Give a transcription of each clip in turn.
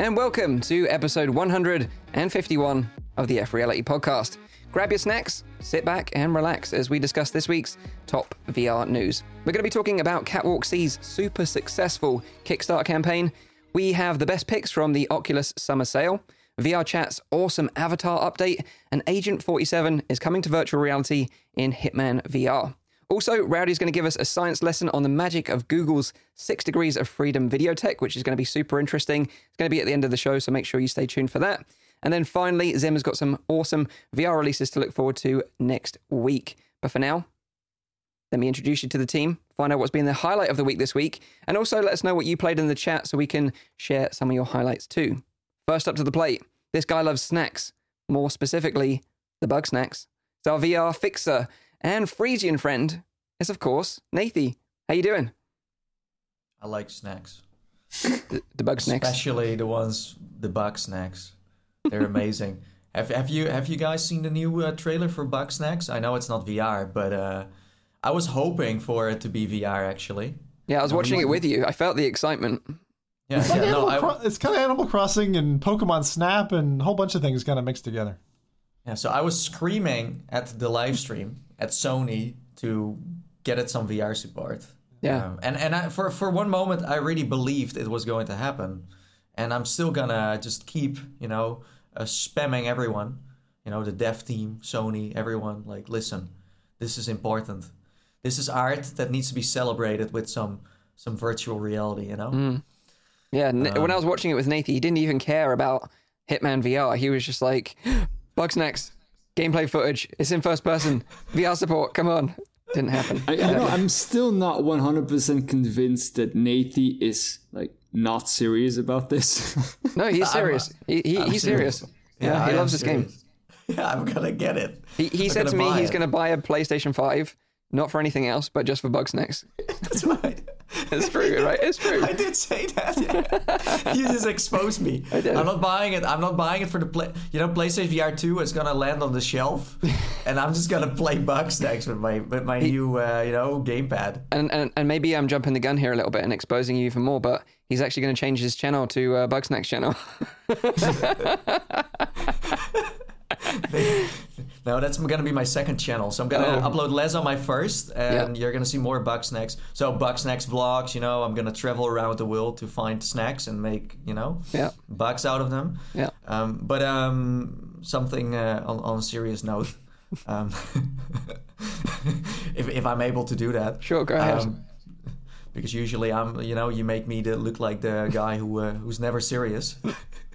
and welcome to episode 151 of the F Reality Podcast. Grab your snacks, sit back, and relax as we discuss this week's top VR news. We're going to be talking about KAT Walk C's super successful Kickstarter campaign. We have the best picks from the Oculus Summer Sale, VR Chat's awesome avatar update, and Agent 47 is coming to virtual reality in Hitman VR. Also, Rowdy's going to give us a science lesson on the magic of Google's six degrees of freedom video tech, which is going to be super interesting. It's going to be at the end of the show, so make sure you stay tuned for that. And then finally, Zim has got some awesome VR releases to look forward to next week. But for now, let me introduce you to the team, find out what's been the highlight of the week this week, and also let us know what you played in the chat so we can share some of your highlights too. First up to the plate, this guy loves snacks, more specifically, the bug snacks. It's our VR fixer and Frisian friend is, of course, Nathie. How you doing? I like snacks. The, the bug snacks. Especially the ones, the bug snacks. They're amazing. have, have you have you guys seen the new uh, trailer for Bugsnax? I know it's not VR, but uh, I was hoping for it to be VR actually. Yeah, I was watching it with you. I felt the excitement. Yeah, It's, like yeah, no, Animal I, Cro- it's kind of Animal Crossing and Pokemon Snap and a whole bunch of things kind of mixed together. yeah, so I was screaming at the live stream at Sony to get it some VR support. Yeah. Um, and and I, for for one moment, I really believed it was going to happen, and I'm still gonna just keep you know uh, spamming everyone, you know the dev team, Sony, everyone. Like, listen, this is important. This is art that needs to be celebrated with some some virtual reality. You know. Yeah, Um, when I was watching it with Nathan, he didn't even care about Hitman VR. He was just like, Bugsnax, gameplay footage, it's in first person, VR support, come on. Didn't happen. I, I know I'm still not 100% convinced that Nathie is like not serious about this. No, he's serious. He, he, I'm he's serious. Yeah, I he am loves this game. Yeah, I'm gonna get it. He, he said to me he's it. going to buy a PlayStation 5, not for anything else, but just for Bugsnax. That's right. It's true, right? It's true. I did say that. Yeah. you just exposed me. I did. I'm not buying it. I'm not buying it for the play. You know, PlayStation VR 2 is gonna land on the shelf, and I'm just gonna play Bugsnax with my with my new uh, you know gamepad. And, and and maybe I'm jumping the gun here a little bit and exposing you even more, but he's actually going to change his channel to uh, Bugsnax No, that's gonna be my second channel. So I'm gonna Oh. upload less on my first, and Yeah. you're gonna see more Bugsnax. So Bugsnax vlogs. You know, I'm gonna travel around the world to find snacks and make you know yeah, bugs out of them. yeah. Um, but um, something uh, on, on a serious note, um, if, if I'm able to do that. Sure, go ahead. Um, because usually I'm, you know, you make me to look like the guy who uh, who's never serious.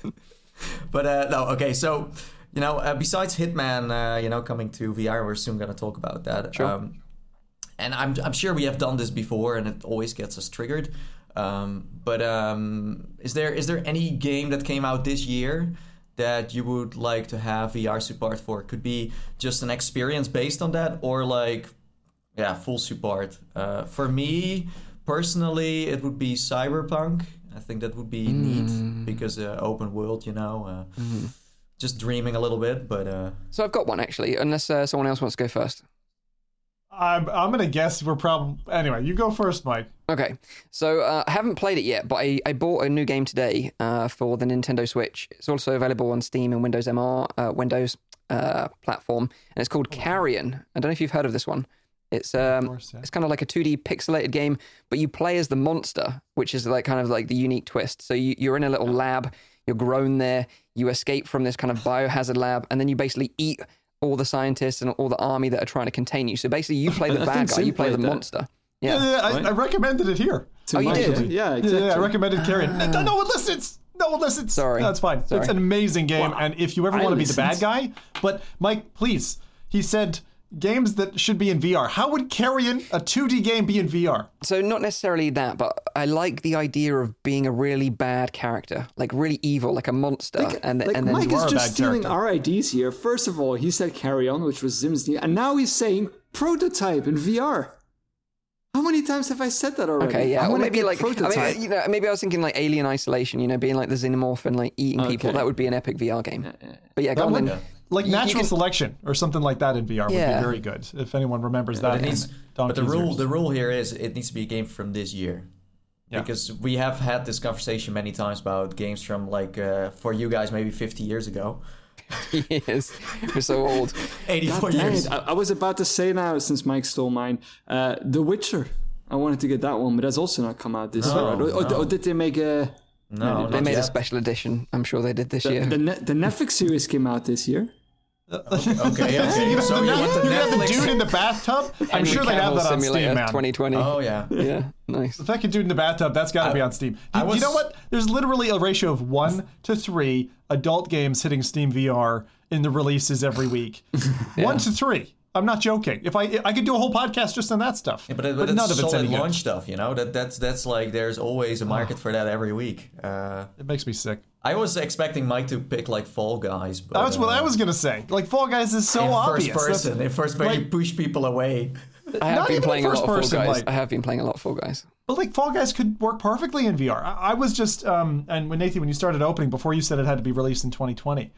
but uh, no, okay. So, you know, uh, besides Hitman, uh, you know, coming to VR, we're soon gonna talk about that. Sure. Um, and I'm I'm sure we have done this before, and it always gets us triggered. Um, but um, is there is there any game that came out this year that you would like to have VR support for? Could be just an experience based on that, or like yeah, full support. Uh, for me personally, it would be Cyberpunk. I think that would be neat because uh, open world, you know. Uh, Just dreaming a little bit, but uh, So I've got one actually, unless uh, someone else wants to go first. I'm, I'm going to guess we're probably. Anyway, you go first, Mike. Okay, so uh, I haven't played it yet, but I, I bought a new game today uh, for the Nintendo Switch. It's also available on Steam and Windows MR, uh, Windows uh, platform, and it's called Carrion. I don't know if you've heard of this one. It's um, course, yeah. it's kind of like a 2D pixelated game, but you play as the monster, which is like kind of like the unique twist. So you, you're in a little lab, you're grown there, you escape from this kind of biohazard lab, and then you basically eat all the scientists and all the army that are trying to contain you. So basically, you play the bad guy, Zim you play the that. monster. Yeah, Yeah. yeah, I, Right. I recommended it here. To Oh, you did? Yeah, Yeah, exactly. yeah, I recommended Carrion. No, no one listens. No one listens. Sorry. That's fine. Sorry. It's an amazing game, Well, and if you ever I want to be the bad guy, but Mike, please, he said games that should be in VR. How would Carrion, a 2D game, be in VR? So not necessarily that, but I like the idea of being a really bad character, like really evil, like a monster, and Like and then Mike is just stealing character. our ideas here. First of all, he said carry on, which was Zim's name, and now he's saying prototype in VR. How many times have I said that already? okay, yeah, I or maybe get like I prototype. mean, you know, maybe I was thinking like Alien Isolation, you know, being like the xenomorph and like eating people. That would be an epic VR game. But yeah, go on would- then. Like You- you natural can- selection or something like that in VR would Yeah. be very good. If anyone remembers that. needs, but the rule Ears. the rule here is it needs to be a game from this year. Yeah. Because we have had this conversation many times about games from like uh, for you guys maybe 50 years ago, yes, we're so old. 84 Dang years. I, I was about to say now, since Mike stole mine, uh, The Witcher. I wanted to get that one, but that's also not come out this No, year. Right? Or, or- or did they make a No, They not made a special edition. I'm sure they did this the, year. the, ne- the Netflix series came out this year? Uh, okay, okay. You so you want the you have the dude in the bathtub. I'm Henry sure they have that on Simulator Steam, man. 2020. Oh yeah. Yeah, nice. The fucking dude in the bathtub, that's got to be on Steam. I You, you know what? There's literally a ratio of one to three adult games hitting Steam VR in the releases every week. One to three. I'm not joking. If I I could do a whole podcast just on that stuff, But, but, but it's none of it's solid any good. launch stuff, you know. That that's that's like there's always a market for that every week. Uh, It makes me sick. I was expecting Mike to pick like Fall Guys, but That's what uh, I was gonna say. Like Fall Guys is so in obvious. first That's- person. In first person, you like- push people away. I have Not been playing a lot of Fall person, Guys. like- I have been playing a lot of Fall Guys. But like Fall Guys could work perfectly in VR. I, I was just um and when Nathan when you started opening before you said it had to be released in 2020,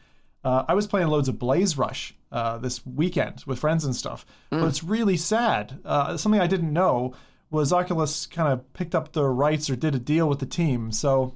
uh, I was playing loads of Blaze Rush uh, this weekend with friends and stuff. But it's really sad. Uh, something I didn't know was Oculus kind of picked up the rights or did a deal with the team. So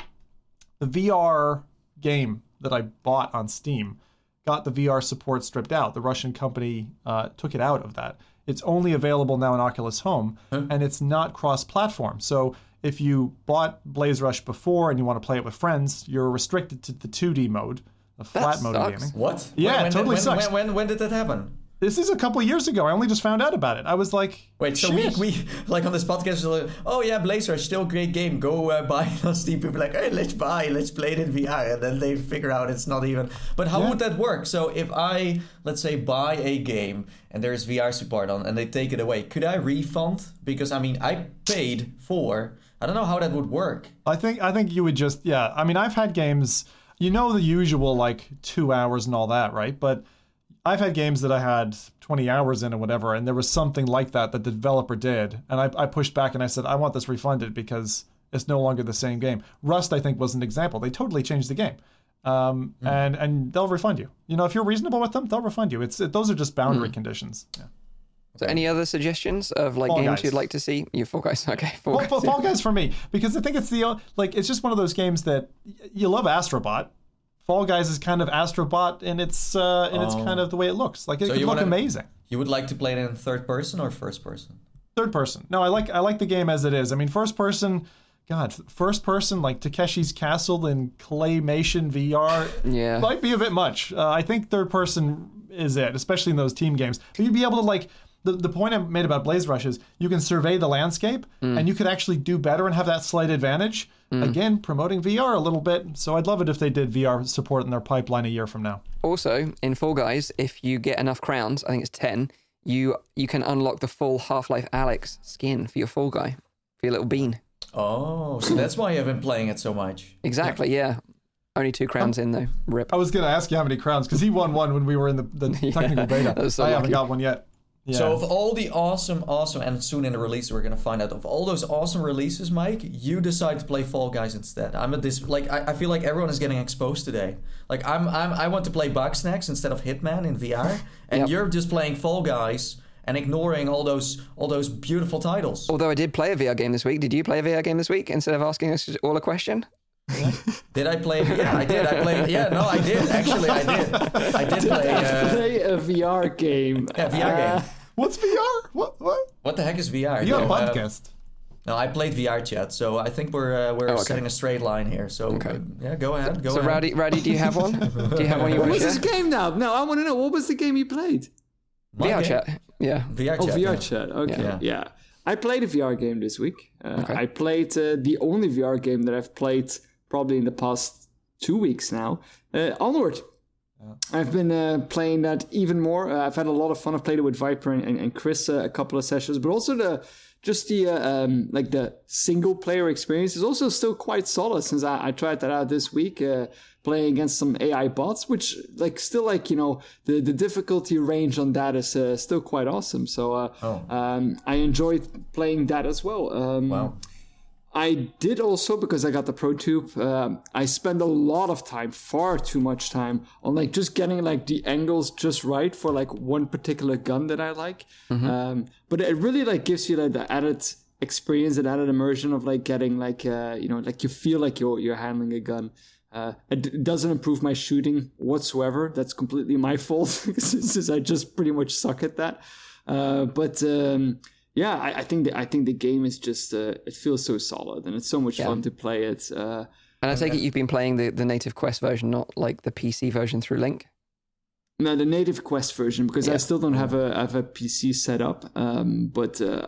the VR game that I bought on Steam got the VR support stripped out. The Russian company uh, took it out of that. It's only available now in Oculus Home, and it's not cross-platform. So if you bought Blaze Rush before and you want to play it with friends, you're restricted to the 2D mode, the flat mode of gaming. What? Yeah, when, it totally when, sucks. When, when, when did that happen? This is a couple of years ago. I only just found out about it. I was like, Wait, so we, Shit. we like on this podcast, we're like, oh yeah, Blazer, Rush, still a great game. Go uh, buy it on Steam. People are like, hey, let's buy, let's play it in VR, and then they figure out it's not even. But how Yeah. would that work? So if I let's say buy a game and there's VR support on, and they take it away, could I refund? Because I mean, I paid for. I don't know how that would work. I think I think you would just yeah. I mean, I've had games, you know, the usual like two hours and all that, right? But I've had games that I had 20 hours in or whatever, and there was something like that that the developer did, and I, I pushed back and I said I want this refunded because it's no longer the same game. Rust, I think, was an example. They totally changed the game, um, and and they'll refund you. You know, if you're reasonable with them, they'll refund you. It's it, those are just boundary conditions. Yeah. So, any other suggestions of like Fall games Guys. you'd like to see? You Fall Guys, okay. Fall Fall, Fall, Guys, yeah. Fall Guys for me because I think it's the like it's just one of those games that you love Astrobot. Fall Guys is kind of Astrobot and it's uh, and it's kind of the way it looks. Like it So could look wanna- amazing. You would like to play it in third person or first person? Third person. No, I like I like the game as it is. I mean, first person. God, first person like Takeshi's Castle in claymation VR Yeah. might be a bit much. Uh, I think third person is it, especially in those team games. But you'd be able to like the, the point I made about Blaze Rush is you can survey the landscape mm. and you could actually do better and have that slight advantage. Mm. Again, promoting VR a little bit. So I'd love it if they did VR support in their pipeline a year from now. Also, in Fall Guys, if you get enough crowns, I think it's ten, you you can unlock the full Half Life Alyx skin for your Fall Guy, for your little bean. Oh, so that's why you've been playing it so much. Exactly, yeah. Only two crowns in though. Rip. I was going to ask you how many crowns because he won one when we were in the, the technical beta. so I haven't got one yet. Yeah. So of all the awesome, awesome, and soon in the release we're gonna find out of all those awesome releases, Mike, you decide to play Fall Guys instead. I'm at this like I, I feel like everyone is getting exposed today. Like I'm I'm I want to play Bugsnax instead of Hitman in VR, and Yep. you're just playing Fall Guys and ignoring all those all those beautiful titles. Although I did play a VR game this week. Did you play a VR game this week instead of asking us all a question? Did I play? Yeah, I did. I played. Yeah, no, I did. Actually, I did. I did play. Uh, Play a VR game. yeah, VR Uh, game. What's VR? What? What? What the heck is VR? You got a No, uh, podcast. No, I played VR chat, so I think we're uh, we're Oh, okay. setting a straight line here. So Okay. uh, yeah, go ahead. Go So ahead. Rowdy, Rowdy, do you have one? Do you have one you What want was to this game now? No, I want to know. What was the game you played? My VR game? chat. Yeah. VR Oh, chat. VR yeah. chat. Okay, Yeah. yeah. I played a VR game this week. Uh, Okay. I played uh, the only VR game that I've played probably in the past two weeks now. Uh, Onward. I've been uh, playing that even more. Uh, I've had a lot of fun. I've played it with Viper and, and, and Chris uh, a couple of sessions, but also the just the uh, um, like the single player experience is also still quite solid. Since I, I tried that out this week, uh, playing against some AI bots, which like still like you know the the difficulty range on that is uh, still quite awesome. So uh, Oh. um, I enjoyed playing that as well. Um, Wow. I did also because I got the Pro Tube. Um, I spend a lot of time, far too much time, on like just getting like the angles just right for like one particular gun that I like. Um, but it really like gives you like the added experience and added immersion of like getting like uh, you know like you feel like you're you're handling a gun. Uh, it doesn't improve my shooting whatsoever. That's completely my fault since I just pretty much suck at that. Uh, but um, yeah, I, I think the, I think the game is just uh, it feels so solid and it's so much fun to play it. Uh, And I take it you've been playing the, the native Quest version, not like the PC version through Link. No, the native Quest version because I still don't have a have a PC set up. Um, but uh,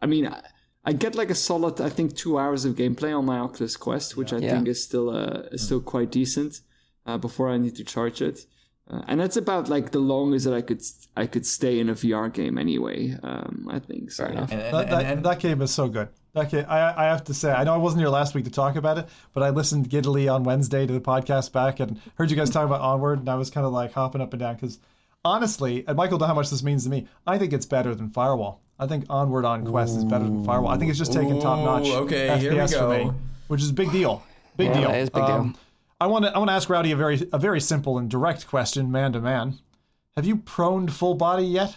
I mean, I, I get like a solid, I think, two hours of gameplay on my Oculus Quest, which I Yeah. think is still uh, is still quite decent. Uh, before I need to charge it, uh, and that's about like the longest that I could I could stay in a VR game anyway. Um, I think so. Fair enough. And, and, That, that, and- that game is so good. That game, I, I have to say, I know I wasn't here last week to talk about it, but I listened giddily on Wednesday to the podcast back and heard you guys talk about Onward, and I was kind of like hopping up and down because honestly, and Michael, don't know how much this means to me. I think it's better than Firewall. I think Onward on Quest is better than Firewall. I think it's just taking top notch okay, FPS here we for me, which is a big deal. Big Yeah, deal. Um, that is a big deal. I want to I want to ask Rowdy a very a very simple and direct question, man to man. Have you proned full body yet?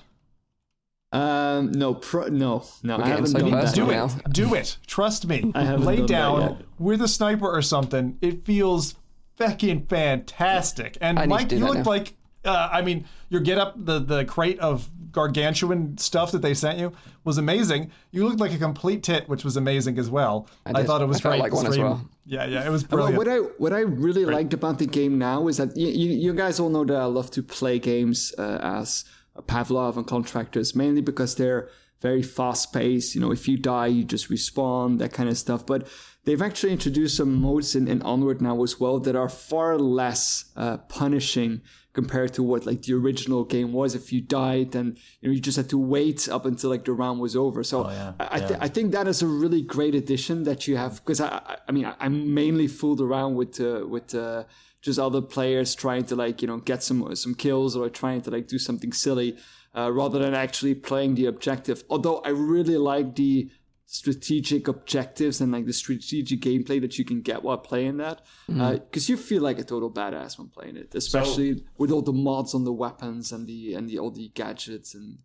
Um, no, pro, no, no. I haven't so done that. Do now. it. Do it. Trust me. I haven't Lay done that down yet. with a sniper or something. It feels fucking fantastic. And I Mike, you look now. like uh, I mean, your get up the the crate of gargantuan stuff that they sent you was amazing. You looked like a complete tit, which was amazing as well. I, did. thought it was I great. like one as stream- well. Yeah, yeah, it was Well, brilliant. what I what I really liked about the game now is that you, you, you guys all know that I love to play games uh, as Pavlov and contractors, mainly because they're very fast paced. You know, if you die, you just respawn, that kind of stuff. But they've actually introduced some modes in, in Onward now as well that are far less uh, punishing compared to what like the original game was. If you died, then you know you just had to wait up until like the round was over. So yeah. I, I, th- I think that is a really great addition that you have because I, I mean I, I'm mainly fooled around with uh, with uh, just other players trying to like you know get some some kills or trying to like do something silly uh, rather than actually playing the objective. Although I really like the strategic objectives and like the strategic gameplay that you can get while playing that because you feel like a total badass when playing it especially with all the mods on the weapons and the and the all the gadgets and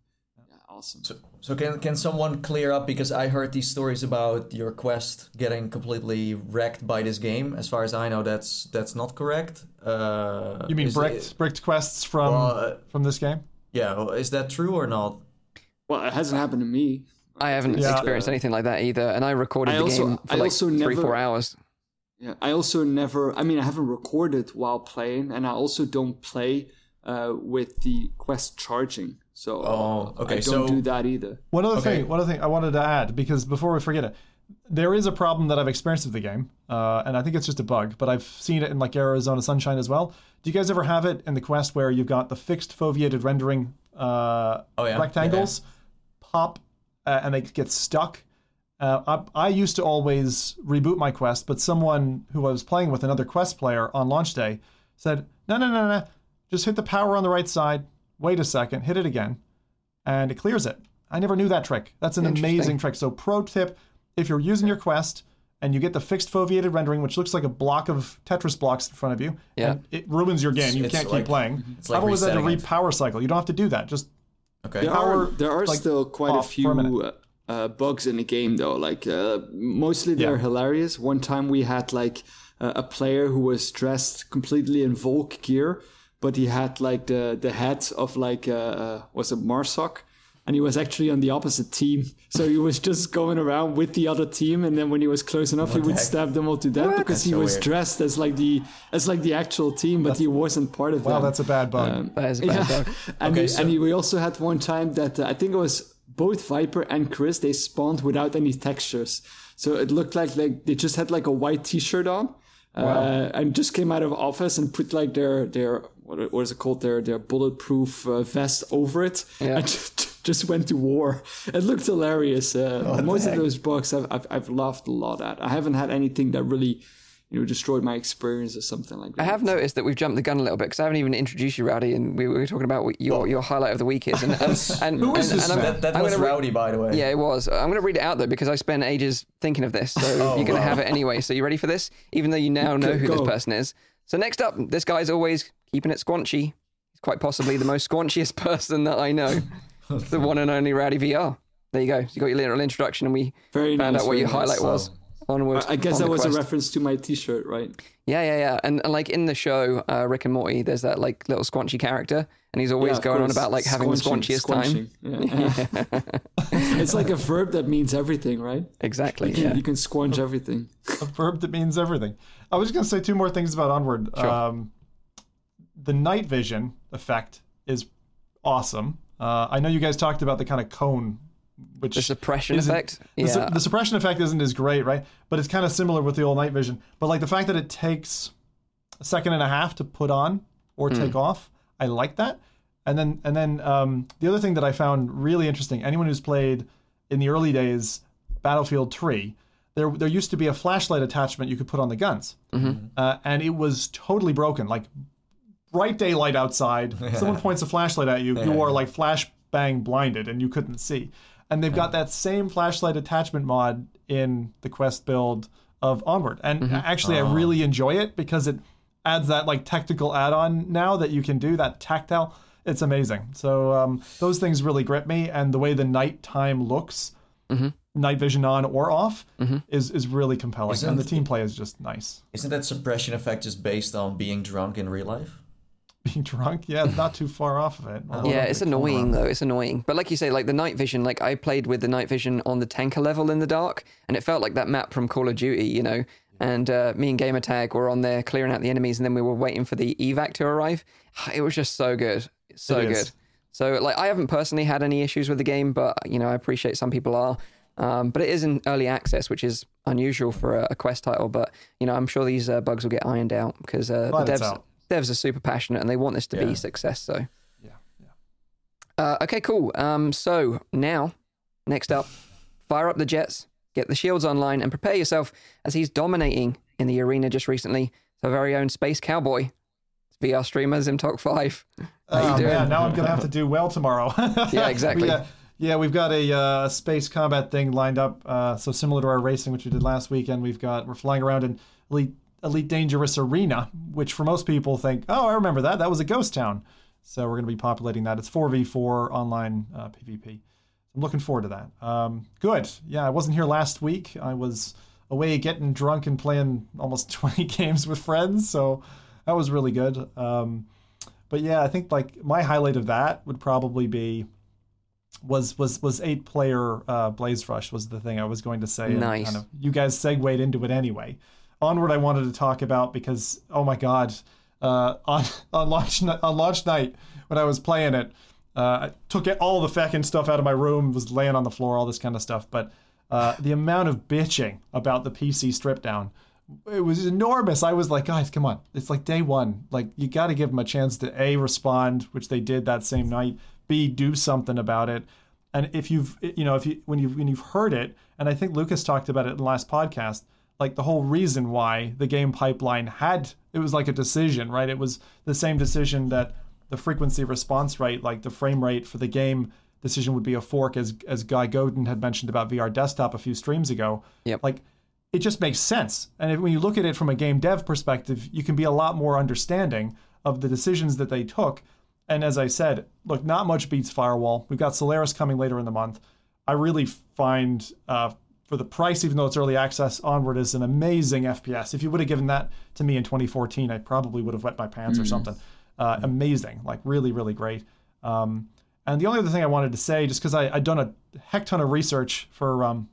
yeah, awesome So, so can can someone clear up because I heard these stories about your quest getting completely wrecked by this game. As far as I know, that's that's not correct. Uh, you mean bricked it- bricked quests from Well, uh, from this game? yeah, well, is that true or not? well it hasn't happened to me I haven't Yeah. experienced anything like that either, and I recorded I the also- game for I like also three, never- four hours. Yeah, I also never. I mean, I haven't recorded while playing, and I also don't play uh, with the quest charging. So Oh, okay, I don't so- do that either. One other Okay. thing, one other thing I wanted to add because before we forget it, there is a problem that I've experienced with the game, uh, and I think it's just a bug, but I've seen it in like Arizona Sunshine as well. Do you guys ever have it in the quest where you've got the fixed foveated rendering uh, Oh, yeah. rectangles pop uh, and they get stuck? Uh, I, I used to always reboot my quest, but someone who I was playing with, another quest player on launch day, said, "No, no, no, no, just hit the power on the right side. Wait a second, hit it again." and it clears it. I never knew that trick. That's an amazing trick. So, pro tip if you're using your quest and you get the fixed foveated rendering, which looks like a block of Tetris blocks in front of you, Yeah. and it ruins your game. You It's can't like- keep playing. it's like I've always had to repower cycle. You don't have to do that. Just Okay. There are there are like, still quite a off for a few uh, uh, bugs in the game though. Like uh, mostly they're Yeah. hilarious. One time we had like uh, a player who was dressed completely in Volk gear, but he had like the the head of like uh, uh, was it Marsoc. And he was actually on the opposite team, so he was just going around with the other team. And then when he was close enough, he would heck? stab them all to death because That's he so was weird. dressed as like the as like the actual team, but he wasn't part of wow, them. that's a bad bug. Um, That is a bad yeah. bug. And, Okay, we, so- and we also had one time that uh, I think it was both Viper and Chris. They spawned without any textures, so it looked like like they just had like a white T-shirt on, uh, and just came out of office and put like their their what, what is it called their their bulletproof uh, vest over it, Yeah. and just, just went to war. It looked hilarious. Uh, most of those books I've, I've I've laughed a lot at. I haven't had anything that really. You know, destroyed my experience or something like that. I have noticed that we've jumped the gun a little bit because I haven't even introduced you, Rowdy, and we were talking about what your your highlight of the week is. And, and, and, Who is and- this and I'm- man? That, that I'm was gonna re- rowdy, by the way. Yeah, it was. I'm going to read it out though because I spent ages thinking of this. So Oh, you're going to have it anyway. So you ready for this? Even though you now know Go- who this person is. So next up, this guy's always keeping it squanchy. He's quite possibly the most squanchiest person that I know. The one and only Rowdy VR. there you go. So you got your little introduction, and we Very found nice, out what your nice. highlight was. Onward. I guess on that was quest. a reference to my T-shirt, right? Yeah, yeah, yeah. And, and like in the show, uh, Rick and Morty, there's that like little squanchy character, and he's always Yeah, of going on about like having the Squanching, squanchiest time. Yeah. it's like a verb that means everything, right? Exactly. You can, Yeah. you can squanch everything. a verb that means everything. I was just going to say two more things about Onward. Um, the night vision effect is awesome. Uh, I know you guys talked about the kind of cone, which The suppression effect. The, su- Yeah. the suppression effect isn't as great, right? But it's kind of similar with the old night vision. But like the fact that it takes a second and a half to put on or Hmm. take off, I like that. And then and then um, the other thing that I found really interesting, anyone who's played in the early days Battlefield 3, there there used to be a flashlight attachment you could put on the guns, Mm-hmm. uh, and it was totally broken. Like bright daylight outside, someone points a flashlight at you, you are like flashbang blinded, and you couldn't see. And they've got that same flashlight attachment mod in the Quest build of Onward, and Mm-hmm. actually, I really enjoy it because it adds that like technical add-on now that you can do that tactile. It's amazing. So um, those things really grip me, and the way the nighttime looks, Mm-hmm. night vision on or off, is is really compelling, and the team play is just nice. Isn't that suppression effect just based on being drunk in real life? Being drunk, yeah, not too far off of it. Yeah, it's annoying though. It's annoying. But like you say, like the night vision, like I played with the night vision on the tanker level in the dark, and it felt like that map from Call of Duty, you know. And uh, me and Gamertag were on there clearing out the enemies, and then we were waiting for the evac to arrive. It was just so good, so good. So like I haven't personally had any issues with the game, but you know I appreciate some people are. Um, but it is in early access, which is unusual for a, a quest title. But you know I'm sure these uh, bugs will get ironed out because uh, the devs out. Devs are super passionate and they want this to be success. So. Yeah, yeah. Uh, okay, cool. Um, so now, next up, fire up the jets, get the shields online, and prepare yourself as he's dominating in the arena just recently. Our very own Space Cowboy, VR streamer Zimtalk Five. How you Oh doing? man, now I'm gonna have to do well tomorrow. Yeah, exactly. yeah, yeah, we've got a uh, space combat thing lined up. Uh, so similar to our racing, which we did last weekend, we've got we're flying around in elite elite dangerous arena, which for most people think, oh, I remember that. That was a ghost town. So we're gonna be populating that. It's four v four online uh, PvP. I'm looking forward to that. Um, good. Yeah, I wasn't here last week. I was away getting drunk and playing almost 20 games with friends. So that was really good. Um, but yeah, I think like my highlight of that would probably be was was was eight player uh, Blaze Rush was the thing I was going to say. Nice. Kind of, you guys segued into it anyway. Onward, I wanted to talk about because oh my god, uh, on on launch on launch night when I was playing it, uh, I took all the feckin' stuff out of my room, was laying on the floor, all this kind of stuff. But uh, the amount of bitching about the PC strip down it was enormous. I was like, guys, come on. It's like day one. Like, you got to give them a chance to A, respond, which they did that same night, B, do something about it. And if you've, you know, if you, when you've, when you've heard it, and I think Lucas talked about it in the last podcast, like the whole reason why the game pipeline had, it was like a decision, right? It was the same decision that the frequency response rate, like the frame rate for the game decision would be a fork, as, as Guy Godin had mentioned about VR Desktop a few streams ago. Yep. Like, it just makes sense. And if, when you look at it from a game dev perspective, you can be a lot more understanding of the decisions that they took. And as I said, look, not much beats Firewall. We've got Solaris coming later in the month. I really find uh, for the price, even though it's early access, Onward is an amazing FPS. If you would have given that to me in 2014, I probably would have wet my pants or something. Uh, amazing, like really, really great. Um, and the only other thing I wanted to say, just because I'd done a heck ton of research for um,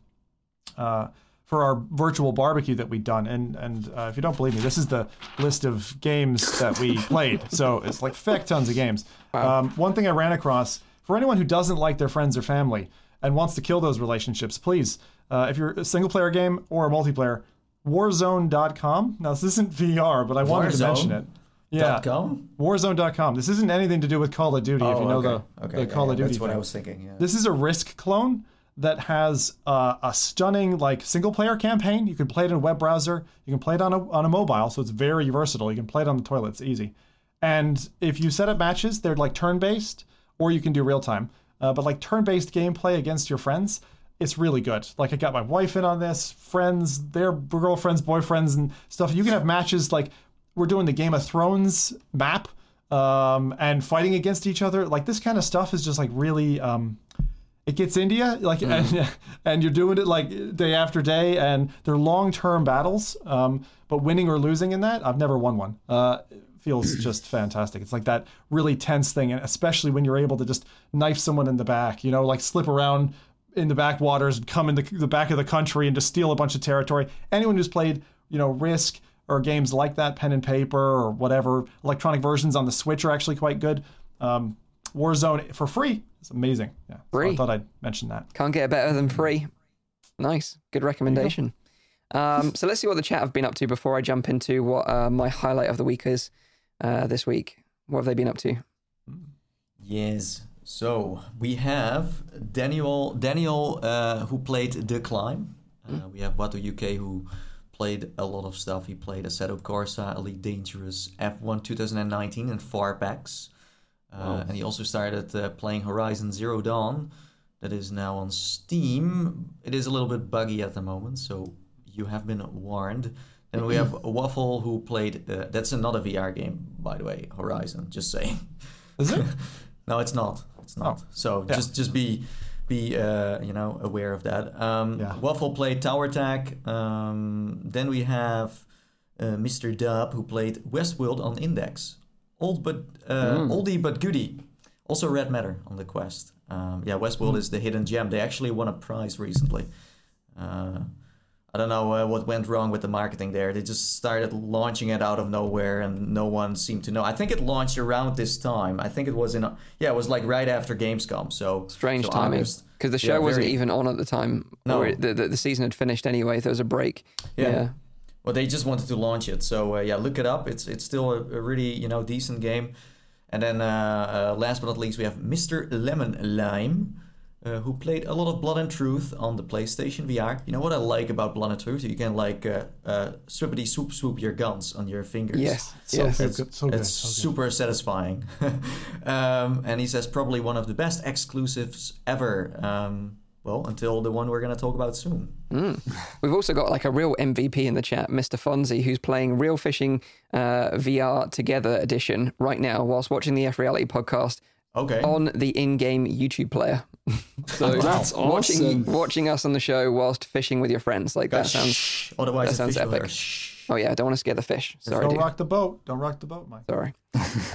uh, for our virtual barbecue that we'd done. And and uh, if you don't believe me, this is the list of games that we played. So it's like feck tons of games. Um, one thing I ran across for anyone who doesn't like their friends or family and wants to kill those relationships, please, uh, if you're a single player game or a multiplayer, Warzone.com. Now this isn't VR, but I wanted to mention it. Yeah, .com? Warzone.com. This isn't anything to do with Call of Duty. if you know okay. the, okay, the yeah, Call yeah, of Duty That's what thing. I was thinking. Yeah. This is a Risk clone that has uh, a stunning like single player campaign. You can play it in a web browser. You can play it on a on a mobile, so it's very versatile. You can play it on the toilet. It's easy. And if you set up matches, they're like turn based, or you can do real time. Uh, but like turn based gameplay against your friends, it's really good. Like I got my wife in on this, friends, their girlfriends, boyfriends, and stuff. You can have matches like we're doing the Game of Thrones map um, and fighting against each other. Like this kind of stuff is just like really. Um, it gets India like and, and you're doing it like day after day and they're long-term battles um, but winning or losing in that I've never won one uh, feels just fantastic it's like that really tense thing and especially when you're able to just knife someone in the back you know like slip around in the backwaters and come in the, the back of the country and just steal a bunch of territory anyone who's played you know risk or games like that pen and paper or whatever electronic versions on the switch are actually quite good um, Warzone for free. It's amazing. Yeah. So I thought I'd mention that. Can't get better than free. Nice. Good recommendation. Um, so let's see what the chat have been up to before I jump into what uh, my highlight of the week is uh, this week. What have they been up to? Yes. So we have Daniel, Daniel, uh, who played The Climb. Uh, we have Watu UK, who played a lot of stuff. He played Assetto Corsa, Elite Dangerous, F1 2019, and Farpex. Uh, And he also started uh, playing Horizon Zero Dawn, that is now on Steam. It is a little bit buggy at the moment, so you have been warned. Then we have Waffle, who played. Uh, that's another VR game, by the way. Horizon, just saying. Is it? No, it's not. It's not. So Yeah. just just be be uh, you know aware of that. Um, Yeah. Waffle played Tower Attack. Um, then we have uh, Mr. Dub who played Westworld on Index. Old but uh, oldie but goodie. Also Red Matter on the Quest. Um, yeah, Westworld is the hidden gem. They actually won a prize recently. I don't know uh, what went wrong with the marketing there. They just started launching it out of nowhere, and no one seemed to know. I think it launched around this time. I think it was in yeah, it was like right after Gamescom. So Strange so timing. Because the Yeah, show wasn't very- even on at the time. No. Or the, the, the season had finished anyway. There was a break. Yeah. Well, they just wanted to launch it, so uh, yeah, look it up. It's it's still a, a really you know decent game. And then uh, uh, last but not least, we have Mr. Lemon Lime, uh, who played a lot of Blood and Truth on the PlayStation VR. You know what I like about Blood and Truth? You can like uh, uh, swippity swoop swoop your guns on your fingers. Yes. So yes. good. It's, good, so good, it's so good. super satisfying. um, and he says probably one of the best exclusives ever. Um, well, until the one we're going to talk about soon. We've also got like a real MVP in the chat, Mr. Fonzie, who's playing Real Fishing uh, VR Together edition right now whilst watching the F Reality podcast Okay. on the in-game YouTube player. so That's watching awesome. watching us on the show whilst fishing with your friends, like that sounds. Shh. Otherwise, that sounds epic. Oh yeah, I don't want to scare the fish. Sorry, Don't dude. rock the boat. Don't rock the boat, Mike. Sorry.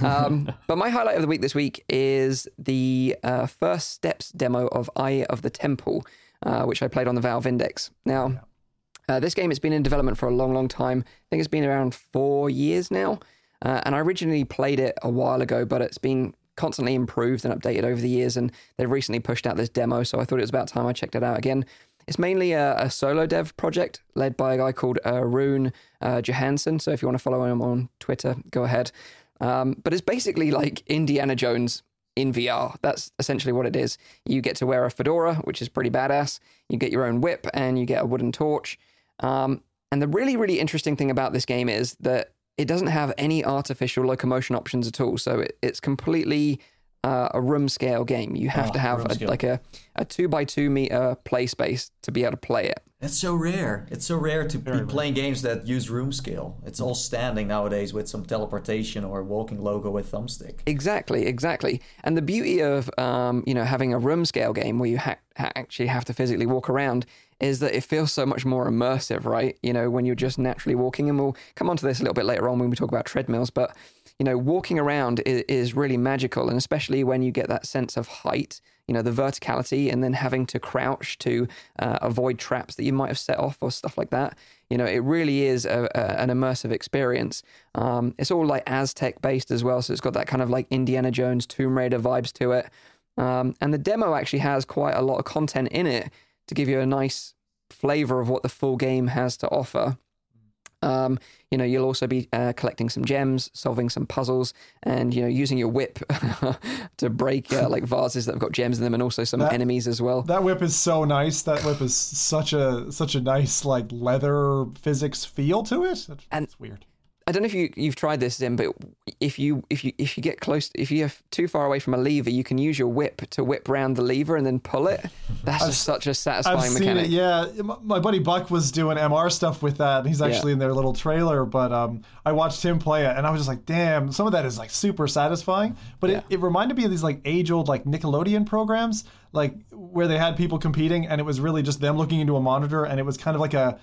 um, but my highlight of the week this week is the uh, first steps demo of Eye of the Temple, uh, which I played on the Valve Index. Now, uh, this game has been in development for a long, long time. I think it's been around four years now. Uh, and I originally played it a while ago, but it's been constantly improved and updated over the years. And they've recently pushed out this demo, so I thought it was about time I checked it out again. It's mainly a, a solo dev project led by a guy called uh, Rune uh, Johansen. So if you want to follow him on Twitter, go ahead. Um, but it's basically like Indiana Jones in VR. That's essentially what it is. You get to wear a fedora, which is pretty badass. You get your own whip and you get a wooden torch. Um, and the really, really interesting thing about this game is that it doesn't have any artificial locomotion options at all. So it, it's completely uh, a room scale game. You have Ah, to have a, like a, a two by two meter play space to be able to play it. That's so rare. It's so rare to be rare. playing games that use room scale. It's all standing nowadays with some teleportation or walking logo with thumbstick. Exactly, exactly. And the beauty of um, you know having a room scale game where you ha- ha- actually have to physically walk around is that it feels so much more immersive, right? You know, when you're just naturally walking, and we'll come on to this a little bit later on when we talk about treadmills, but you know, walking around is, is really magical, and especially when you get that sense of height, you know, the verticality, and then having to crouch to uh, avoid traps that you might have set off or stuff like that. You know, it really is a, a, an immersive experience. Um, it's all like Aztec based as well, so it's got that kind of like Indiana Jones, Tomb Raider vibes to it. Um, and the demo actually has quite a lot of content in it to give you a nice flavor of what the full game has to offer. Um, you know, you'll also be uh, collecting some gems, solving some puzzles, and you know, using your whip to break uh, like vases that have got gems in them, and also some That- enemies as well. That whip is so nice. That whip is such a such a nice like leather physics feel to it. It's, And- it's weird. I don't know if you you've tried this, Zim, but if you if you if you get close, if you're too far away from a lever, you can use your whip to whip round the lever and then pull it, That's just such a satisfying I've seen mechanic. it. Yeah, my buddy Buck was doing MR stuff with that. and He's actually in their little trailer, but um, I watched him play it, and I was just like, "Damn!" Some of that is like super satisfying. But it, it reminded me of these like age-old like Nickelodeon programs, like where they had people competing, and it was really just them looking into a monitor, and it was kind of like a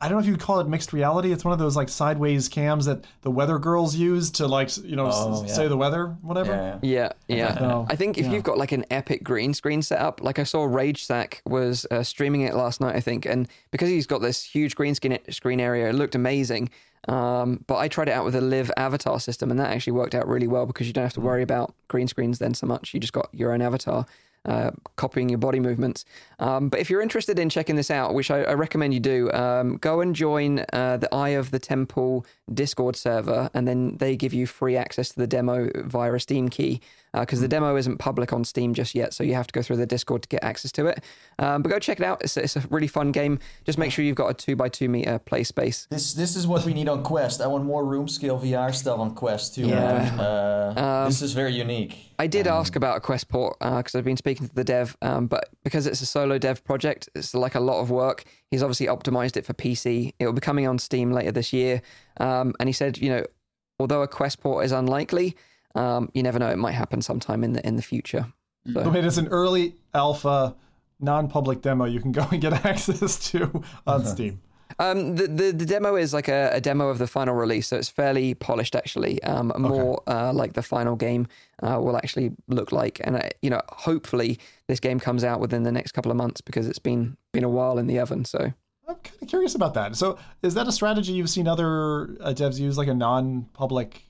I don't know if you'd call it mixed reality. It's one of those like sideways cams that the weather girls use to like you know s- Oh, yeah. say the weather, whatever. Yeah. Yeah, yeah. So, I think if you've got like an epic green screen setup, like I saw Ragesaq was uh, streaming it last night, I think, and because he's got this huge green screen screen area, it looked amazing. Um, but I tried it out with a live avatar system, and that actually worked out really well because you don't have to worry about green screens then so much. You just got your own avatar. Uh, copying your body movements. Um, but if you're interested in checking this out, which I, I recommend you do, um, go and join uh, the Eye of the Temple Discord server, and then they give you free access to the demo via a Steam key because the demo isn't public on Steam just yet, so you have to go through the Discord to get access to it. Um, but go check it out; it's, it's a really fun game. Just make sure you've got a two by two meter play space. This this is what we need on Quest. I want more room scale VR stuff on Quest too. Yeah. Uh, this is very unique. I did ask about a Quest port because I've been speaking to the dev, um, but because it's a solo dev project, it's like a lot of work. He's obviously optimized it for PC. It will be coming on Steam later this year, um, and he said, you know, although a Quest port is unlikely, um, you never know; it might happen sometime in the in the future. So, I mean, it's an early alpha, non-public demo you can go and get access to on Steam. Um, the, the the demo is like a, a demo of the final release, so it's fairly polished actually. Um, more uh, like the final game uh, will actually look like, and uh, you know, hopefully this game comes out within the next couple of months because it's been been a while in the oven. So I'm kind of curious about that. So, is that a strategy you've seen other uh, devs use, like a non-public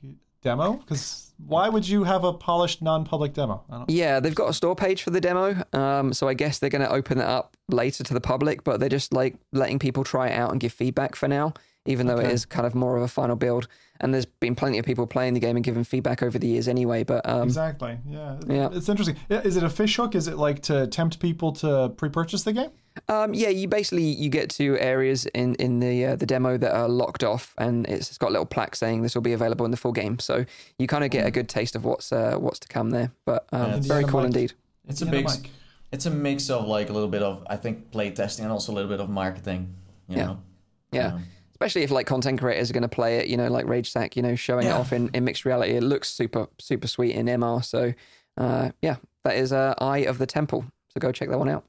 demo? Because why would you have a polished non-public demo? I don't, yeah, they've got a store page for the demo. Um, so I guess they're going to open it up later to the public, but they're just like letting people try it out and give feedback for now, even though it is kind of more of a final build. And there's been plenty of people playing the game and giving feedback over the years anyway. But um, exactly. Yeah. Yeah. It's interesting. Is it a fish hook? Is it like to tempt people to pre-purchase the game? Um, yeah, you basically you get to areas in in the uh, the demo that are locked off, and it's, it's got a little plaque saying this will be available in the full game. So you kind of get a good taste of what's uh, what's to come there. But um, it's- very cool Mike. indeed. It's a Yeah, big, it's a mix of like a little bit of I think play testing and also a little bit of marketing. You Yeah. know. Yeah. Um, Especially if like content creators are going to play it, you know, like Ragesaq, you know, showing it off in, in mixed reality. It looks super super sweet in MR. So uh, yeah, that is uh, Eye of the Temple. So go check that one out.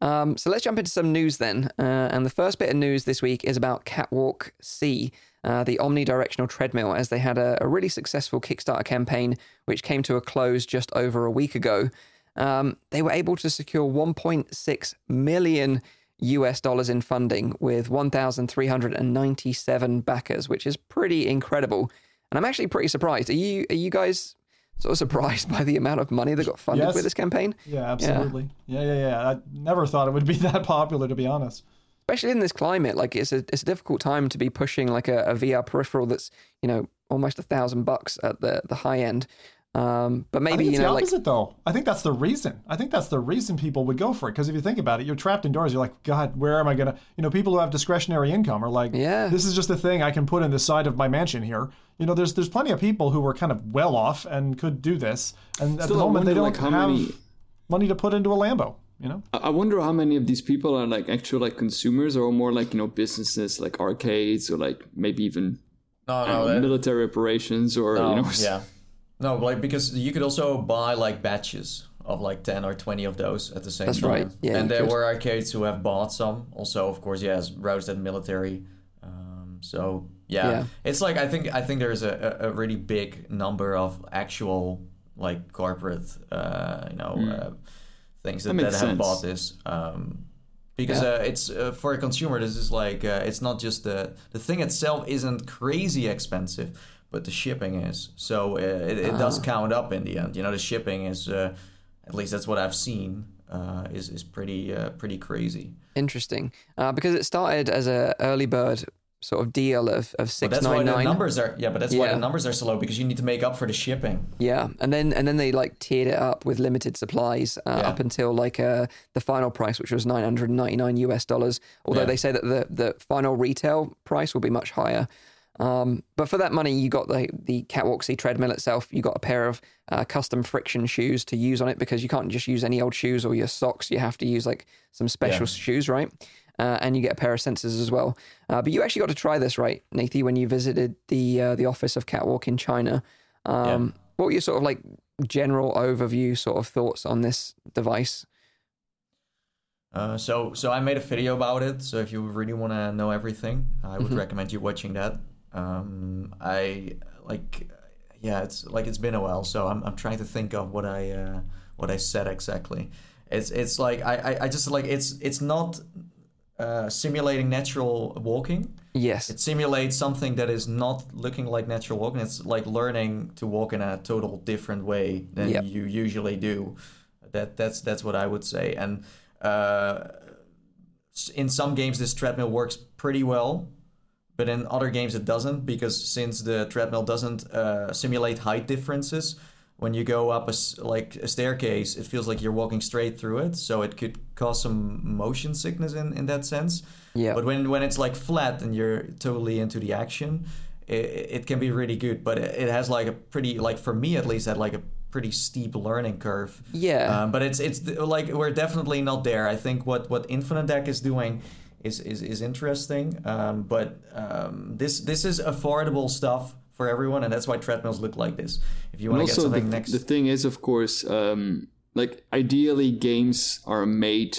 Um, so let's jump into some news then. Uh, and the first bit of news this week is about KAT Walk C, uh, the omnidirectional treadmill, as they had a, a really successful Kickstarter campaign, which came to a close just over a week ago. Um, they were able to secure 1.6 million US dollars in funding with 1,397 backers, which is pretty incredible. And I'm actually pretty surprised. Are you are you guys sort of surprised by the amount of money that got funded Yes. with this campaign? Yeah, absolutely. Yeah. yeah, yeah, I never thought it would be that popular, to be honest. especially in this climate like it's a it's a difficult time to be pushing like a, a VR peripheral that's you know almost a thousand bucks at the the high end. Um, but I maybe think it's you know the like though. I think that's the reason. I think that's the reason people would go for it. Because if you think about it, you're trapped indoors. You're like, God, where am I gonna? You know, people who have discretionary income are like, Yeah. this is just a thing I can put in the side of my mansion here. You know, there's there's plenty of people who were kind of well off and could do this, and at the I moment they don't like, have many- money to put into a Lambo. You know, I I wonder how many of these people are like actual like consumers or more like you know businesses like arcades or like maybe even no, no, don't know, that- military operations or no, you know yeah. No, like because you could also buy like batches of like ten or twenty of those at the same That's time. right, yeah, and there could. were arcades who have bought some. Also, of course, yes, roasted military. Um, so yeah. Yeah. it's like I think I think there's a, a a really big number of actual like corporate, uh, you know, uh, things that, That that, have sense. bought this. Um, because Yeah. uh, it's uh, for a consumer, this is like uh, it's not just the the thing itself isn't crazy expensive, but the shipping is. So uh, it, it does count up in the end. You know, the shipping is uh, at least that's what I've seen uh, is is pretty uh, pretty crazy. interesting uh, because it started as a early bird sort of deal of of six that's why nine the numbers are yeah, but that's why the numbers are so low because you need to make up for the shipping. Yeah, and then and then they like tiered it up with limited supplies uh, Yeah. up until like uh, the final price, which was nine hundred ninety nine US dollars. Although Yeah. they say that the the final retail price will be much higher. Um, but for that money, you got the the KAT Walk C treadmill itself. You got a pair of uh, custom friction shoes to use on it because you can't just use any old shoes or your socks. You have to use like some special Yeah. shoes, right? Uh, and you get a pair of sensors as well. Uh, but you actually got to try this, right, Nathan, when you visited the uh, the office of Catwalk in China. Um, What were your sort of like general overview sort of thoughts on this device? Uh, so so I made a video about it. So if you really want to know everything, I would recommend you watching that. Um, I like, yeah, it's like it's been a while, so I'm I'm trying to think of what I uh, what I said exactly. It's it's like I, I, I just like it's it's not uh, simulating natural walking. Yes. It simulates something that is not looking like natural walking. It's like learning to walk in a total different way than Yep. you usually do. That that's that's what I would say. And uh, in some games, this treadmill works pretty well, but in other games it doesn't because since the treadmill doesn't uh, simulate height differences. When you go up a like a staircase, it feels like you're walking straight through it, so it could cause some motion sickness in, in that sense. Yeah. But when when it's like flat and you're totally into the action, it, it can be really good. But it, it has like a pretty like for me at least had like a pretty steep learning curve. Yeah. Um, but it's it's like we're definitely not there. I think what what Infinite Deck is doing is is, is interesting. Um, but um, this this is affordable stuff for everyone, and that's why treadmills look like this. If you want to get also, the, something next, the thing is, of course, um, like ideally, games are made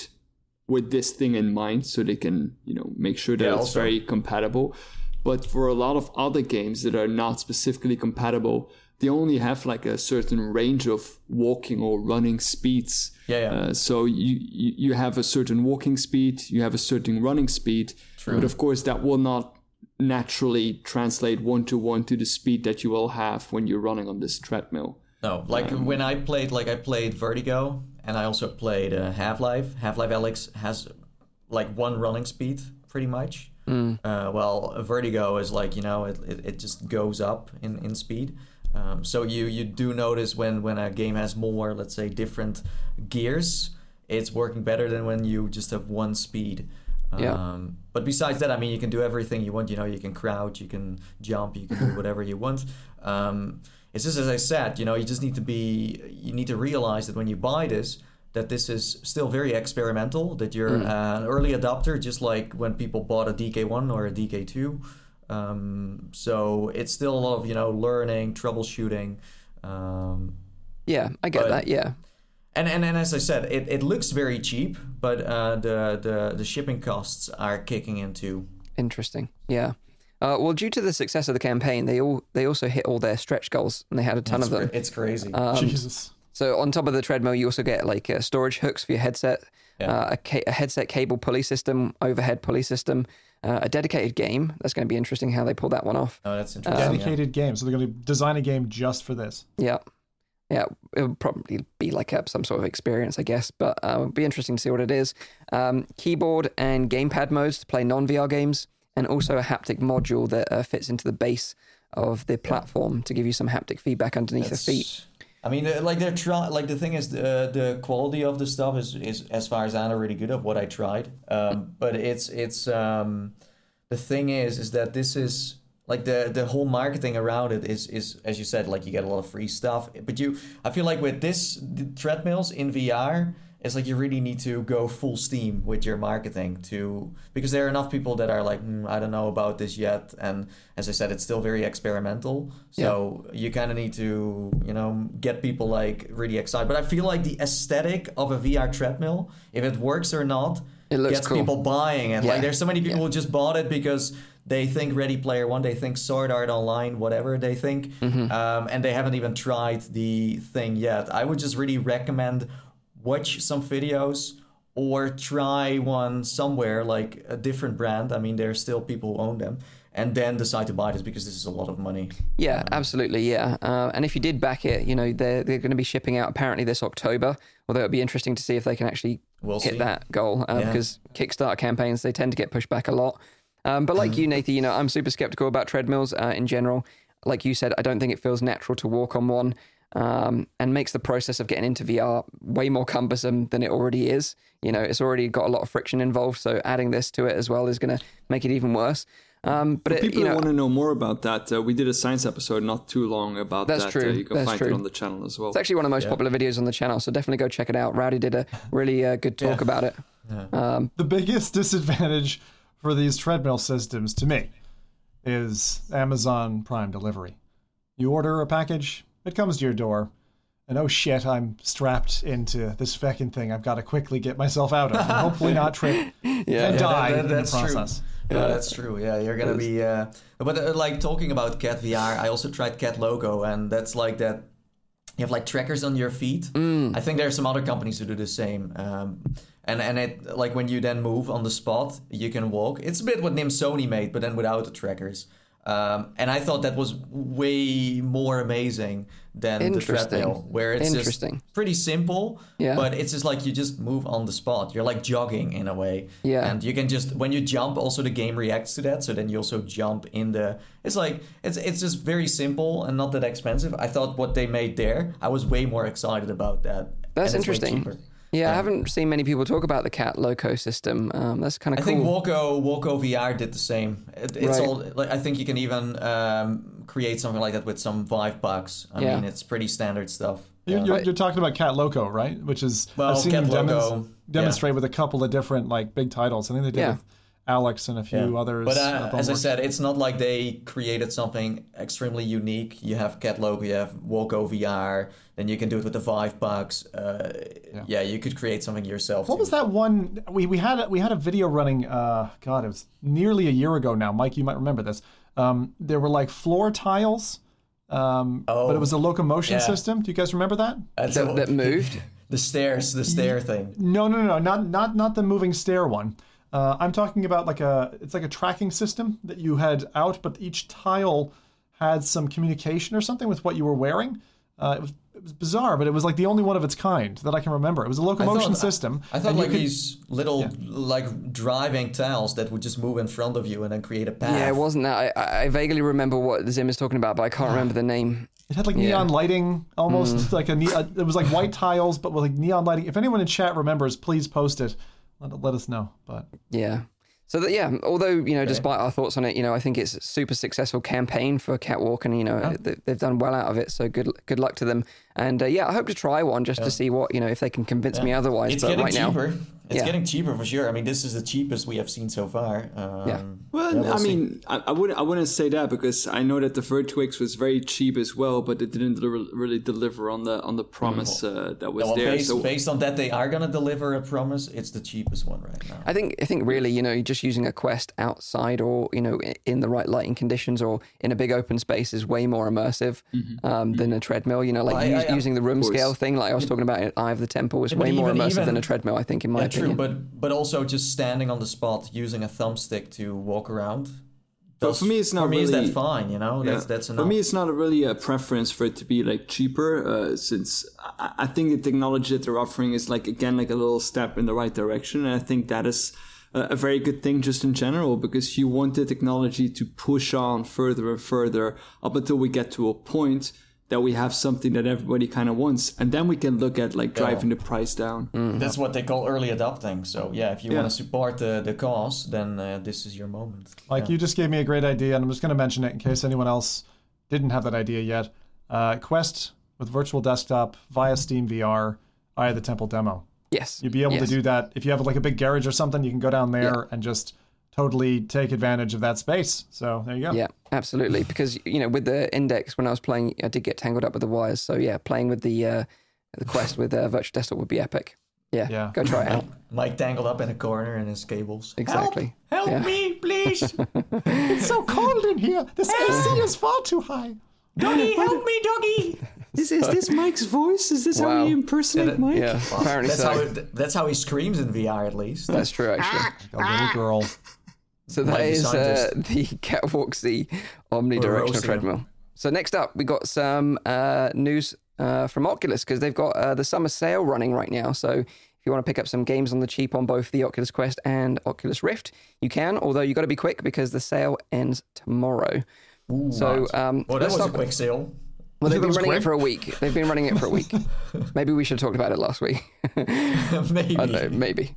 with this thing in mind, so they can, you know, make sure that Yeah, it's also- very compatible. But for a lot of other games that are not specifically compatible, they only have like a certain range of walking or running speeds. Yeah, yeah. Uh, so you, you you have a certain walking speed, you have a certain running speed, but of course that will not naturally translate one to one to the speed that you will have when you're running on this treadmill. No, like when I played, like I played Vertigo, and I also played uh, Half Life. Half Life Alyx has like one running speed, pretty much. Uh, well, Vertigo is like you know it, it, it just goes up in in speed. Um, so you you do notice when when a game has more, let's say, different gears, it's working better than when you just have one speed. Yeah. Um, but besides that, I mean, you can do everything you want. You know, you can crouch, you can jump, you can do whatever you want. Um, it's just as I said, you know, you just need to be, you need to realize that when you buy this, that this is still very experimental. That you're uh, an early adopter, just like when people bought a DK1 or a DK2. Um, so it's still a lot of you know learning, troubleshooting. Um, yeah, I get but- that. Yeah. and, and and as I said, it, it looks very cheap, but uh, the, the the shipping costs are kicking in too. Interesting. Yeah. Uh, well, due to the success of the campaign, they all they also hit all their stretch goals, and they had a ton It's, of them. cra- it's crazy. Jesus. So on top of the treadmill, you also get like uh, storage hooks for your headset, uh, a, ca- a headset cable pulley system, overhead pulley system, uh, a dedicated game. That's going to be interesting how they pull that one off. oh, that's interesting. yeah. Dedicated game. So they're going to design a game just for this. Yeah. Yeah, it would probably be like a, some sort of experience, I guess, but uh, it'd be interesting to see what it is. Um, keyboard and gamepad modes to play non VR games, and also a haptic module that uh, fits into the base of the platform to give you some haptic feedback underneath the feet. I mean, uh, like they're try like the thing is the the quality of the stuff is is as far as I know really good of what I tried. Um, but it's it's um, the thing is is that this is like the the whole marketing around it is is as you said like you get a lot of free stuff. But you I feel like with this the treadmills in VR. It's like you really need to go full steam with your marketing to because there are enough people that are like "Hmm, I don't know about this yet. And as I said it's still very experimental. So you kind of need to you know get people like really excited. But I feel like the aesthetic of a VR treadmill if it works or not It looks gets cool. people buying. And Yeah. like there's so many people who just bought it because they think Ready Player One they think Sword Art Online whatever they think. Mm-hmm. um, and they haven't even tried the thing yet. I would just really recommend watch some videos or try one somewhere like a different brand. I mean, there are still people who own them, and then decide to buy this because this is a lot of money. Yeah, absolutely. Yeah. Uh, and if you did back it, you know, they're, they're going to be shipping out apparently this October, although it'd be interesting to see if they can actually We'll hit see. that goal uh, Yeah. because Kickstarter campaigns, they tend to get pushed back a lot. Um, but like you, Nathan, you know, I'm super skeptical about treadmills uh, in general. Like you said, I don't think it feels natural to walk on one um, and makes the process of getting into VR way more cumbersome than it already is. You know, it's already got a lot of friction involved. So adding this to it as well is going to make it even worse. Um, but it, People you know, want to know more about that, uh, we did a science episode not too long about That's that. true. Uh, you can That's find true. it on the channel as well. it's actually one of the most popular videos on the channel, so definitely go check it out. Rowdy did a really uh, good talk Yeah. about it. Um, the biggest disadvantage for these treadmill systems to me is Amazon Prime delivery. You order a package, it comes to your door, and oh shit, I'm strapped into this fucking thing I've got to quickly get myself out of and hopefully not trip and Yeah, die that- in the that's true. process. Yeah, that's true. Yeah, you're gonna be. Uh, but uh, like talking about KAT VR, I also tried KAT Loco, and that's like that. You have like trackers on your feet. Mm. I think there are some other companies who do the same. Um, and and it like when you then move on the spot, you can walk. It's a bit what Nim Sony made, but then without the trackers. Um, and I thought that was way more amazing than the treadmill, where it's just pretty simple. Yeah. But it's just like you just move on the spot. You're like jogging in a way. Yeah. And you can just when you jump, also the game reacts to that. So then you also jump in the. It's like it's it's just very simple and not that expensive. I thought what they made there, I was way more excited about that. That's And it's way interesting. Cheaper. yeah, I haven't seen many people talk about the KAT Loco system. Um, that's kind I of cool. I think Walko Walko VR did the same. It, it's Right. all like I think you can even um, create something like that with some Vive pucks. I Yeah. mean, it's pretty standard stuff. You, Yeah. you're, you're talking about KAT Loco, right? Which is Well, I've seen Cat them Loco, yeah. demonstrate with a couple of different like big titles. I think they did Yeah. with Alyx and a few others. But uh, uh, as I said, it's not like they created something extremely unique. You have KAT Loco, you have Walko VR, then you can do it with the Vive pucks. Uh, yeah. you could create something yourself. What too. was that one we, we had? a- We had a video running. Uh, God, it was nearly a year ago now. Mike, you might remember this. Um, there were like floor tiles, um, but it was a locomotion Oh, yeah. system. Do you guys remember that? That's that, what- that moved. the stairs, the stair thing. No, no, no, not not not the moving stair one. Uh, I'm talking about like a it's like a tracking system that you had out, but each tile had some communication or something with what you were wearing. Uh, it was it was bizarre, but it was like the only one of its kind that I can remember. It was a locomotion system. I thought like could- these little like driving tiles that would just move in front of you and then create a path. Yeah, it wasn't that. I, I vaguely remember what Zim is talking about, but I can't remember the name. It had like Yeah. neon lighting, almost Mm. like a, ne- a. It was like white tiles, but with like neon lighting. If anyone in chat remembers, please post it. Let, let us know. But Yeah. So that yeah, although you know, despite our thoughts on it, you know, I think it's a super successful campaign for KAT Walk, and you know, they, they've done well out of it. So good, good luck to them. And uh, yeah, I hope to try one just to see what you know if they can convince me otherwise. It's but getting right now, cheaper. It's Yeah. getting cheaper for sure. I mean, this is the cheapest we have seen so far. Um, Yeah. Well, yeah, we'll I see. mean, I, I wouldn't I wouldn't say that because I know that the Virtuix was very cheap as well, but it didn't deliver, really deliver on the on the promise uh, that was well, there. based, so based on that, they are gonna deliver a promise. It's the cheapest one right now. I think I think really, you know, just using a quest outside or you know in the right lighting conditions or in a big open space is way more immersive um, than a treadmill. You know, like Mm-hmm. Well, I- use, I- using the room scale thing, like I was talking about Eye of the Temple, is way more even- immersive than a treadmill. I think, in my yeah, opinion. True, but but also just standing on the spot using a thumbstick to walk around. But for me, it's not for me. Is that really- fine? You know, that's Yeah. that's enough. For me, it's not really a preference for it to be like cheaper, uh, since I, I think the technology that they're offering is like again like a little step in the right direction, and I think that is a, a very good thing just in general because you want the technology to push on further and further up until we get to a point that we have something that everybody kind of wants, and then we can look at like driving the price down. That's what they call early adopting. So yeah, if you Yeah. want to support the the cause, then uh, this is your moment. Like you just gave me a great idea, and I'm just going to mention it in case anyone else didn't have that idea yet. Uh, Quest with virtual desktop via Steam VR, Eye of the Temple demo. yes, You'd be able yes. to do that if you have like a big garage or something. You can go down there and just totally take advantage of that space. So there you go. Yeah, absolutely. Because you know, with the index, when I was playing, I did get tangled up with the wires. So yeah, playing with the uh, the quest with uh, virtual desktop would be epic. Yeah, Yeah. go try it out. Mike tangled up in a corner in his cables. Exactly. Help Yeah. me, please. It's so cold in here. This AC is far too high. doggy, help me, doggy. Is, is this Mike's voice? Is this Wow. how we impersonate Mike? Yeah, apparently That's so. how it, that's how he screams in VR at least. That's true, actually. Like a little girl. So that is uh, the KAT Walk C omnidirectional treadmill. So next up, we got some uh, news uh, from Oculus because they've got uh, the summer sale running right now. So if you want to pick up some games on the cheap on both the Oculus Quest and Oculus Rift, you can. Although you've got to be quick because the sale ends tomorrow. so um, well, that was a quick sale. Well, they've been running quick? it for a week. They've been running it for a week. maybe we should have talked about it last week. Maybe. I don't know, maybe.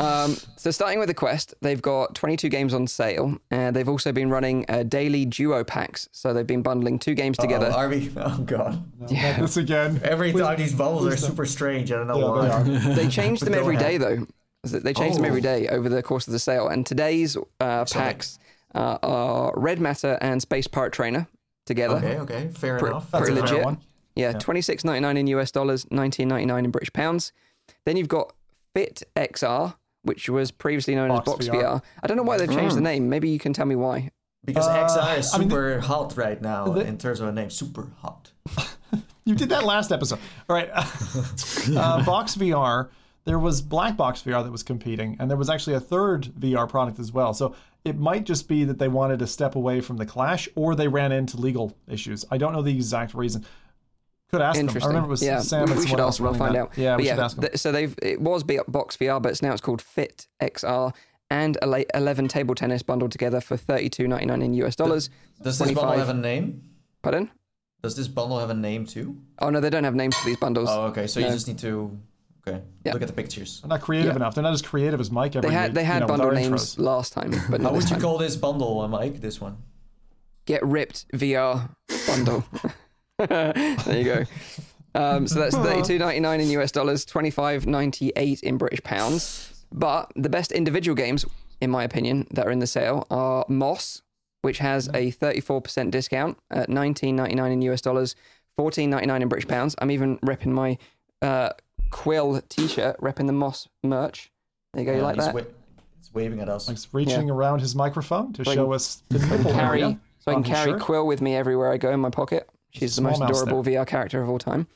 Um, so starting with the Quest, they've got 22 games on sale, and they've also been running uh, daily duo packs. So they've been bundling two games together. Oh, are? Oh god. yeah, This again. Every time these bubbles are super strange. I don't know why. Yeah, they are. they change them Go every day ahead. though. They change them Oh. every day over the course of the sale. And today's uh, packs uh, are Red Matter and Space Pirate Trainer together. Okay, okay, fair Pre- enough. That's pretty a fair legit. one. Yeah, twenty six ninety nine in US dollars, nineteen ninety nine in British pounds. Then you've got Fit XR, which was previously known Box as Box VR. VR. I don't know why they've changed the name. Maybe you can tell me why. Because Uh, XR is I mean, super hot right now the- in terms of a name. Super hot. You did that last episode. All right. uh, Box VR, there was Black Box VR that was competing, and there was actually a third VR product as well. So it might just be that they wanted to step away from the Clash, or they ran into legal issues. I don't know the exact reason. Could ask them. I Interesting. remember it was yeah, Sam we, we should ask else them. We'll find that. out. Yeah, But we should ask them. th- so they've it was B- Box VR, but it's now it's called Fit XR and ele- 11 table tennis bundled together for 32.99 in US dollars. Does this bundle have a name? Pardon? Does this bundle have a name too? Oh no, they don't have names for these bundles. Oh, okay. So you just need to okay Yeah. look at the pictures. They're not creative Yeah. enough. They're not as creative as Mike ever they had they you had know, bundle names intros. last time, but How not would this you time. call this bundle, uh, Mike? This one. Get ripped VR bundle. there you go. Um, so that's thirty-two ninety-nine in US dollars, twenty-five ninety-eight in British pounds. But the best individual games, in my opinion, that are in the sale are Moss, which has a thirty-four percent discount at nineteen ninety-nine in US dollars, fourteen ninety-nine in British pounds. I'm even repping my uh, Quill T-shirt, repping the Moss merch. There you go. You Uh, Oh, like he's that? wa- he's waving at us. Mike's reaching around his microphone to I show can- us the nipple carry, so I can carry shirt. Quill with me everywhere I go in my pocket. She's the most mouse adorable VR character of all time.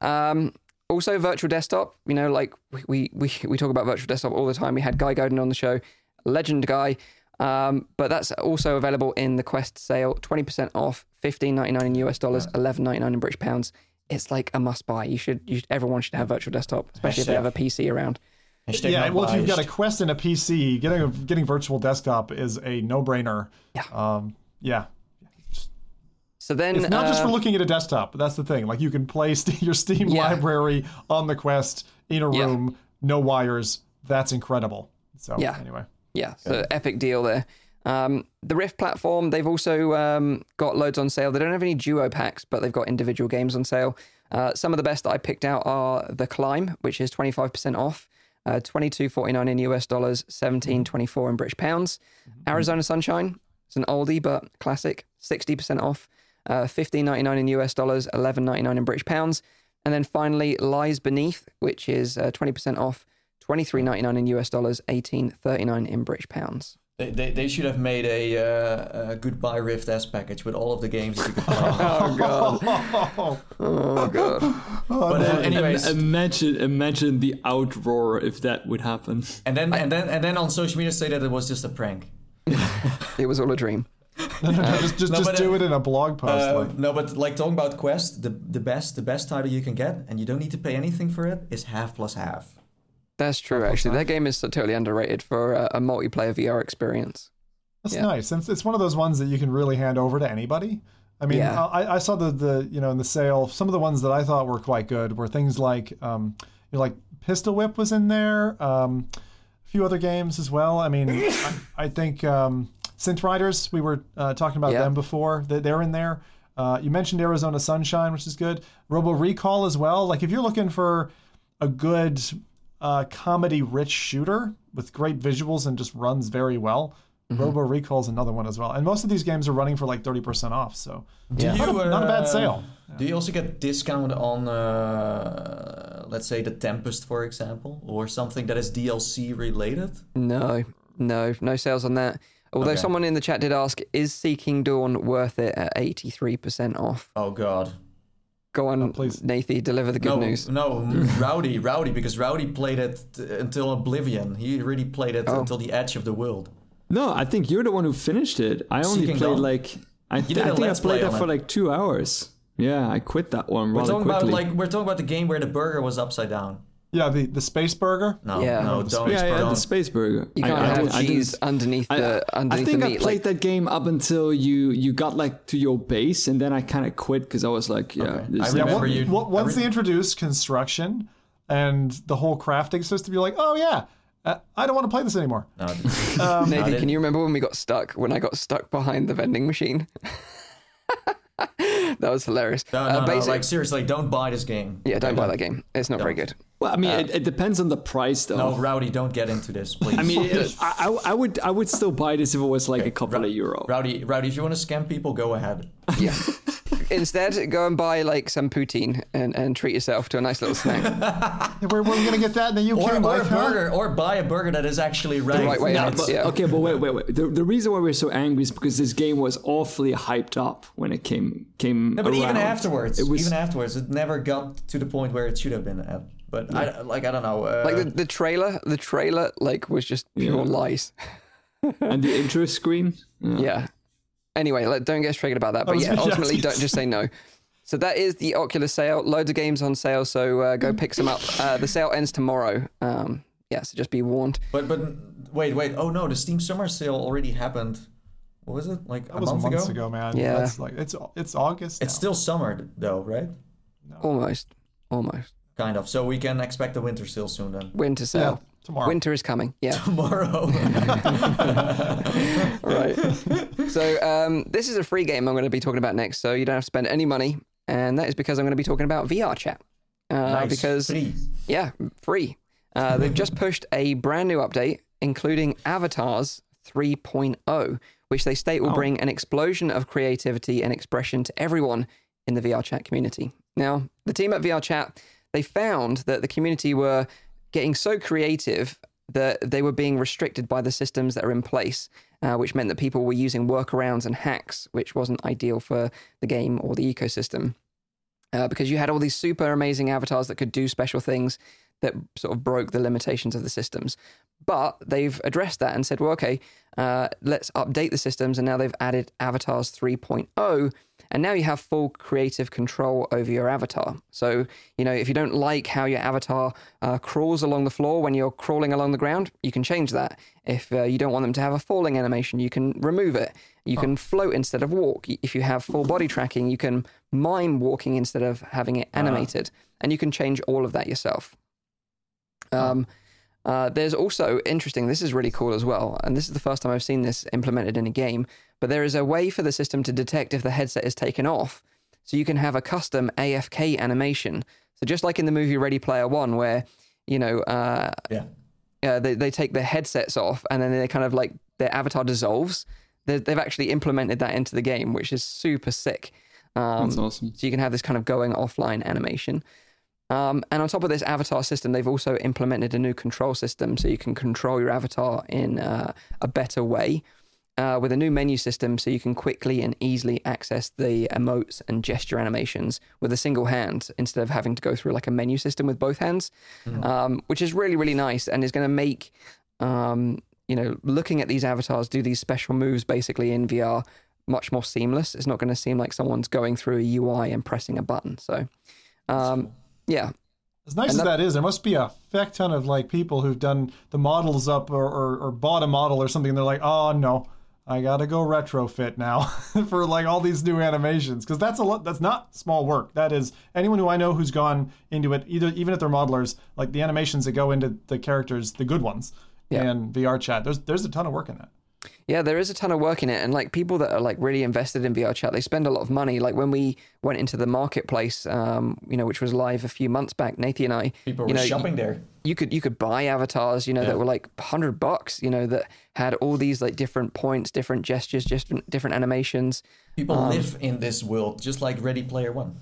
Um, also, virtual desktop. You know, like we, we we talk about virtual desktop all the time. We had Guy Godin on the show, legend guy. Um, but that's also available in the Quest sale, twenty percent off, fifteen ninety nine in US dollars, eleven ninety nine in British pounds. It's like a must buy. You should, you, everyone should have virtual desktop, especially if they have a PC around. Hashtag Yeah, well, if you've got a. Quest and a PC, getting a getting virtual desktop is a no brainer. Yeah. Um, yeah. So then, It's not just for uh, looking at a desktop. That's the thing. Like you can play st- your Steam Yeah. library on the Quest in a Yeah. room, no wires. That's incredible. So Yeah. anyway, Yeah, so epic deal there. Um, the Rift platform, they've also um, got loads on sale. They don't have any duo packs, but they've got individual games on sale. Uh, some of the best that I picked out are The Climb, which is 25% off, uh, 22.49 in US dollars, 17.24 in British pounds. Arizona Sunshine, it's an oldie but classic, 60% off, uh, 15.99 in US dollars, 11.99 in British pounds. And then finally, Lies Beneath, which is uh, 20% off, 23.99 in US dollars, 18.39 in British pounds. They, they, they should have made a, uh, a goodbye Rift S package with all of the games that you could play. Oh god. Oh god. but uh, anyways, imagine, imagine the outroar if that would happen. and then and then and then on social media say that it was just a prank. It was all a dream. just just, no, just but, do uh, it in a blog post. Uh, like, no, but like talking about Quest, the the best the best title you can get, and you don't need to pay anything for it, is half plus half. That's true. Actually, that game is totally underrated for a, a multiplayer VR experience. That's yeah. nice. And it's- it's one of those ones that you can really hand over to anybody. I mean, Yeah. I, I saw the, the you know in the sale. Some of the ones that I thought were quite good were things like um, you know, like Pistol Whip was in there. Um, a few other games as well. I mean, I, I think um, Synth Riders. We were uh, talking about Yeah. them before. They, they're in there. Uh, you mentioned Arizona Sunshine, which is good. Robo Recall as well. Like if you're looking for a good uh, comedy-rich shooter with great visuals and just runs very well. Mm-hmm. Robo Recall is another one as well, and most of these games are running for like thirty percent off. So Do not, a, not a bad sale. Do you also get discount on, uh, let's say, the Tempest, for example, or something that is DLC related? No, no, no sales on that. Although Okay. someone in the chat did ask, is Seeking Dawn worth it at 83% off? Oh God, Go on, oh, please. Nathy, deliver the good no, news. no, Rowdy, Rowdy, because Rowdy played it until oblivion. He really played it Oh. until the edge of the world. No, I think you're the one who finished it. I only Seeking played Dawn? like I, th- did I a think I played Play that for it. like two hours. Yeah, I quit that one We're talking quickly. about like we're talking about the game where the burger was upside down. Yeah, the the Space Burger. No, Yeah. no, the don't. space yeah, yeah, don't. the space burger. You I- can't I have didn't- I cheese didn't- underneath I, the I underneath think the I meat. played like, that game up until you you got like to your base, and then I kind of quit because I was like, yeah, Okay. this I is Yeah, remember on- you- on- once I they introduced construction and the whole crafting system, you're like, oh yeah. Uh, I don't want to play this anymore. No, Nathan, can you remember when we got stuck? When I got stuck behind the vending machine? that was hilarious. no, Uh, no, no, like seriously, don't buy this game. yeah, don't buy that game. It's not very good. Well, I mean, it, it depends on the price, though. No, Rowdy, don't get into this, please. I mean, it, I, I I would I would still buy this if it was like a couple of euro. Rowdy, Rowdy, if you want to scam people, go ahead. Yeah. Instead, go and buy like some poutine and, and treat yourself to a nice little snack. Where, where are we going to get that in the UK, Or, or a Mike? huh? burger, or buy a burger that is actually ranked. right way Yeah, out, but- yeah. Okay, but wait, wait, wait. The, the reason why we're so angry is because this game was awfully hyped up when it came came. No, but even afterwards, it was even afterwards, it never got to the point where it should have been at. But I like, I don't know. Uh, Like the, the trailer, the trailer like was just pure lies. and the intro screen. Yeah. Yeah. Anyway, like, don't get us triggered about that. But yeah, ultimately, don't just say no. So that is the Oculus sale. Loads of games on sale. So uh, go pick some up. Uh, the sale ends tomorrow. Um, yeah, so just be warned. but but wait, wait. Oh no, the Steam Summer Sale already happened. What was it? Like That a was month months ago? ago, man. Yeah. That's like it's it's August. It's now. still summer though, right? Almost. Almost. Kind of. So we can expect a winter sale soon then. Winter yeah, sale. tomorrow. Winter is coming. Yeah. Tomorrow. right. So um, this is a free game I'm going to be talking about next. So you don't have to spend any money, and that is because I'm going to be talking about VR chat. Uh, Nice. Because Free. yeah, free. Uh, they've just pushed a brand new update, including Avatars 3.0, which they state will bring an explosion of creativity and expression to everyone in the VR chat community. Now, the team at VR chat they found that the community were getting so creative that they were being restricted by the systems that are in place, uh, which meant that people were using workarounds and hacks, which wasn't ideal for the game or the ecosystem. Uh, because you had all these super amazing avatars that could do special things that sort of broke the limitations of the systems. But they've addressed that and said, well, okay, uh, let's update the systems. And now they've added Avatars 3.0. And now you have full creative control over your avatar. So, you know, if you don't like how your avatar uh, crawls along the floor when you're crawling along the ground, you can change that. If uh, you don't want them to have a falling animation, you can remove it. You can float instead of walk. If you have full body tracking, you can mime walking instead of having it animated. And you can change all of that yourself. Um, uh, there's also interesting. This is really cool as well, and this is the first time I've seen this implemented in a game. But there is a way for the system to detect if the headset is taken off, so you can have a custom AFK animation. So just like in the movie Ready Player One, where you know uh, Yeah. uh, they they take their headsets off and then they kind of like their avatar dissolves. They, they've actually implemented that into the game, which is super sick. Um, That's awesome. so you can have this kind of going offline animation. Um, and on top of this avatar system, they've also implemented a new control system so you can control your avatar in uh, a better way uh, with a new menu system so you can quickly and easily access the emotes and gesture animations with a single hand instead of having to go through like a menu system with both hands, um, which is really, really nice and is going to make, um, you know, looking at these avatars do these special moves basically in VR much more seamless. It's not going to seem like someone's going through a UI and pressing a button. So, um, yeah, As nice And as that- that is, there must be a feck ton of like people who've done the models up or, or, or bought a model or something. And they're like, oh no, I gotta go retrofit now for like all these new animations because that's a lot. That's not small work. That is anyone who I know who's gone into it, either even if they're modelers, like the animations that go into the characters, the good ones, Yeah. and VR chat. There's there's a ton of work in that. Yeah, there is a ton of work in it, and like people that are like really invested in VR chat, they spend a lot of money. Like when we went into the marketplace, um, you know, which was live a few months back, Nathan and I, People you were know, shopping there. you could you could buy avatars, you know, that were like hundred bucks, you know, that had all these like different points, different gestures, different different animations. People Um, live in this world just like Ready Player One.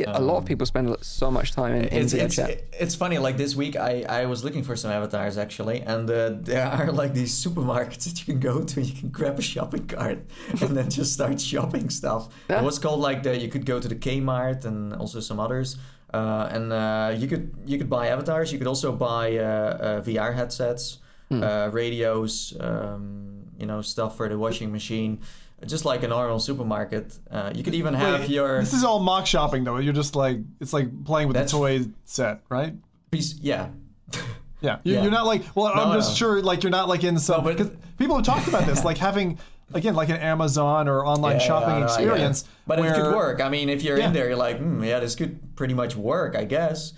Yeah, a lot of people spend so much time in, in Um, It's it's, chat. it's funny. Like this week, I, I was looking for some avatars actually, and uh, there are like these supermarkets that you can go to. You can grab a shopping cart and then just start shopping stuff. Yeah. It was called like the you could go to the Kmart and also some others. Uh, and uh, you could you could buy avatars. You could also buy uh, uh, VR headsets, uh, radios, um, you know, stuff for the washing machine, just like a normal supermarket. Uh, you could even have Wait, your This is all mock shopping though. You're just like it's like playing with That's- the toy set, right? piece. Yeah, Yeah, you, Yeah. you're not like. Well, I'm just no. sure like you're not like in some. No, but- people have talked about this, like having again like an Amazon or online Yeah, shopping yeah, no, experience. But where, it could work. I mean, if you're in there, you're like, hmm, yeah, this could pretty much work, I guess.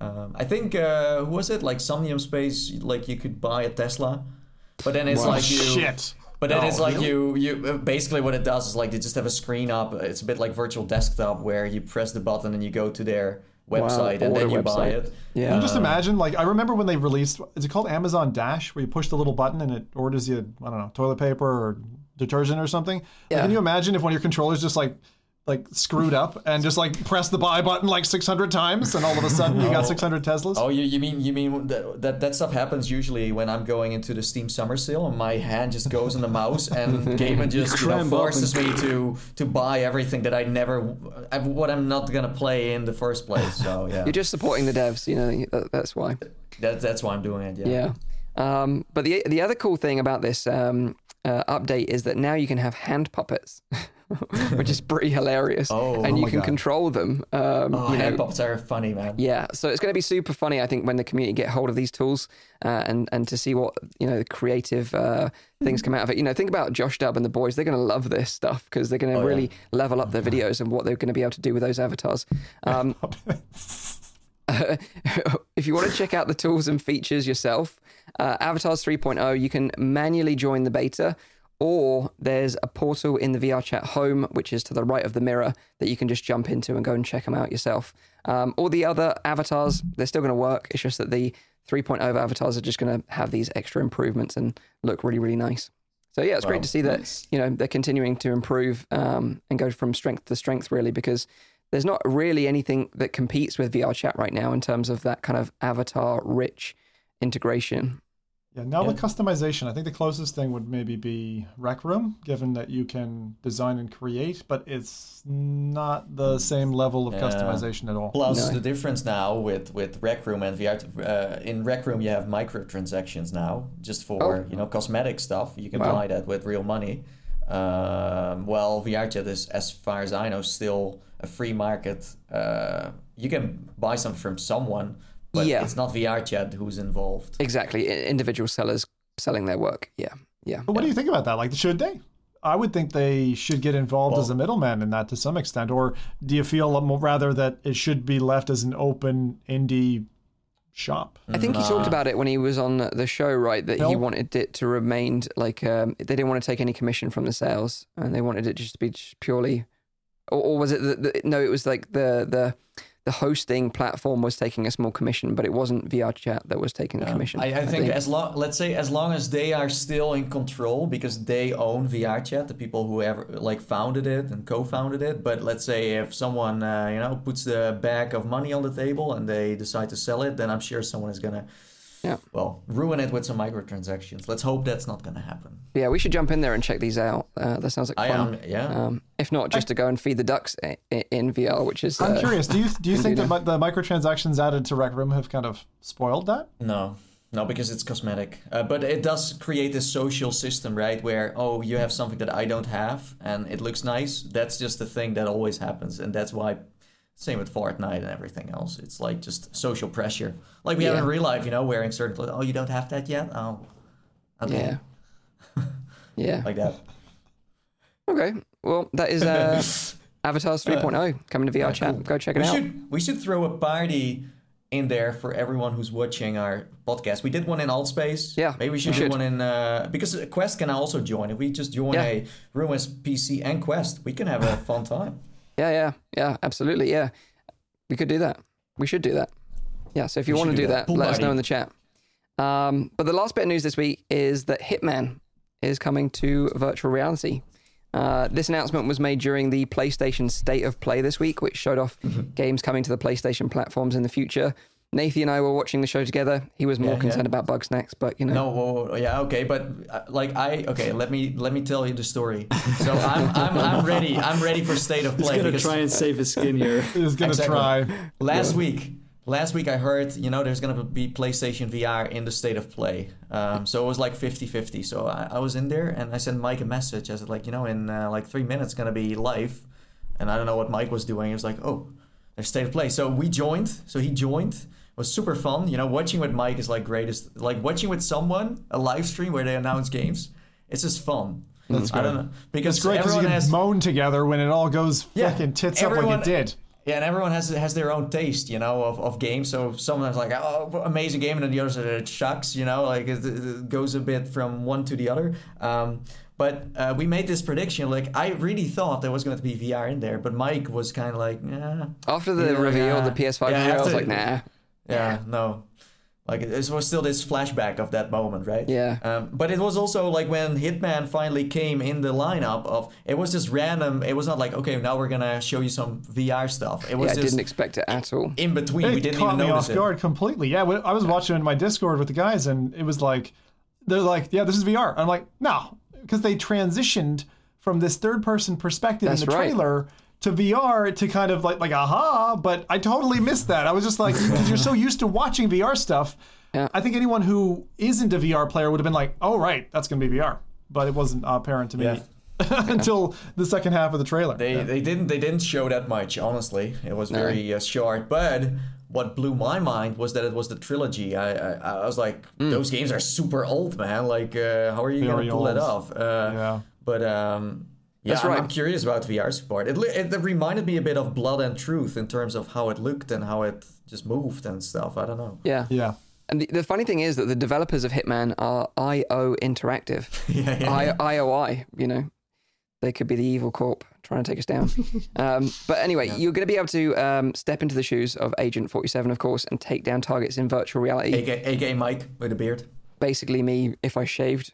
Um, I think uh, who was it? Like Somnium Space, like you could buy a Tesla, but then it's like you. Shit. But No, it's like really? you, you uh, basically what it does is like they just have a screen up. It's a bit like virtual desktop where you press the button and you go to their website and order then you buy website. it. Yeah. Can you just imagine? Like, I remember when they released, is it called Amazon Dash, where you push the little button and it orders you, I don't know, toilet paper or detergent or something? Like, Yeah. can you imagine if one of your controllers just like, like screwed up and just like press the buy button like 600 times and all of a sudden you got 600 Teslas? Oh, you, you mean you mean that, that that stuff happens usually when I'm going into the Steam Summer Sale and my hand just goes on the mouse and Gaiman just you know, forces me to to buy everything that I never what I'm not gonna play in the first place. So yeah, You're just supporting the devs, you know. that- That's why. that, that's why I'm doing it. Yeah. Yeah. Um, but the the other cool thing about this um, uh, update is that now you can have hand puppets, which is pretty hilarious, Oh, and oh you can God. control them. Um, Oh, you know, pops are funny, man. Yeah, so it's going to be super funny, I think, when the community get hold of these tools uh, and and to see what you know the creative uh, things come out of it. You know, think about Josh Dub and the boys; they're going to love this stuff because they're going to Oh, yeah. really level up their videos and what they're going to be able to do with those avatars. Um, if you want to check out the tools and features yourself, uh, Avatars 3.0, you can manually join the beta, or there's a portal in the VR chat home, which is to the right of the mirror, that you can just jump into and go and check them out yourself. Um, all the other avatars, they're still going to work. It's just that the 3.0 avatars are just going to have these extra improvements and look really, really nice. So yeah, it's great to see that nice. you know they're continuing to improve um, and go from strength to strength, really, because there's not really anything that competes with VR chat right now in terms of that kind of avatar rich integration. Yeah, now Yeah. with customization, I think the closest thing would maybe be Rec Room, given that you can design and create, but it's not the same level of Yeah. customization at all. Plus, No. the difference now with with Rec Room and VR, uh, in Rec Room you have microtransactions now, just for Oh. you know cosmetic stuff. You can Wow. buy that with real money. Um, well, VRChat is, as far as I know, still a free market. Uh, you can buy something from someone, but Yeah. it's not VRChat who's involved. Exactly, individual sellers selling their work. Yeah, yeah. But what do you think about that? Like, should they? I would think they should get involved Well- as a middleman in that to some extent. Or do you feel rather that it should be left as an open indie shop? I think he talked about it when he was on the show, right? That he wanted it to remain like um, they didn't want to take any commission from the sales, and they wanted it just to be just purely, or, or was it the, the, no? It was like the the the hosting platform was taking a small commission, but it wasn't VR Chat that was taking the commission. I, I think as long, let's say, as long as they are still in control because they own VRChat, the people who ever like founded it and co-founded it. But let's say if someone uh, you know puts the bag of money on the table and they decide to sell it, then I'm sure someone is gonna, Yeah. well, ruin it with some microtransactions. Let's hope that's not gonna happen. yeah, we should jump in there and check these out. Uh, that sounds like I fun. am, yeah. Um, if not, just to go and feed the ducks i- i- in VR, which is I'm uh, curious. Do you do you think do that the microtransactions added to Rec Room have kind of spoiled that? No, no, because it's cosmetic. Uh, but it does create this social system, right? Where oh, you have something that I don't have, and it looks nice. That's just the thing that always happens, and that's why. Same with Fortnite and everything else. It's like just social pressure, like we have Yeah. in real life. You know, wearing certain clothes. Oh, you don't have that yet. Oh, okay, yeah, yeah. like that. Okay, well, that is uh, Avatars 3.0 coming to VR Chat. cool. Go check it We out. should we should throw a party in there for everyone who's watching our podcast. We did one in Altspace. Yeah, maybe we should we do should. one in uh, because Quest can also join. If we just join Yeah. a Ruins PC and Quest, we can have a fun time. Yeah, yeah, yeah, absolutely. Yeah, we could do that. We should do that. Yeah, so if you We want to do do that, that. Let us know in the chat. Um, but the last bit of news this week is that Hitman is coming to virtual reality. Uh, this announcement was made during the PlayStation State of Play this week, which showed off Mm-hmm. games coming to the PlayStation platforms in the future. Nathan and I were watching the show together. He was more Yeah, yeah. concerned about Bugsnax, but you know, No, whoa, whoa, yeah, okay, but uh, like I okay, let me let me tell you the story. So I'm I'm, I'm ready. I'm ready for state of play. He's play. gonna because- try and save his skin here. Is going to Exactly. try. Last week, last week I heard, you know, there's gonna be PlayStation VR in the state of play. Um, so it was like 50-50. So I, I was in there and I sent Mike a message. I said like, you know, in uh, like three minutes gonna be live, and I don't know what Mike was doing. He was like, oh, there's state of play. So we joined. So he joined. It was super fun. You know, watching with Mike is like greatest. Like watching with someone a live stream where they announce games. It's just fun. That's I don't know because It's great because you everyone can has moan together when it all goes Yeah, fucking tits up like it did. Yeah, and everyone has has their own taste, you know, of, of games. So someone's like, "Oh, amazing game," and then the others are it shucks, you know, like it, it goes a bit from one to the other. Um, but uh, we made this prediction. Like I really thought there was going to be VR in there, but Mike was kind of like, "Yeah, After the Yeah, reveal, yeah. the PS5 Yeah, reveal, I was like, nah. Yeah, no." Like it was still this flashback of that moment, right? Yeah. Um, but it was also like when Hitman finally came in the lineup of it was just random. It was not like okay, now we're gonna show you some VR stuff. It was Yeah, I didn't expect it at all. in between. we didn't caught even me notice off it. guard completely. Yeah, I was watching in my Discord with the guys, and it was like, they're like, "Yeah, this is VR." I'm like, "No," because they transitioned from this third-person perspective That's in the right. trailer to VR to kind of like like aha. But I totally missed that. I was just like, because you're so used to watching VR stuff. Yeah. I think anyone who isn't a VR player would have been like, "Oh, right, that's going to be VR," but it wasn't apparent to me. Yeah. until the second half of the trailer. They they didn't they didn't show that much. Honestly, it was very uh, short. But what blew my mind was that it was the trilogy. I I, I was like, Hmm. those games are super old, man. Like, uh, how are you gonna pull that off? Uh, Yeah. But um, yeah, That's I'm, right. I'm curious about VR support. It, li- it reminded me a bit of Blood and Truth in terms of how it looked and how it just moved and stuff. I don't know. Yeah. yeah. And the, the funny thing is that the developers of Hitman are IO Interactive. yeah, yeah. I, IOI, you know. They could be the evil corp trying to take us down. um, but anyway, you're going to be able to um, step into the shoes of Agent 47, of course, and take down targets in virtual reality. AK, AK Mike with a beard. Basically, me, if I shaved,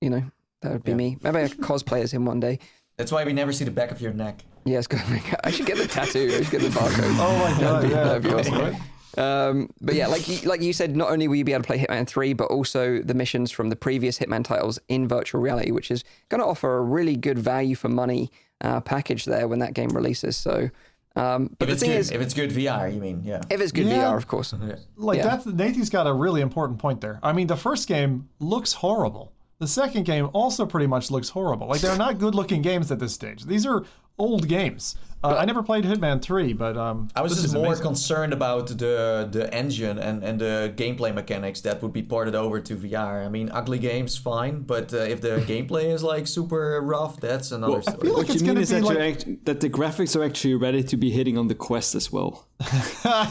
you know, that would be me. Maybe I could cosplay as him one day. That's why we never see the back of your neck. Yeah, it's good. I should get the tattoo. I should get the barcode. Oh my god, yeah. That'd be awesome. Um, but yeah, like you, like you said, not only will you be able to play Hitman 3, but also the missions from the previous Hitman titles in virtual reality, which is going to offer a really good value for money uh, package there when that game releases. So, um, but If the thing good, is, if it's good VR, you mean? Yeah. if it's good Yeah. VR, of course. Like Yeah. that's Nathan's got a really important point there. I mean, the first game looks horrible. The second game also pretty much looks horrible. Like they're not good-looking games at this stage. These are old games. Uh, I never played Hitman 3, but um, I was this just is more amazing. concerned about the the engine and, and the gameplay mechanics that would be ported over to VR. I mean, ugly games, fine, but uh, if the gameplay is like super rough, that's another story. feel like What it's you mean is that, like- act- that the graphics are actually ready to be hitting on the Quest as well.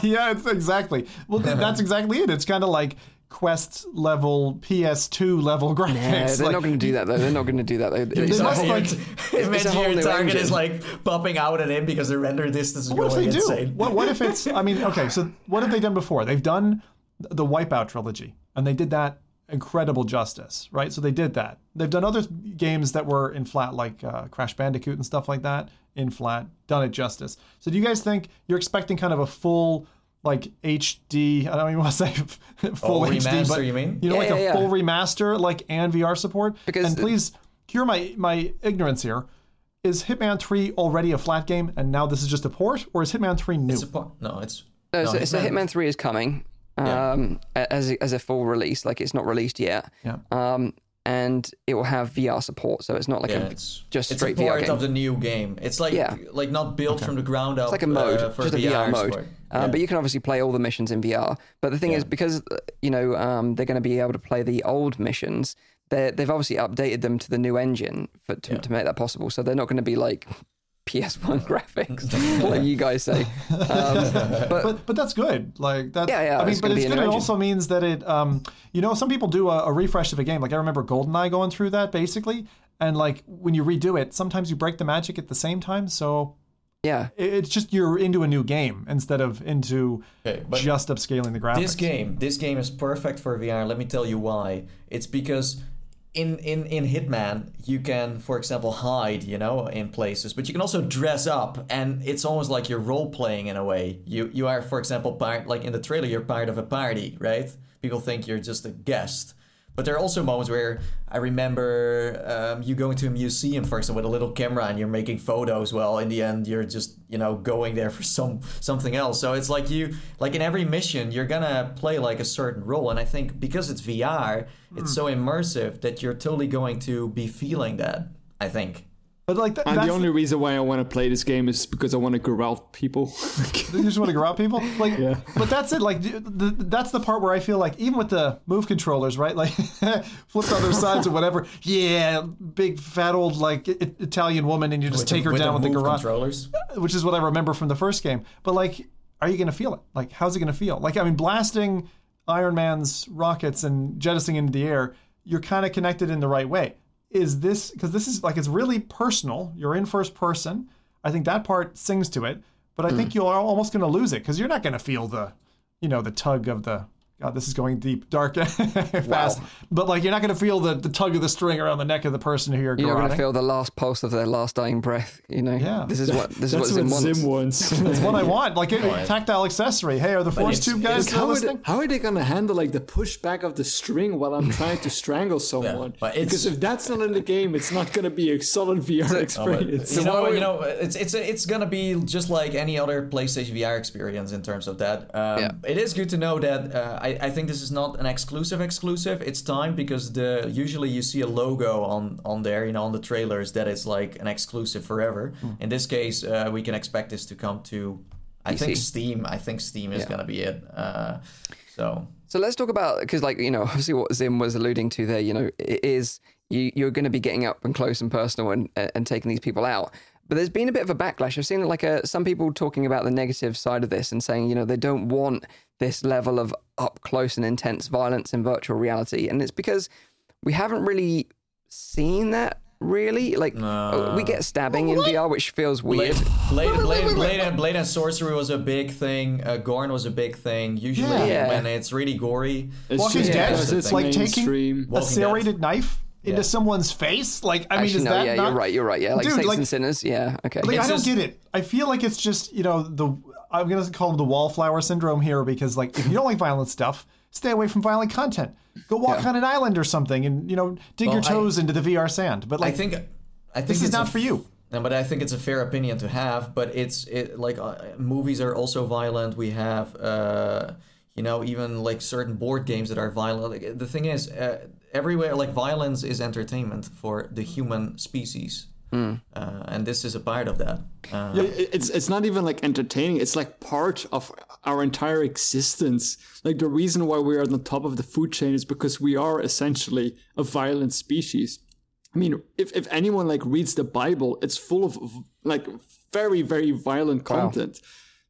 yeah, it's exactly. Well, that's exactly it. It's kind of like Quest level, PS2 level graphics. Yeah, they're like, not going to do that though. They're not going to do that though. It's they a must, whole- like- it's a Imagine whole your target engine. is like popping out and in because the render distance is What if going they do? insane. What, what if it's? I mean, okay. So what have they done before? They've done the Wipeout trilogy, and they did that incredible justice, right? So they did that. They've done other games that were in flat, like uh, Crash Bandicoot and stuff like that, in flat, done it justice. So do you guys think you're expecting kind of a full? Like HD, I don't even want to say full Oh, HD, remaster, but you mean? you know, like Yeah, a yeah, yeah. full remaster, like and VR support. Because- and please cure my my ignorance here. Is Hitman 3 already a flat game and now this is just a port, or is Hitman 3 new? It's a no, it's No, no, so, so Hitman- Hitman 3 is coming um, a- as, a, as a full release. Like it's not released yet. Yeah. Um, and it will have VR support. So it's not like Yeah, a it's just it's straight a VR part game. of the new game. It's like Yeah. like not built from the ground up. It's like a mode, uh, for just a VR, mode. support. Uh, Yeah. But you can obviously play all the missions in VR. But the thing is, because you know um, they're going to be able to play the old missions, they they've obviously updated them to the new engine for, to, to make that possible. So they're not going to be like PS1 graphics, like you guys say. Um, but but but that's good. Like that. Yeah, yeah, I mean, but it's good. It also means that it, um, you know, some people do a, a refresh of a game. Like I remember GoldenEye going through that basically, and like when you redo it, sometimes you break the magic at the same time. So yeah, it- it's just you're into a new game instead of into Okay, just upscaling the graphics. This game, this game is perfect for VR. Let me tell you why. It's because in in in Hitman, you can, for example, hide, you know, in places, but you can also dress up, and it's almost like you're role playing in a way. You you are, for example, part like in the trailer, you're part of a party, right? People think you're just a guest. But there are also moments where I remember um, you going to a museum, for example, with a little camera and you're making photos. Well, in the end, you're just you know going there for some something else. So it's like you like in every mission, you're gonna play like a certain role. And I think because it's VR, it's so immersive that you're totally going to be feeling that. I think. But like th- uh, And that's the only reason why I want to play this game is because I want to corral people. you just want to grout people? Like but that's it like the, the, that's the part where i feel like even with the move controllers right like flipped on their sides or whatever yeah big fat old like I- italian woman and you just take her with down with the move garage. controllers. which is what i remember from the first game. But like are you gonna feel it? Like how's it gonna feel? Like i mean blasting iron man's rockets and jettisoning into the air you're kind of connected in the right way is this because this is like it's really personal. You're in first person. I think that part sings to it but i think mm. you're almost going to lose it because you're not going to feel the you know the tug of the god this is going deep dark fast but like you're not going to feel the, the tug of the string around the neck of the person who you're You're going to feel the last pulse of their last dying breath. You know, Yeah. this is what this is what That's Zim what wants. Zim wants. It's what I want. Like a tactile accessory. Hey, are the force it's- tube guys it's- still how, are they, how are they gonna handle like the pushback of the string while I'm trying to strangle someone? but it's- because if that's not in the game, it's not gonna be a solid VR experience. you know, what we- you know, it's it's it's gonna be just like any other PlayStation VR experience in terms of that. Um, Yeah. It is good to know that uh, I I think this is not an exclusive exclusive. It's time because the usually you see a logo on on there, you know, on the trailers that it's like an exclusive forever. Hmm. In this case, uh, we can expect this to come to. I PC. think Steam. I think Steam is Yeah. gonna be it. Uh, so So let's talk about because, like you know, obviously what Zim was alluding to there. You know, it is you, you're going to be getting up and close and personal and and taking these people out. But there's been a bit of a backlash. I've seen like a, some people talking about the negative side of this and saying, you know, they don't want this level of up close and intense violence in virtual reality, and it's because we haven't really seen that really. Like we get stabbing in VR, which feels weird. Blade, Blade, Blade, Blade, and Blade and Sorcery was a big thing. Uh, Gorn was a big thing. Usually, Yeah. when it's really gory, It's Walking just Dead, because it's like taking a Walking serrated knife into Yeah. someone's face. Like, I mean, Actually, is no, that yeah, not? you're right. You're right. Yeah, like Dude, Saints like- and Sinners. Yeah, okay. Like, I It's don't just- get it. I feel like it's just you know the I'm gonna call them the wallflower syndrome here because like if you don't like violent stuff, stay away from violent content. Go walk on an island or something and you know dig your Well, I- toes into the VR sand. But I like think I think this is it's not a for you. No, but I think it's a fair opinion to have. But it's it like uh, movies are also violent. We have uh, you know even like certain board games that are violent. Like, the thing is, uh, everywhere like violence is entertainment for the human species, uh, and this is a part of that. Uh, Yeah, it's it's not even like entertaining. It's like part of our entire existence. Like the reason why we're on the top of the food chain is because we are essentially a violent species. I mean, if if anyone like reads the Bible, it's full of like very very violent content,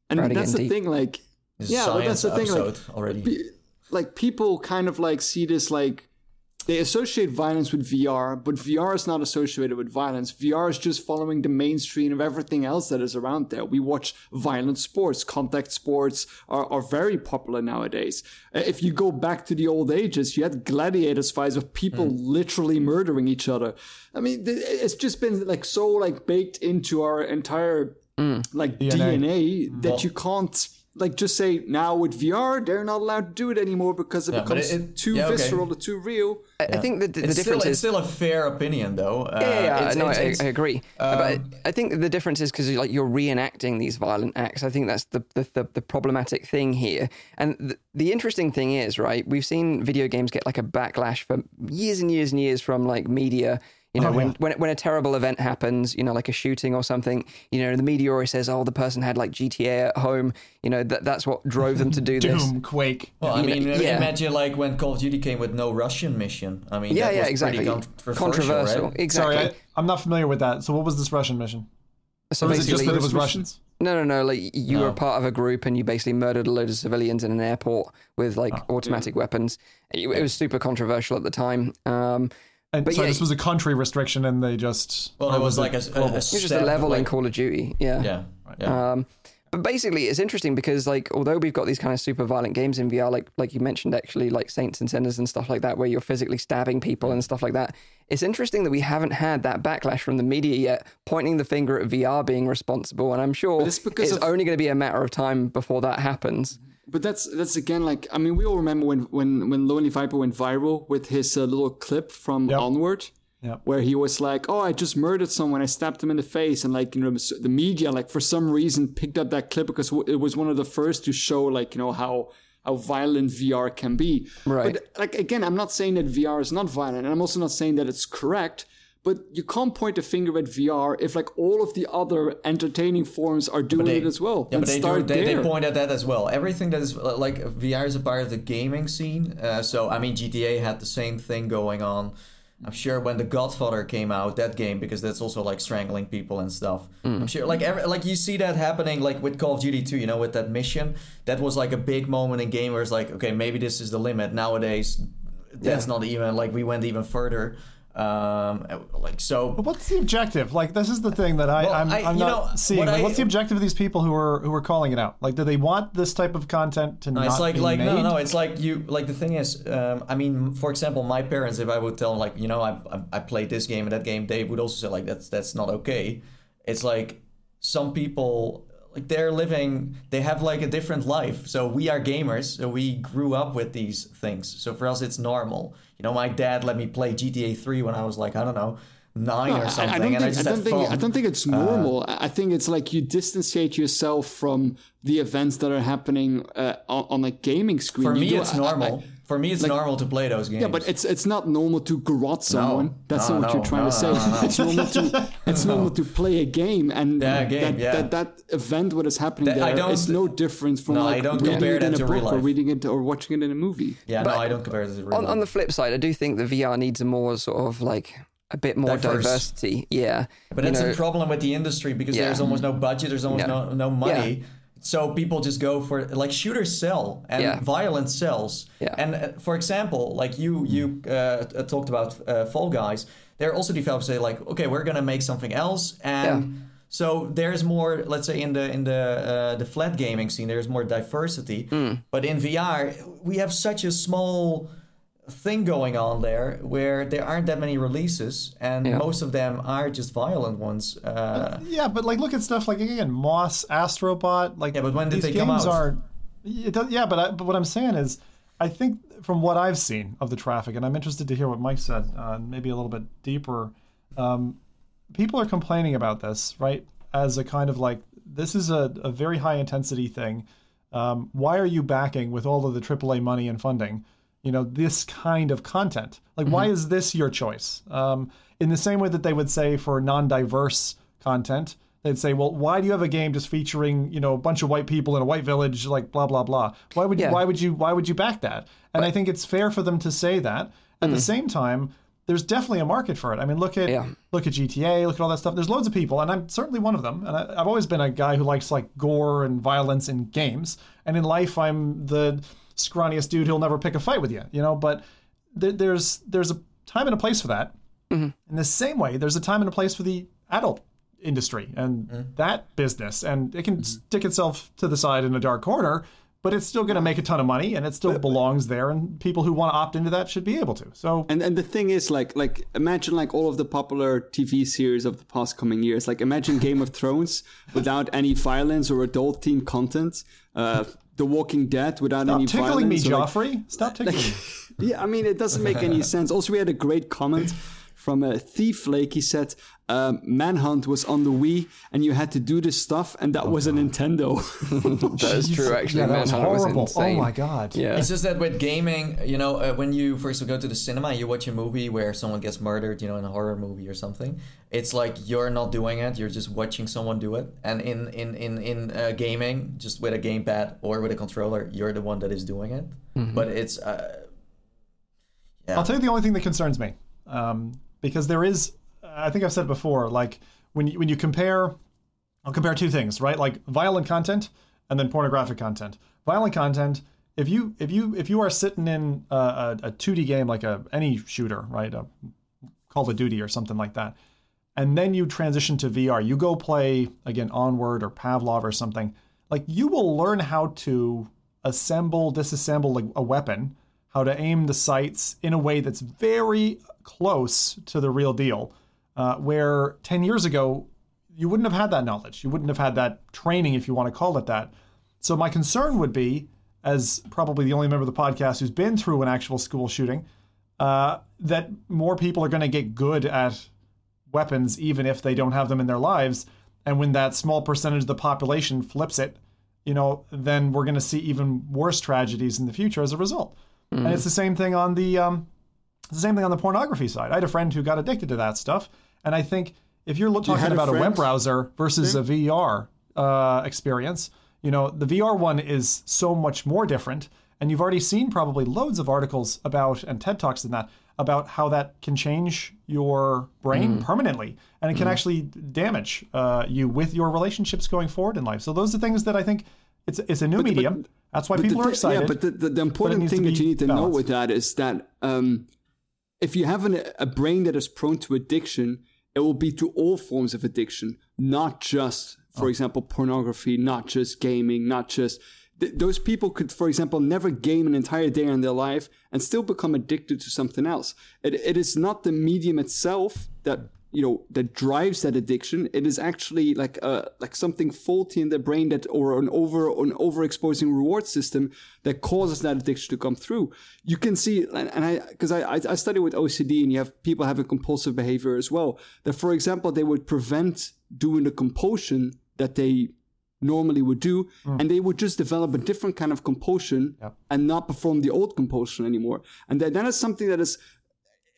and Already that's the getting thing. Like, this yeah, but that's science the thing. Like, already. pe- like people kind of like see this like they associate violence with VR, but VR is not associated with violence. VR is just following the mainstream of everything else that is around there. We watch violent sports, contact sports are, are very popular nowadays. Uh, If you go back to the old ages, you had gladiators fights of people literally murdering each other. I mean, it's just been like so like baked into our entire like DNA, that you can't like just say now with VR they're not allowed to do it anymore because it but becomes it- it- too yeah, okay. visceral or too real. I, I think the, the It's still, difference it's is still a fair opinion, though. Uh, Yeah, yeah, it's- no, it's- I, it's- I agree. but I think the difference is because like you're reenacting these violent acts. I think that's the the, the, the problematic thing here. And the, the interesting thing is, right? We've seen video games get like a backlash for years and years and years from like media. You know, when, when when a terrible event happens, you know, like a shooting or something, you know, the media always says, "Oh, the person had like GTA at home." You know, that that's what drove them to do this. Doom, Quake. Well, I You know, mean, yeah. imagine like when Call of Duty came with no Russian mission. I mean, Yeah, that yeah, was exactly. pretty controversial, Controversial, right? exactly. Sorry, I, I'm not familiar with that. So what was this Russian mission? so Or was it just basically, that it was Russians? No, no, no. Like you were part of a group and you basically murdered a load of civilians in an airport with like Oh, automatic weapons. It, it was super controversial at the time. Um, And But so yeah, this was a country restriction, and they just Well, it was like a, a, a it was just a step, level in Call of Duty. Yeah. Yeah, yeah. Um, but basically, it's interesting because like although we've got these kind of super violent games in VR, like like you mentioned, actually like Saints and Sinners and stuff like that, where you're physically stabbing people and stuff like that. It's interesting that we haven't had that backlash from the media yet, pointing the finger at VR being responsible. And I'm sure it's because it's of- only going to be a matter of time before that happens. But that's that's again like I mean we all remember when when when Lonely Viper went viral with his uh, little clip from Yep. Onward. Yep. Where he was like, "Oh, I just murdered someone. I stabbed him in the face," and like you know, the media like for some reason picked up that clip because it was one of the first to show like you know how how violent VR can be. Right. But like again, I'm not saying that VR is not violent, and I'm also not saying that it's correct. But you can't point a finger at VR if like all of the other entertaining forms are doing they- it as well. Yeah, but they, do, start they, they there. point at that as well. Everything that is like VR is a part of the gaming scene. Uh, so I mean, GTA had the same thing going on. I'm sure when The Godfather came out, that game because that's also like strangling people and stuff. I'm sure like every, like you see that happening like with Call of Duty 2, you know, with that mission. That was like a big moment in gamers. Like, okay, maybe this is the limit. Nowadays, that's not even like we went even further. Um, like so. But what's the objective? Like, this is the thing that I, Well, I'm, I- I'm you not know, seeing. what Like, I- what's the objective of these people who are who are calling it out? Like, do they want this type of content to No, not it's like be like made? no no it's like you like the thing is um, I mean for example my parents if I would tell them like you know I, I I played this game and that game they would also say like that's that's not okay it's like some people like they're living they have like a different life so we are gamers so we grew up with these things so for us it's normal you know my dad let me play GTA 3 when I was like I don't know nine I- or something I don't and I think, just I had don't think. I don't think it's normal. I I think it's like you distanciate yourself from the events that are happening uh, on, on a gaming screen. for You me do- it's I- I- normal for me it's normal to play those games Yeah, but it's it's not normal to garrot someone. That's No, not what no, you're trying no, to say. no, no, no. It's normal to it's normal to play a game and Yeah, a game, that, yeah. that that event what is happening That- I there don't- no different from No, I like don't reading compare it in a to real book or reading it or watching it in a movie. yeah no I don't compare it to real on, life. on the flip side, I do think the VR needs a more sort of like a bit more Diverse. diversity. Yeah, But You that's know, a problem with the industry because Yeah. there's almost no budget, there's almost No. no no money. So people just go for like shooters sell and Yeah. violence sells. Yeah. And uh, for example, like you you uh, talked about uh, Fall Guys, there are also developers say like, okay, we're gonna make something else, and Yeah. so there's more. Let's say in the in the uh, the flat gaming scene, there's more diversity. Hmm. But in VR, we have such a small thing going on there where there aren't that many releases and Yeah. most of them are just violent ones uh, Yeah, but like look at stuff like again Moss, Astrobot. Like Yeah, but when did they come out? are. It does, yeah, but I, but what I'm saying is, I think from what I've seen of the traffic, and I'm interested to hear what Mike said, uh, maybe a little bit deeper. Um, people are complaining about this, right? As a kind of like this is a, a very high intensity thing. Um, why are you backing with all of the AAA money and funding? You know this kind of content. Like, why is this your choice? Um, in the same way that they would say for non-diverse content, they'd say, "Well, why do you have a game just featuring you know a bunch of white people in a white village, like blah blah blah? Why would you? Why would you? Why would you back that?" And I think it's fair for them to say that. At the same time, there's definitely a market for it. I mean, look at Yeah. look at GTA, look at all that stuff. There's loads of people, and I'm certainly one of them. And I, I've always been a guy who likes like gore and violence in games. And in life, I'm the scrawniest dude who'll never pick a fight with you, you know. But there, there's there's a time and a place for that. Mm-hmm. In the same way, there's a time and a place for the adult industry and mm-hmm. that business, and it can mm-hmm. stick itself to the side in a dark corner. But it's still going to make a ton of money, and it still belongs there. And people who want to opt into that should be able to. So And and the thing is, like like imagine like all of the popular TV series of the past coming years. Like imagine Game of Thrones without any violence or adult teen content. Uh, The Walking Dead without Stop any tickling me, violence. like- Joffrey. Stop tickling me. Yeah, I mean, it doesn't make any sense. Also, we had a great comment from a Thief Lake. He said, um, Manhunt was on the Wii, and you had to do this stuff, and that was a Nintendo. that is true. Actually, yeah, that was Manhunt horrible. insane. oh my god. Yeah, It's just that with gaming, you know, uh, when you first go to the cinema, you watch a movie where someone gets murdered, you know, in a horror movie or something. It's like you're not doing it; you're just watching someone do it. And in in in in uh, gaming, just with a gamepad or with a controller, you're the one that is doing it. But it's uh, yeah. I'll tell you the only thing that concerns me, um, because there is, I think I've said before, like when you, when you compare, I'll compare two things, right? Like violent content and then pornographic content. Violent content, if you if you if you are sitting in a, a, a 2D game like a any shooter, right, a Call of Duty or something like that, and then you transition to VR, you go play again Onward or Pavlov or something, like you will learn how to assemble, disassemble like a weapon, how to aim the sights in a way that's very close to the real deal. Uh, where 10 years ago, you wouldn't have had that knowledge. You wouldn't have had that training, if you want to call it that. So, my concern would be, as probably the only member of the podcast who's been through an actual school shooting, uh, that more people are going to get good at weapons, even if they don't have them in their lives. And when that small percentage of the population flips it, you know, then we're going to see even worse tragedies in the future as a result. And it's the same thing on the um, It's the same thing on the pornography side. I had a friend who got addicted to that stuff, and I think if you're talking a about a, web browser versus a VR uh, experience, you know, the VR one is so much more different, and you've already seen probably loads of articles about and TED talks in that about how that can change your brain permanently, and it can actually damage uh, you with your relationships going forward in life. So those are things that I think it's it's a new medium. That's why people the are excited. Yeah, but the, the, the important thing that you need to know with that is that um, if you have an, a brain that is prone to addiction, it will be to all forms of addiction, not just, for Oh. example, pornography, not just gaming, not just. Th- those people could, for example, never game an entire day in their life and still become addicted to something else. It, it is not the medium itself that you know that drives that addiction it is actually like uh like something faulty in the brain that or an over an overexposing reward system that causes that addiction to come through. You can see and, and i because I, I study with ocd and you have people having compulsive behavior as well that for example they would prevent doing the compulsion that they normally would do and they would just develop a different kind of compulsion and not perform the old compulsion anymore. And that, that is something that is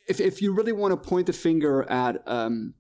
if, if you really want to point the finger at, um,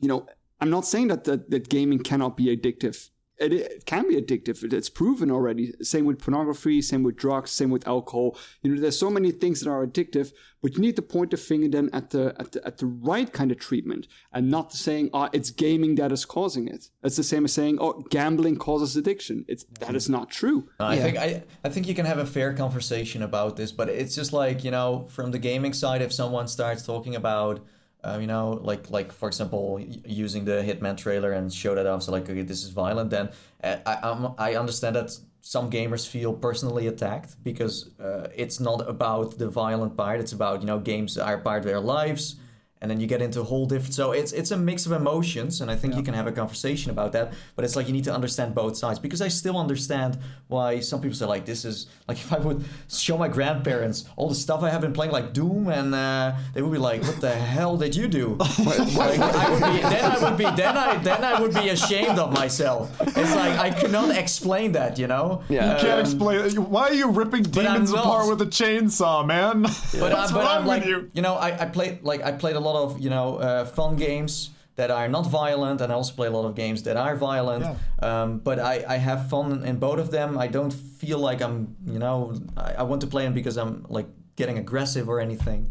you know, I'm not saying that, that that gaming cannot be addictive. It, it can be addictive. It's proven already. Same with pornography. Same with drugs. Same with alcohol. You know, there's so many things that are addictive, but you need to point the finger then at the at the, at the right kind of treatment, and not saying, "Oh, it's gaming that is causing it." It's the same as saying, "Oh, gambling causes addiction." It's that is not true. I think I, I think you can have a fair conversation about this, but it's just like you know, from the gaming side, if someone starts talking about, uh, you know, like like for example, using the Hitman trailer and show that off, so like okay, this is violent, then uh, I I'm, I understand that some gamers feel personally attacked because uh, it's not about the violent part; it's about you know games are part of their lives and then you get into a whole different so it's it's a mix of emotions and i think you can have a conversation about that but it's like you need to understand both sides because i still understand why some people say like this is like if i would show my grandparents all the stuff i have been playing like doom and uh, they would be like what the hell did you do like, I would be, then i would be then i then i would be ashamed of myself it's like i could not explain that you know Yeah. You can't explain. Why are you ripping demons apart with a chainsaw, man? but, What's I, but wrong I'm like, with you? you know, I, I played like I played a lot of you know uh, fun games that are not violent, and I also play a lot of games that are violent. Um, but I, I have fun in both of them. I don't feel like I'm you know I, I want to play them because I'm like getting aggressive or anything.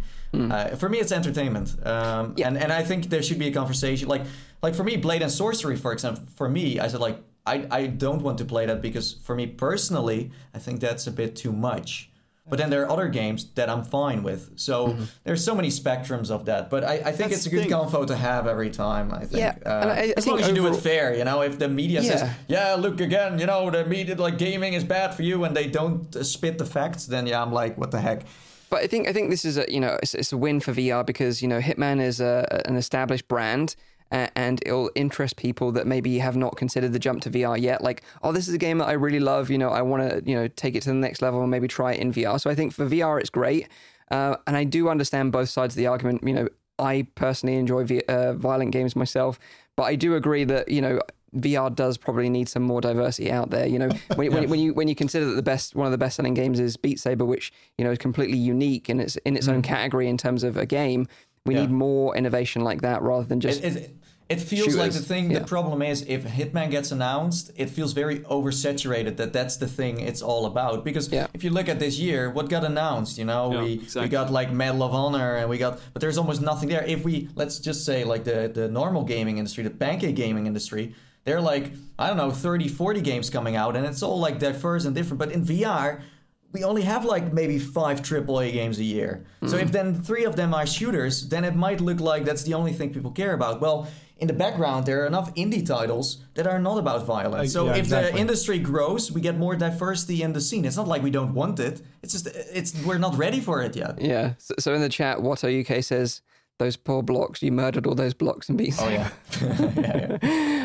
Uh, for me, it's entertainment, um, and and I think there should be a conversation. Like like for me, Blade and Sorcery, for example, for me, I said like I I don't want to play that because for me personally, I think that's a bit too much. But then there are other games that I'm fine with. So there's so many spectrums of that. But I, I think That's it's a good thing. convo to have every time. I think. Yeah, Uh, and I- I as think long as you do it fair, you know. If the media says, Yeah. "Yeah, look again," you know, the media like gaming is bad for you, and they don't uh, spit the facts, then yeah, I'm like, what the heck? But I think I think this is a you know it's, it's a win for VR because you know Hitman is a, an established brand and it'll interest people that maybe have not considered the jump to VR yet. Like, oh, this is a game that I really love. You know, I want to you know take it to the next level and maybe try it in VR. So I think for VR it's great, uh, and I do understand both sides of the argument. You know, I personally enjoy v- uh, violent games myself, but I do agree that you know. VR does probably need some more diversity out there. You know, when, when, when you when you consider that the best one of the best selling games is Beat Saber, which you know is completely unique and it's in its own category in terms of a game. We Yeah. need more innovation like that rather than just It, it, it feels like the thing. yeah. The problem is if Hitman gets announced, it feels very oversaturated. That that's the thing it's all about. Because Yeah. if you look at this year, what got announced? You know, Yeah, we exactly. we got like Medal of Honor, and we got, but there's almost nothing there. If we let's just say like the the normal gaming industry, the pancake gaming industry, they're like I don't know 30, 40 games coming out, and it's all like diverse and different. But in VR. We only have like maybe five AAA games a year. So if then three of them are shooters, then it might look like that's the only thing people care about. Well, in the background, there are enough indie titles that are not about violence. So yeah, if exactly. the industry grows, we get more diversity in the scene. It's not like we don't want it. It's just it's we're not ready for it yet. yeah. So, so in the chat, Watto UK says those poor blocks. You murdered all those blocks and beats. Oh yeah.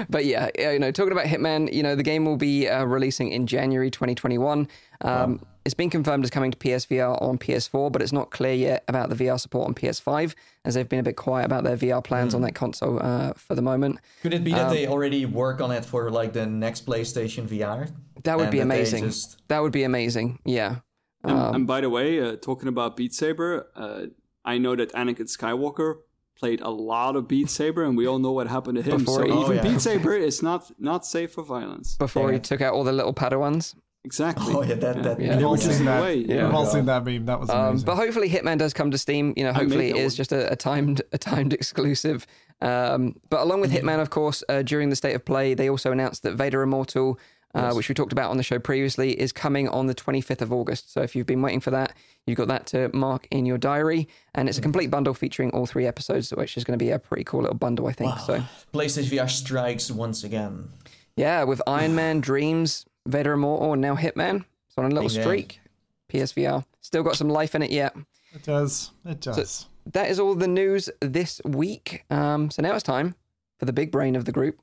but yeah, yeah, you know, talking about Hitman, you know, the game will be uh, releasing in January 2021. Um, It's been confirmed as coming to PSVR on PS4, but it's not clear yet about the VR support on PS5, as they've been a bit quiet about their VR plans on that console uh, for the moment. Could it be that they already work on it for like the next PlayStation VR? That would be that amazing. just- That would be amazing. Yeah. And, and by the way, uh, talking about Beat Saber, uh, I know that Anakin Skywalker played a lot of Beat Saber, and we all know what happened to him. Before so he- Oh, even yeah. Beat Saber is not not safe for violence. Before he took out all the little Padawans. Exactly. Oh yeah, that that. Yeah. We've all seen that. way, We've all seen that meme. That was Um, amazing. but hopefully, Hitman does come to Steam. You know, hopefully made it that is one. just a, a timed a timed exclusive. Um, but along with Hitman, of course, uh, during the state of play, they also announced that Vader Immortal, uh, which we talked about on the show previously, is coming on the 25th of August. So if you've been waiting for that, you've got that to mark in your diary. And it's a complete bundle featuring all three episodes, which is going to be a pretty cool little bundle, I think. So PlayStation VR strikes once again. yeah, with Iron Man, Dreams, Vader Immortal, and now Hitman, it's on a little Big streak. PSVR still got some life in it yet. it does. It does. that is all the news this week. Um, so now it's time for the big brain of the group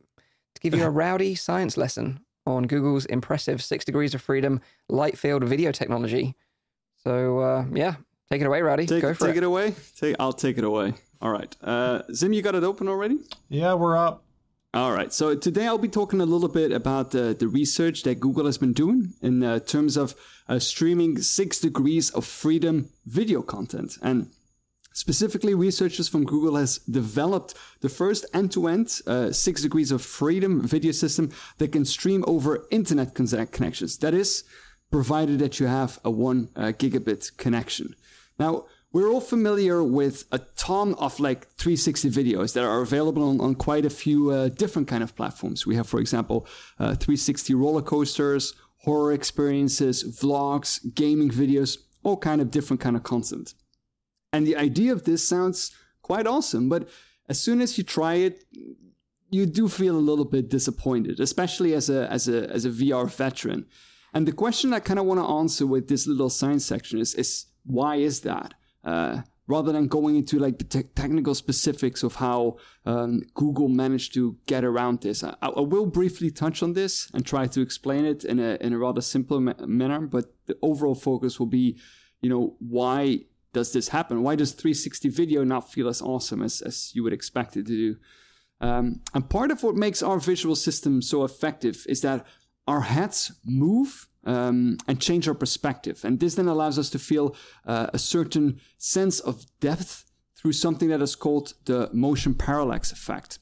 to give you a rowdy science lesson on Google's impressive six degrees of freedom light field video technology. So uh, yeah, take it away, Rowdy. Take, Go for take it. it. away. Take, I'll take it away. All right. Uh, Zim, you got it open already? yeah, we're up. All right. So today I'll be talking a little bit about the, the research that Google has been doing in uh, terms of uh, streaming six degrees of freedom video content. And specifically, researchers from Google has developed the first end-to-end uh, six degrees of freedom video system that can stream over internet con- connections. That is, provided that you have a one uh, gigabit connection. Now, we're all familiar with a ton of like 360 videos that are available on, on quite a few uh, different kind of platforms. We have, for example, uh, 360 roller coasters, horror experiences, vlogs, gaming videos, all kind of different kind of content. And the idea of this sounds quite awesome, but as soon as you try it, you do feel a little bit disappointed, especially as a as a as a VR veteran. And the question I kind of want to answer with this little science section is is why is that? Uh, rather than going into like the te- technical specifics of how um, Google managed to get around this, I, I will briefly touch on this and try to explain it in a in a rather simple ma- manner. But the overall focus will be, you know, why does this happen? Why does 360 video not feel as awesome as, as you would expect it to do? Um, and part of what makes our visual system so effective is that our heads move um, and change our perspective. And this then allows us to feel uh, a certain sense of depth through something that is called the motion parallax effect.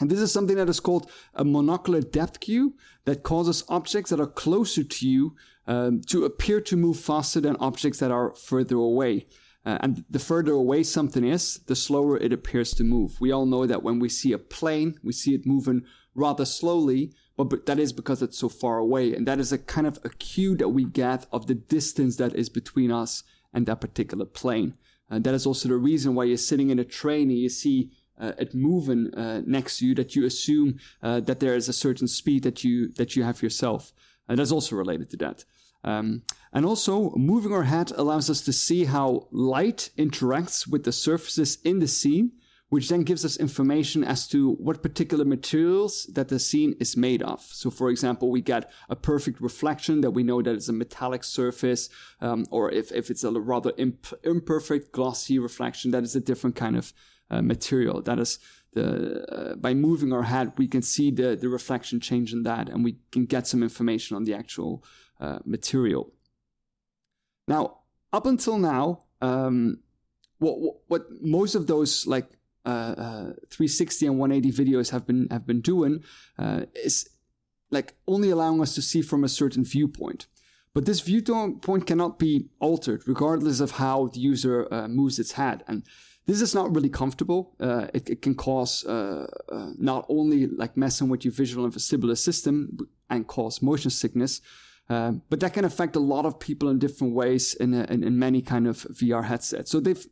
And this is something that is called a monocular depth cue that causes objects that are closer to you um, to appear to move faster than objects that are further away. Uh, and the further away something is, the slower it appears to move. We all know that when we see a plane, we see it moving rather slowly, but, that is because it's so far away. And that is a kind of a cue that we get of the distance that is between us and that particular plane. And that is also the reason why you're sitting in a train and you see uh, it moving uh, next to you that you assume uh, that there is a certain speed that you that you have yourself. And that's also related to that. Um, and also, moving our head allows us to see how light interacts with the surfaces in the scene, which then gives us information as to what particular materials that the scene is made of. So, for example, we get a perfect reflection that we know that it's a metallic surface, um, or if, if it's a rather imp- imperfect, glossy reflection, that is a different kind of uh, material. That is the uh, by moving our head, we can see the the reflection change in that, and we can get some information on the actual uh, material. Now, up until now, um, what, what most of those like 360 and 180 videos have been have been doing uh, is like only allowing us to see from a certain viewpoint. But this viewpoint cannot be altered regardless of how the user uh, moves its head. And this is not really comfortable. Uh, it, it can cause uh, uh, not only like messing with your visual and vestibular system and cause motion sickness, uh, but that can affect a lot of people in different ways in, in, in many kind of VR headsets. So they've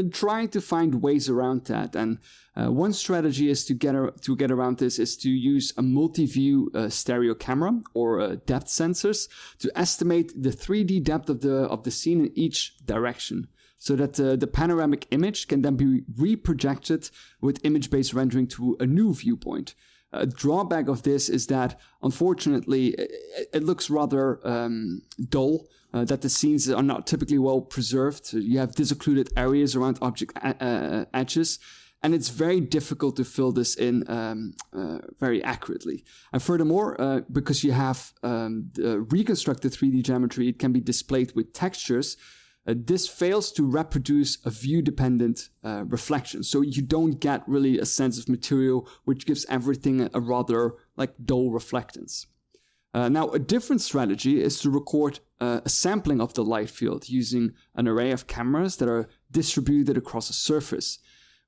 been trying to find ways around that. And uh, one strategy is to get ar- to get around this is to use a multi-view uh, stereo camera or uh, depth sensors to estimate the 3D depth of the of the scene in each direction. So that uh, the panoramic image can then be reprojected with image-based rendering to a new viewpoint. A drawback of this is that, unfortunately, it, it looks rather um, dull. Uh, that the scenes are not typically well preserved. You have disoccluded areas around object uh, edges, and it's very difficult to fill this in um, uh, very accurately. And furthermore, uh, because you have um, reconstructed 3D geometry, it can be displayed with textures. Uh, this fails to reproduce a view dependent uh, reflection. So you don't get really a sense of material, which gives everything a, rather like dull reflectance. Uh, now, a different strategy is to record uh, a sampling of the light field using an array of cameras that are distributed across a surface.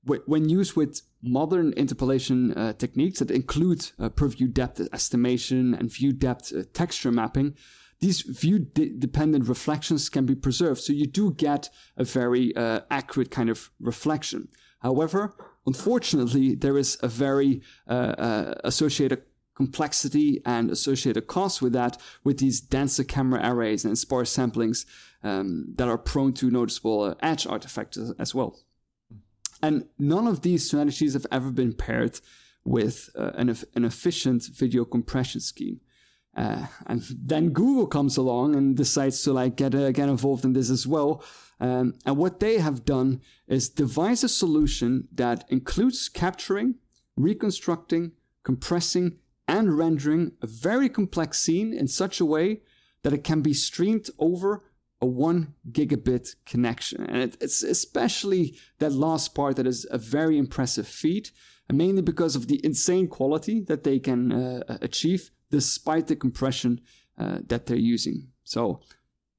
When used with modern interpolation uh, techniques that include uh, per view depth estimation and view depth texture mapping, these view de- dependent reflections can be preserved. So you do get a very uh, accurate kind of reflection. However, unfortunately, there is a very associated complexity and associated costs with that, with these denser camera arrays and sparse samplings um, that are prone to noticeable uh, edge artifacts as well. And none of these strategies have ever been paired with uh, an, an efficient video compression scheme. Uh, and then Google comes along and decides to like get uh, get involved in this as well. Um, and what they have done is devise a solution that includes capturing, reconstructing, compressing, and rendering a very complex scene in such a way that it can be streamed over a one gigabit connection. And it, it's especially that last part that is a very impressive feat, mainly because of the insane quality that they can uh, achieve despite the compression uh, that they're using. So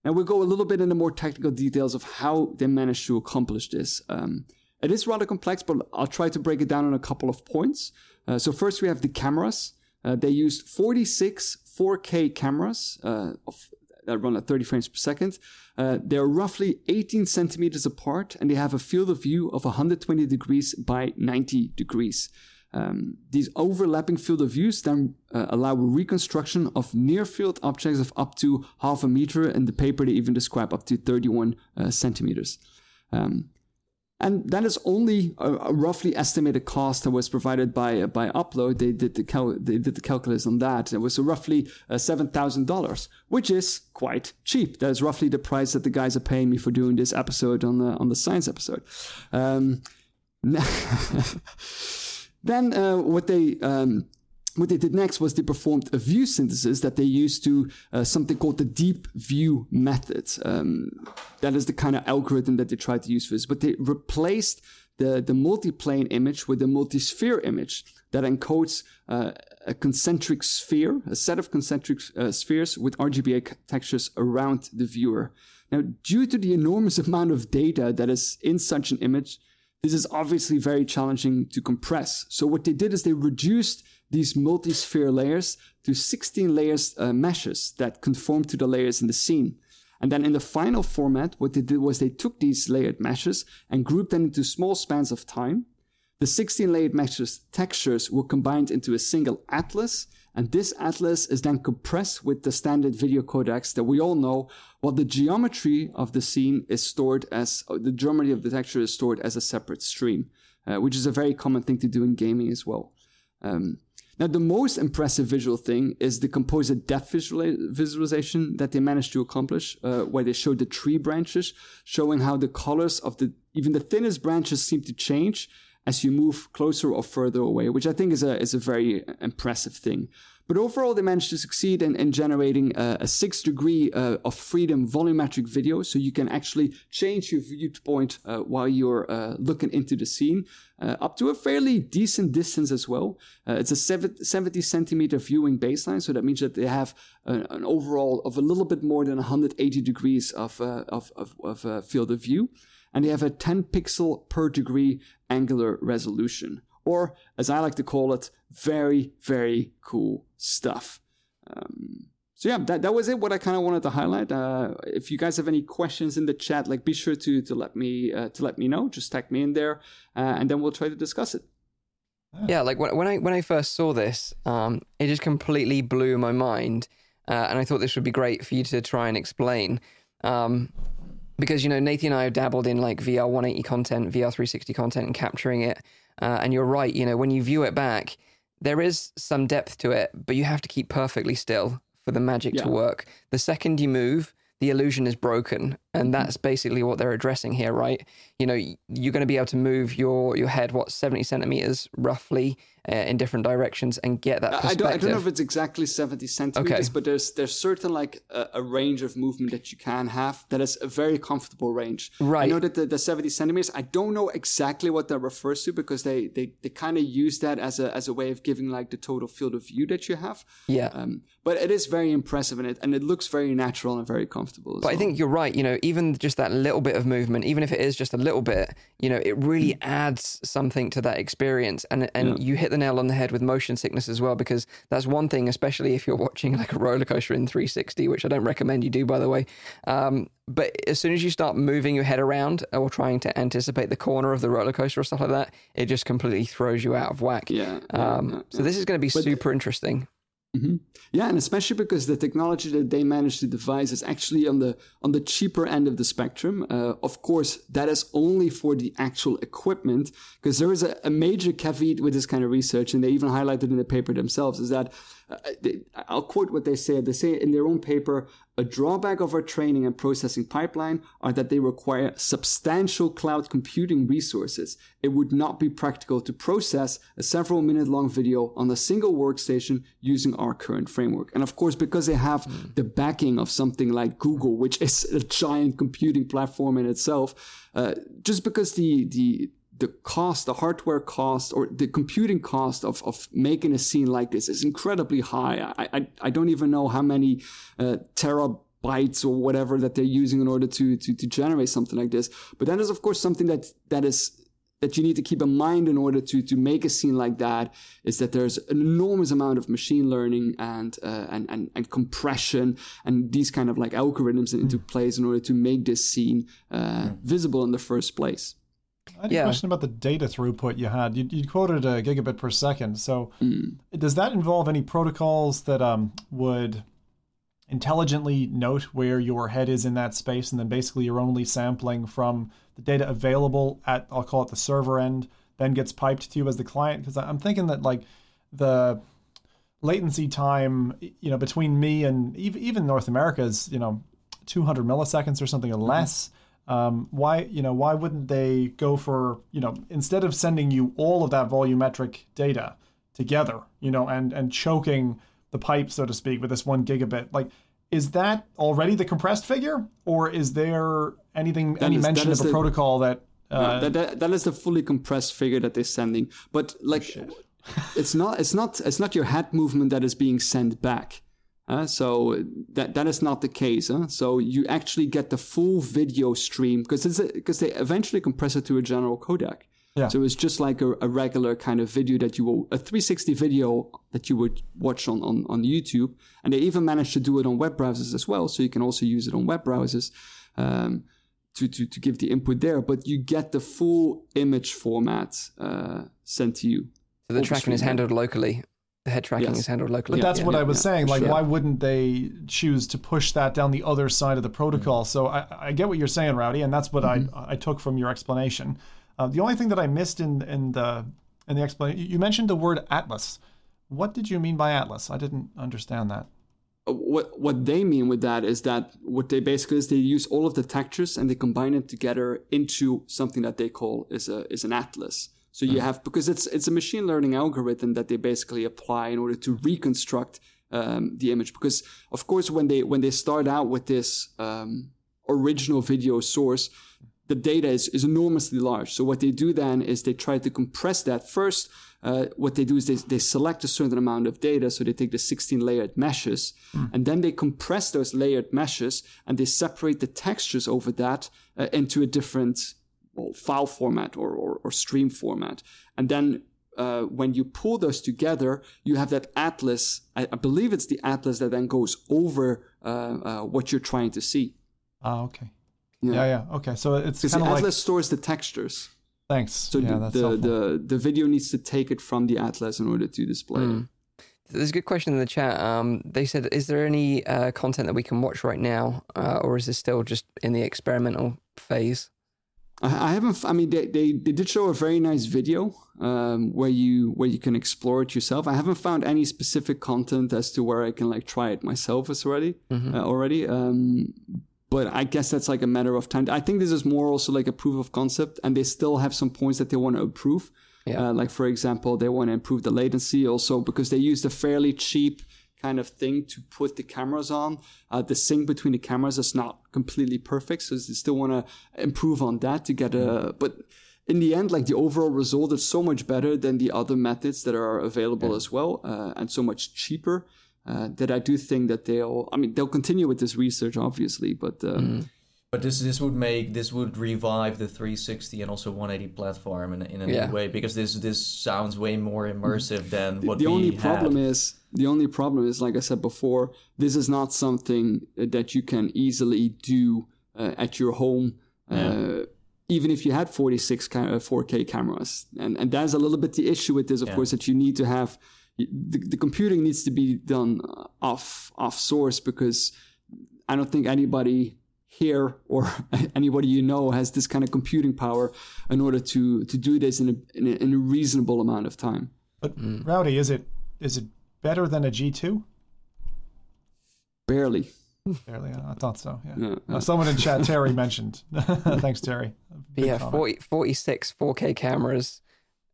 now we'll go a little bit into more technical details of how they managed to accomplish this. Um, it is rather complex, but I'll try to break it down on a couple of points. Uh, so first we have the cameras. Uh, they used 46 4K cameras uh, of, that run at 30 frames per second. Uh, they're roughly 18 centimeters apart and they have a field of view of 120 degrees by 90 degrees. Um, these overlapping field of views then uh, allow a reconstruction of near field objects of up to half a meter. In the paper, they even describe up to 31 uh, centimeters. Um, and that is only a, a, roughly estimated cost that was provided by by Upload. They did the cal- they did the calculus on that. It was roughly uh, seven thousand dollars, which is quite cheap. That is roughly the price that the guys are paying me for doing this episode on the on the science episode. Um, then uh, what they um, what they did next was they performed a view synthesis that they used to uh, something called the DeepView method. Um, that is the kind of algorithm that they tried to use for this. But they replaced the, the multi-plane image with a multi-sphere image that encodes uh, a concentric sphere, a set of concentric uh, spheres with RGBA textures around the viewer. Now, due to the enormous amount of data that is in such an image, this is obviously very challenging to compress. So what they did is they reduced these multi-sphere layers to 16 layers uh, meshes that conform to the layers in the scene. And then in the final format, what they did was they took these layered meshes and grouped them into small spans of time. The 16 layered meshes textures were combined into a single atlas, and this atlas is then compressed with the standard video codecs that we all know, while the geometry of the scene is stored as the geometry of the texture is stored as a separate stream, uh, which is a very common thing to do in gaming as well. Um, now, the most impressive visual thing is the composite depth visualization that they managed to accomplish, uh, where they showed the tree branches, showing how the colors of the even the thinnest branches seem to change as you move closer or further away, which I think is a is a very impressive thing. But overall, they managed to succeed in, in generating a, a six degree uh, of freedom volumetric video. So you can actually change your viewpoint uh, while you're uh, looking into the scene uh, up to a fairly decent distance as well. Uh, it's a 70 centimeter viewing baseline. So that means that they have an, an overall of a little bit more than 180 degrees of, uh, of, of, of field of view. And they have a 10 pixel per degree angular resolution or as I like to call it, very, very cool stuff. Um, so yeah, that, that was it. What I kind of wanted to highlight. Uh, if you guys have any questions in the chat, like be sure to to let me uh, to let me know. Just tag me in there, uh, and then we'll try to discuss it. Yeah, like when, when I when I first saw this, um, it just completely blew my mind, uh, and I thought this would be great for you to try and explain. Um, because you know Nathan and I have dabbled in like VR 180 content, VR 360 content, and capturing it. Uh, and you're right, you know, when you view it back, there is some depth to it, but you have to keep perfectly still for the magic yeah. to work. The second you move, the illusion is broken. And that's basically what they're addressing here, right? You know, you're going to be able to move your your head what 70 centimeters roughly uh, in different directions and get that perspective. I don't, I don't know if it's exactly 70 centimeters, Okay. but there's there's certain like a, a range of movement that you can have that is a very comfortable range. right I know that the, the 70 centimeters, I don't know exactly what that refers to because they they, they kind of use that as a as a way of giving like the total field of view that you have. yeah. Um, but it is very impressive and it and it looks very natural and very comfortable. But I think you're right. You know, even just that little bit of movement, even if it is just a little bit, you know, it really adds something to that experience. And and you hit the nail on the head with motion sickness as well, because that's one thing, especially if you're watching like a roller coaster in 360, which I don't recommend you do, by the way. Um, but as soon as you start moving your head around or trying to anticipate the corner of the roller coaster or stuff like that, it just completely throws you out of whack. Yeah, yeah, Um, yeah, so this is going to be super interesting. Yeah, and especially because the technology that they managed to devise is actually on the on the cheaper end of the spectrum. Uh, of course, that is only for the actual equipment, because there is a, a major caveat with this kind of research, and they even highlighted in the paper themselves, is that Uh, uh, I'll quote what they say. They say in their own paper, a drawback of our training and processing pipeline are that they require substantial cloud computing resources. It would not be practical to process a several minute long video on a single workstation using our current framework. And of course, because they have hmm. the backing of something like Google, which is a giant computing platform in itself, uh, just because the, the, the cost, the hardware cost, or the computing cost of, of making a scene like this is incredibly high. I, I, I don't even know how many uh, terabytes or whatever that they're using in order to, to, to generate something like this. But that is, of course, something that that is that you need to keep in mind in order to to make a scene like that is that there's an enormous amount of machine learning and uh, and, and and compression and these kind of like algorithms into place in order to make this scene uh, visible in the first place. I had Yeah. a question about the data throughput you had. You, you quoted a gigabit per second. So, does that involve any protocols that um, would intelligently note where your head is in that space, and then basically you're only sampling from the data available at, I'll call it the server end, then gets piped to you as the client? Because I'm thinking that like the latency time, you know, between me and even even North America is, you know, 200 milliseconds or something or less. Um, why, you know, why wouldn't they go for, you know, instead of sending you all of that volumetric data together, you know, and and choking the pipe, so to speak, with this one gigabit, like, is that already the compressed figure, or is there anything, any is- mention of a the- protocol that? Uh, that, that, that is the fully compressed figure that they're sending. But like, it's not it's not it's not your head movement that is being sent back. Uh, so that that is not the case. Huh? So you actually get the full video stream because because they eventually compress it to a general codec. Yeah. So it's just like a, a regular kind of video that you will a 360 video that you would watch on, on on YouTube, and they even managed to do it on web browsers as well. So you can also use it on web browsers. Um, to, to, to give the input there, but you get the full image format uh, sent to you. So the tracking is handled locally. The head tracking Yes. is handled locally. But that's yeah, what yeah, I was yeah, saying. Like, sure. why wouldn't they choose to push that down the other side of the protocol? So I, I get what you're saying, Rowdy, and that's what Mm-hmm. I I took from your explanation. Uh, the only thing that I missed in in the in the explanation, you mentioned the word atlas. What did you mean by atlas? I didn't understand that. Uh, What what they mean with that is that what they basically is they use all of the textures and they combine them together into something that they call is a is an atlas. So you have because it's it's a machine learning algorithm that they basically apply in order to reconstruct um, the image. Because of course when they when they start out with this um, original video source, the data is, is enormously large. So what they do then is they try to compress that first. Uh, what they do is they, they select a certain amount of data. So they take the 16 layered meshes and then they compress those layered meshes and they separate the textures over that uh, into a different well, file format or, or, or stream format. And then uh, when you pull those together, you have that atlas. I, I believe it's the atlas that then goes over uh, uh, what you're trying to see. Ah, okay. Yeah. Yeah, yeah. Okay, so it's kind the of like atlas stores the textures. thanks. So yeah, the, that's the, the, the video needs to take it from the atlas in order to display it. There's a good question in the chat. Um, they said, "Is there any uh, content that we can watch right now, uh, or is this still just in the experimental phase?" I, I haven't. I mean, they, they, they did show a very nice video um, where you where you can explore it yourself. I haven't found any specific content as to where I can like try it myself as already uh, already. Um, but I guess that's like a matter of time. I think this is more also like a proof of concept, and they still have some points that they want to improve. Yeah. Uh, like for example, they want to improve the latency also because they used a fairly cheap kind of thing to put the cameras on. Uh, the sync between the cameras is not completely perfect, so they still want to improve on that to get a. But in the end, like the overall result is so much better than the other methods that are available as well, uh, and so much cheaper. Uh, that I do think that they'll, I mean, they'll continue with this research, obviously, but um, But this this would make this would revive the 360 and also 180 platform in, in a Yeah. new way because this this sounds way more immersive than what the we only had. problem is the only problem is like i said before this is not something that you can easily do uh, at your home uh, even if you had 46 ca- uh, 4k cameras. And and that's a little bit the issue with this of course that you need to have the, the computing needs to be done uh, off off source because i don't think anybody here or anybody you know has this kind of computing power in order to to do this in a, in a, in a reasonable amount of time. But Rowdy, is it is it better than a G two? barely Barely, I thought so. Yeah. Yeah, Uh, someone in chat, Terry mentioned. Thanks, Terry. Big yeah, comment. 40, 46 4K cameras.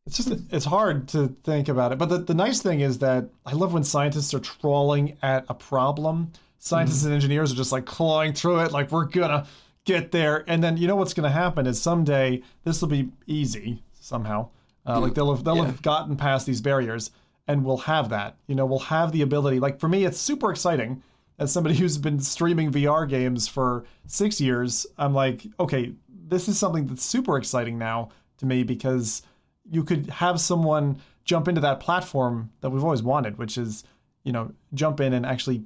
It's just it's hard to think about it. But the, the nice thing is that I love when scientists are trawling at a problem. Scientists and engineers are just like clawing through it, like we're gonna get there. And then you know what's gonna happen is someday this will be easy somehow. Uh, like they'll have they'll have gotten past these barriers and we'll have that. You know, we'll have the ability. Like for me, it's super exciting. As somebody who's been streaming VR games for six years, I'm like, okay, this is something that's super exciting now to me because you could have someone jump into that platform that we've always wanted, which is, you know, jump in and actually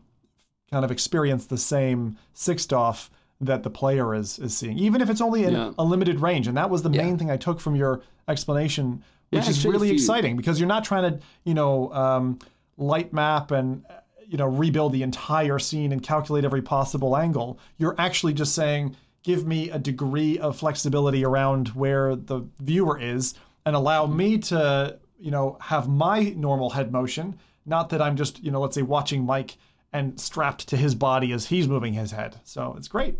kind of experience the same six off that the player is is seeing, even if it's only in Yeah. a limited range. And that was the main thing I took from your explanation, which Yeah, is really you- exciting because you're not trying to, you know, um, light map and you know rebuild the entire scene and calculate every possible angle. You're actually just saying, give me a degree of flexibility around where the viewer is and allow me to, you know, have my normal head motion. Not that I'm just, you know, let's say watching Mike and strapped to his body as he's moving his head. So it's great.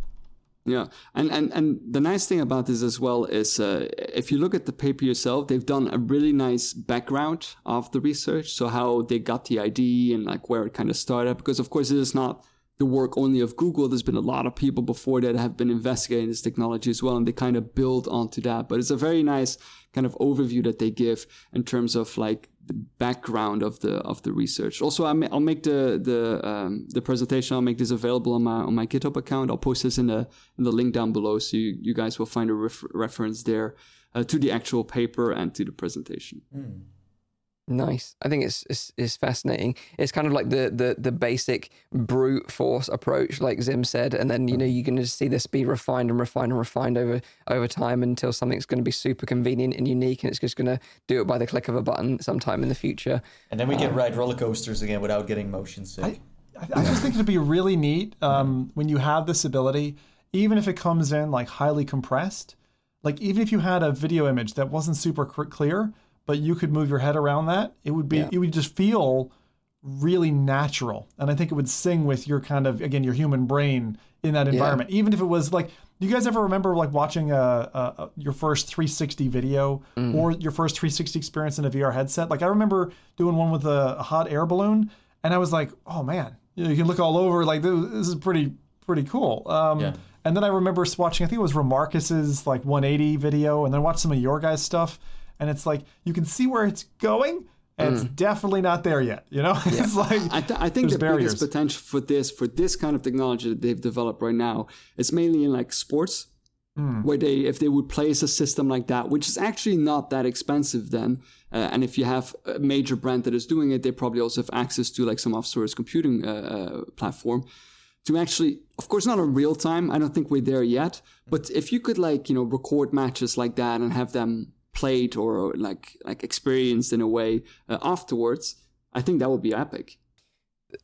Yeah, and and and the nice thing about this as well is uh, if you look at the paper yourself, they've done a really nice background of the research, so how they got the idea and like where it kind of started. Because of course, it is not the work only of Google. There's been a lot of people before that have been investigating this technology as well, and they kind of build onto that. But it's a very nice kind of overview that they give in terms of like background of the of the research. Also, I ma- I'll make the the um, the presentation. I'll make this available on my on my GitHub account. I'll post this in the in the link down below, so you, you guys will find a ref- reference there uh, to the actual paper and to the presentation. Nice. I think it's, it's it's fascinating. It's kind of like the the the basic brute force approach, like Zim said, and then you know you're going to see this be refined and refined and refined over over time until something's going to be super convenient and unique, and it's just going to do it by the click of a button sometime in the future. And then we can ride roller coasters again without getting motion sick. I, I just think it'd be really neat um, when you have this ability, even if it comes in like highly compressed. Like even if you had a video image that wasn't super clear, but you could move your head around that, it would be Yeah. it would just feel really natural, and I think it would sing with your kind of again your human brain in that environment. Even if it was like, do you guys ever remember like watching a, a, a your first 360 video mm. or your first 360 experience in a VR headset? Like I remember doing one with a, a hot air balloon, and I was like, oh man, you, know, you can look all over. Like this, this is pretty pretty cool. Um, Yeah. And then I remember watching, I think it was Remarcus's like 180 video, and then watch some of your guys' stuff, and it's like you can see where it's going, and it's definitely not there yet. You know, it's like I, th- I think the barriers. biggest potential for this for this kind of technology that they've developed right now is mainly in like sports, where they if they would place a system like that, which is actually not that expensive then, uh, and if you have a major brand that is doing it, they probably also have access to like some off-source computing uh, uh, platform to actually, of course, not in real time. I don't think we're there yet. But if you could like you know record matches like that and have them played or like like experienced in a way uh, afterwards, I think that would be epic.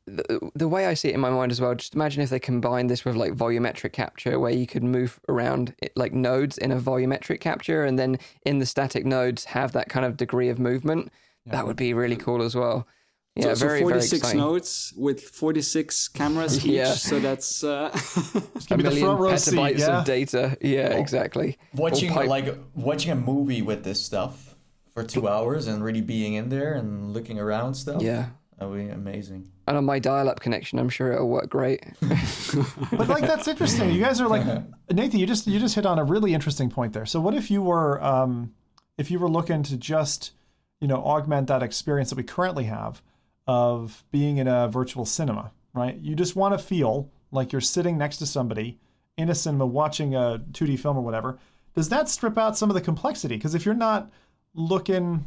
the, the way I see it in my mind as well, just imagine if they combined this with like volumetric capture, where you could move around it, like nodes in a volumetric capture, and then in the static nodes have that kind of degree of movement. That would be really cool as well. Yeah, so very, very 46 exciting. nodes with 46 cameras each. Yeah. So that's uh, A me the million front row seat, petabytes yeah. of data. Yeah, exactly. Watching All pipe- like watching a movie with this stuff for two hours and really being in there and looking around stuff. Yeah. that would be amazing. And on my dial-up connection, I'm sure it'll work great. but like that's interesting. You guys are like Nathan. You just you just hit on a really interesting point there. So what if you were um, if you were looking to just you know augment that experience that we currently have of being in a virtual cinema, right? You just want to feel like you're sitting next to somebody in a cinema watching a 2D film or whatever. Does that strip out some of the complexity? Because if you're not looking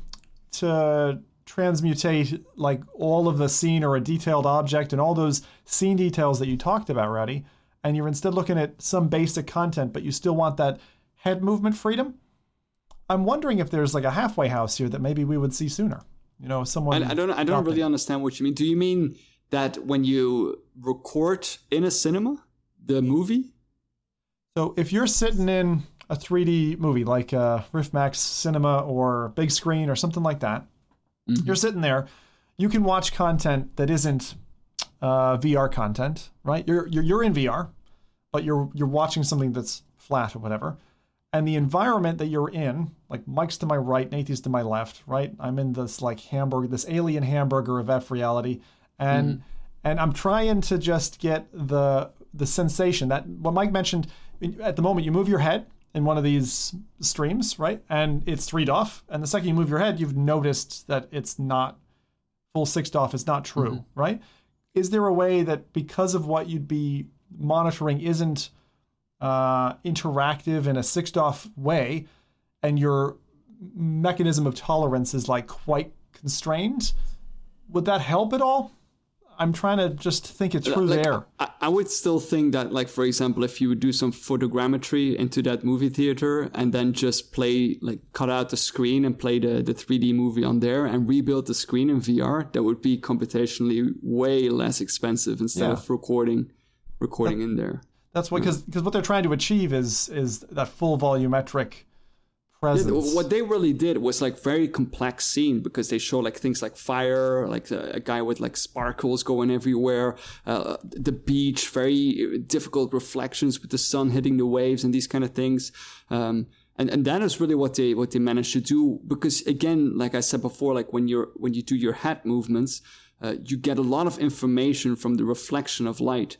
to transmutate like all of the scene or a detailed object and all those scene details that you talked about, Rowdy, and you're instead looking at some basic content, but you still want that head movement freedom. I'm wondering if there's like a halfway house here that maybe we would see sooner. You know, someone. I, I don't I don't really understand what you mean. Do you mean that when you record in a cinema the movie? So if you're sitting in a 3D movie like uh, Riftmax Cinema or big screen or something like that, you're sitting there. You can watch content that isn't uh, VR content, right? You're, you're you're in VR, but you're you're watching something that's flat or whatever, and the environment that you're in, like Mike's to my right, Nathan's to my left, right? I'm in this like hamburger, this alien hamburger of F reality, and mm. and I'm trying to just get the the sensation that what Mike mentioned. At the moment, you move your head in one of these streams, right, and it's three off, and the second you move your head, you've noticed that it's not full six off. It's not true, mm-hmm. right? Is there a way that because of what you'd be monitoring isn't uh, interactive in a six off way, and your mechanism of tolerance is like quite constrained? Would that help at all? I'm trying to just think it through Like, there. I, I would still think that, like for example, if you would do some photogrammetry into that movie theater and then just play, like, cut out the screen and play the the 3D movie on there and rebuild the screen in VR, that would be computationally way less expensive instead Yeah. of recording recording in there. That's what because because what they're trying to achieve is is that full volumetric presence. what they really did was like very complex scene because they show like things like fire, like a, a guy with like sparkles going everywhere, uh, the beach, very difficult reflections with the sun hitting the waves and these kind of things. Um, and and that is really what they what they managed to do because again, like I said before, like when you're when you do your head movements, uh, you get a lot of information from the reflection of light,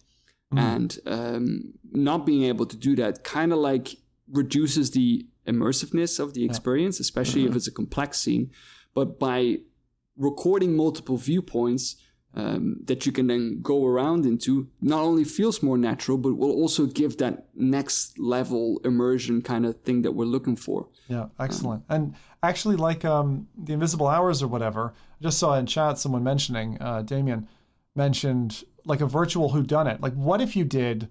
and um, not being able to do that kind of like reduces the immersiveness of the experience, especially if it's a complex scene. But by recording multiple viewpoints um, that you can then go around into, not only feels more natural, but will also give that next level immersion kind of thing that we're looking for. Yeah, excellent. and actually, like um, the Invisible Hours or whatever, I just saw in chat someone mentioning, uh, Damien mentioned like a virtual Who Done It. Like, what if you did,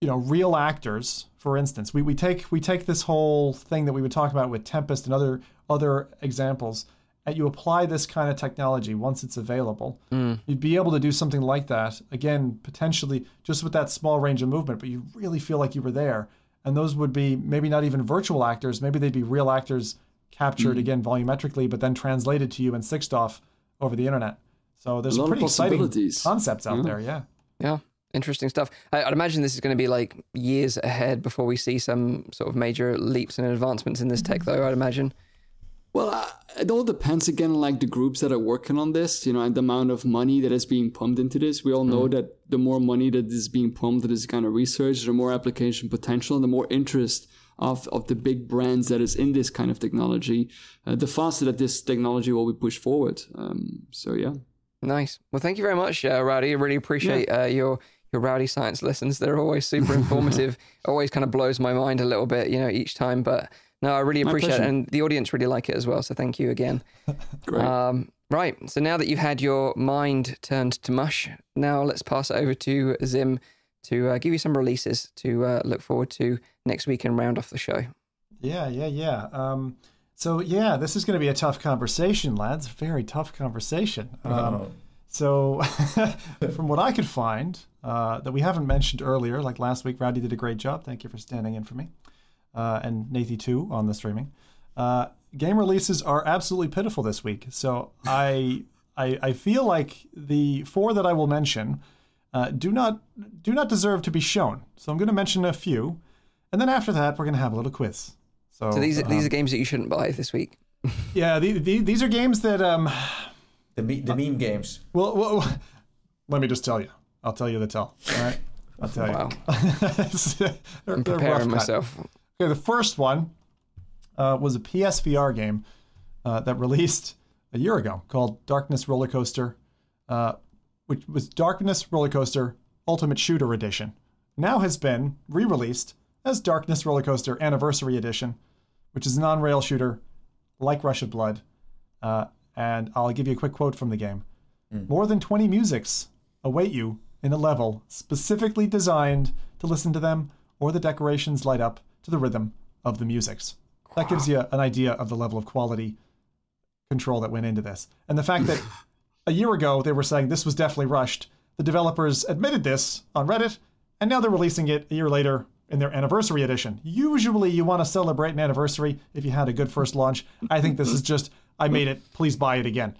you know, real actors, for instance? We, we take we take this whole thing that we would talk about with Tempest and other other examples, and you apply this kind of technology once it's available. Mm. You'd be able to do something like that again, potentially just with that small range of movement, but you really feel like you were there. And those would be maybe not even virtual actors, maybe they'd be real actors captured mm. again volumetrically, but then translated to you and sixed off over the internet. So there's A lot some of pretty exciting possibilities. concepts out there. Yeah. Yeah, interesting stuff. I, I'd imagine this is going to be like years ahead before we see some sort of major leaps and advancements in this tech, though. I'd imagine. Well, uh, it all depends again on like the groups that are working on this, you know, and the amount of money that is being pumped into this. We all know that the more money that is being pumped into this kind of research, the more application potential and the more interest of, of the big brands that is in this kind of technology, uh, the faster that this technology will be pushed forward. Um, so yeah. Nice. Well, thank you very much, uh, Rowdy. I really appreciate uh, your your Rowdy science lessons. They're always super informative. always kind of blows my mind a little bit, you know, each time. But no, I really appreciate it, and the audience really like it as well. So thank you again. Great. Um, right. So now that you've had your mind turned to mush, now let's pass it over to Zim to uh, give you some releases to uh, look forward to next week and round off the show. Yeah, yeah, yeah. Um, so yeah, this is going to be a tough conversation, lads. Very tough conversation. Um, So, from what I could find, uh, that we haven't mentioned earlier, like last week, Rowdy did a great job. Thank you for standing in for me, uh, and Nathy too on the streaming. Uh, game releases are absolutely pitiful this week. So I I, I feel like the four that I will mention uh, do not do not deserve to be shown. So I'm going to mention a few, and then after that we're going to have a little quiz. So, So these are, uh, these are games that you shouldn't buy this week. yeah, the, the, these are games that um. The me- the meme games. Well, well, let me just tell you. I'll tell you the tell. All right, I'll tell Wow. you. They're- they're rough Preparing cut. myself. Okay, the first one uh, was a PSVR game uh, that released a year ago called Darkness Roller Coaster, uh, which was Darkness Roller Coaster Ultimate Shooter Edition. Now has been re-released as Darkness Roller Coaster Anniversary Edition, which is a non-rail shooter like Rush of Blood. Uh, and I'll give you a quick quote from the game. More than 20 musics await you in a level specifically designed to listen to them or the decorations light up to the rhythm of the musics. That gives you an idea of the level of quality control that went into this. And the fact that a year ago they were saying this was definitely rushed, the developers admitted this on Reddit, and now they're releasing it a year later in their anniversary edition. Usually you want to celebrate an anniversary if you had a good first launch. I think this is mm-hmm. just, I made it, please buy it again.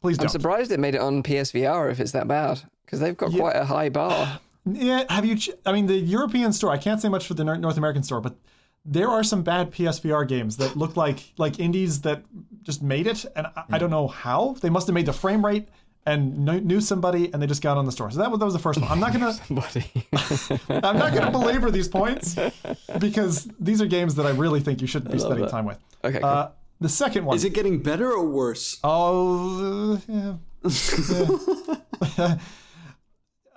Please I'm surprised it made it on PSVR if it's that bad because they've got quite a high bar. Yeah, have you? Ch- I mean, the European store. I can't say much for the North American store, but there are some bad PSVR games that look like like indies that just made it, and I, I mm. don't know how. They must have made the frame rate and kn- knew somebody, and they just got on the store. So that was that was the first one. I'm not gonna Buddy. I'm not gonna belabor these points because these are games that I really think you shouldn't be spending time with. Okay, cool. Uh, the second one. Is it getting better or worse? Oh, yeah. Yeah.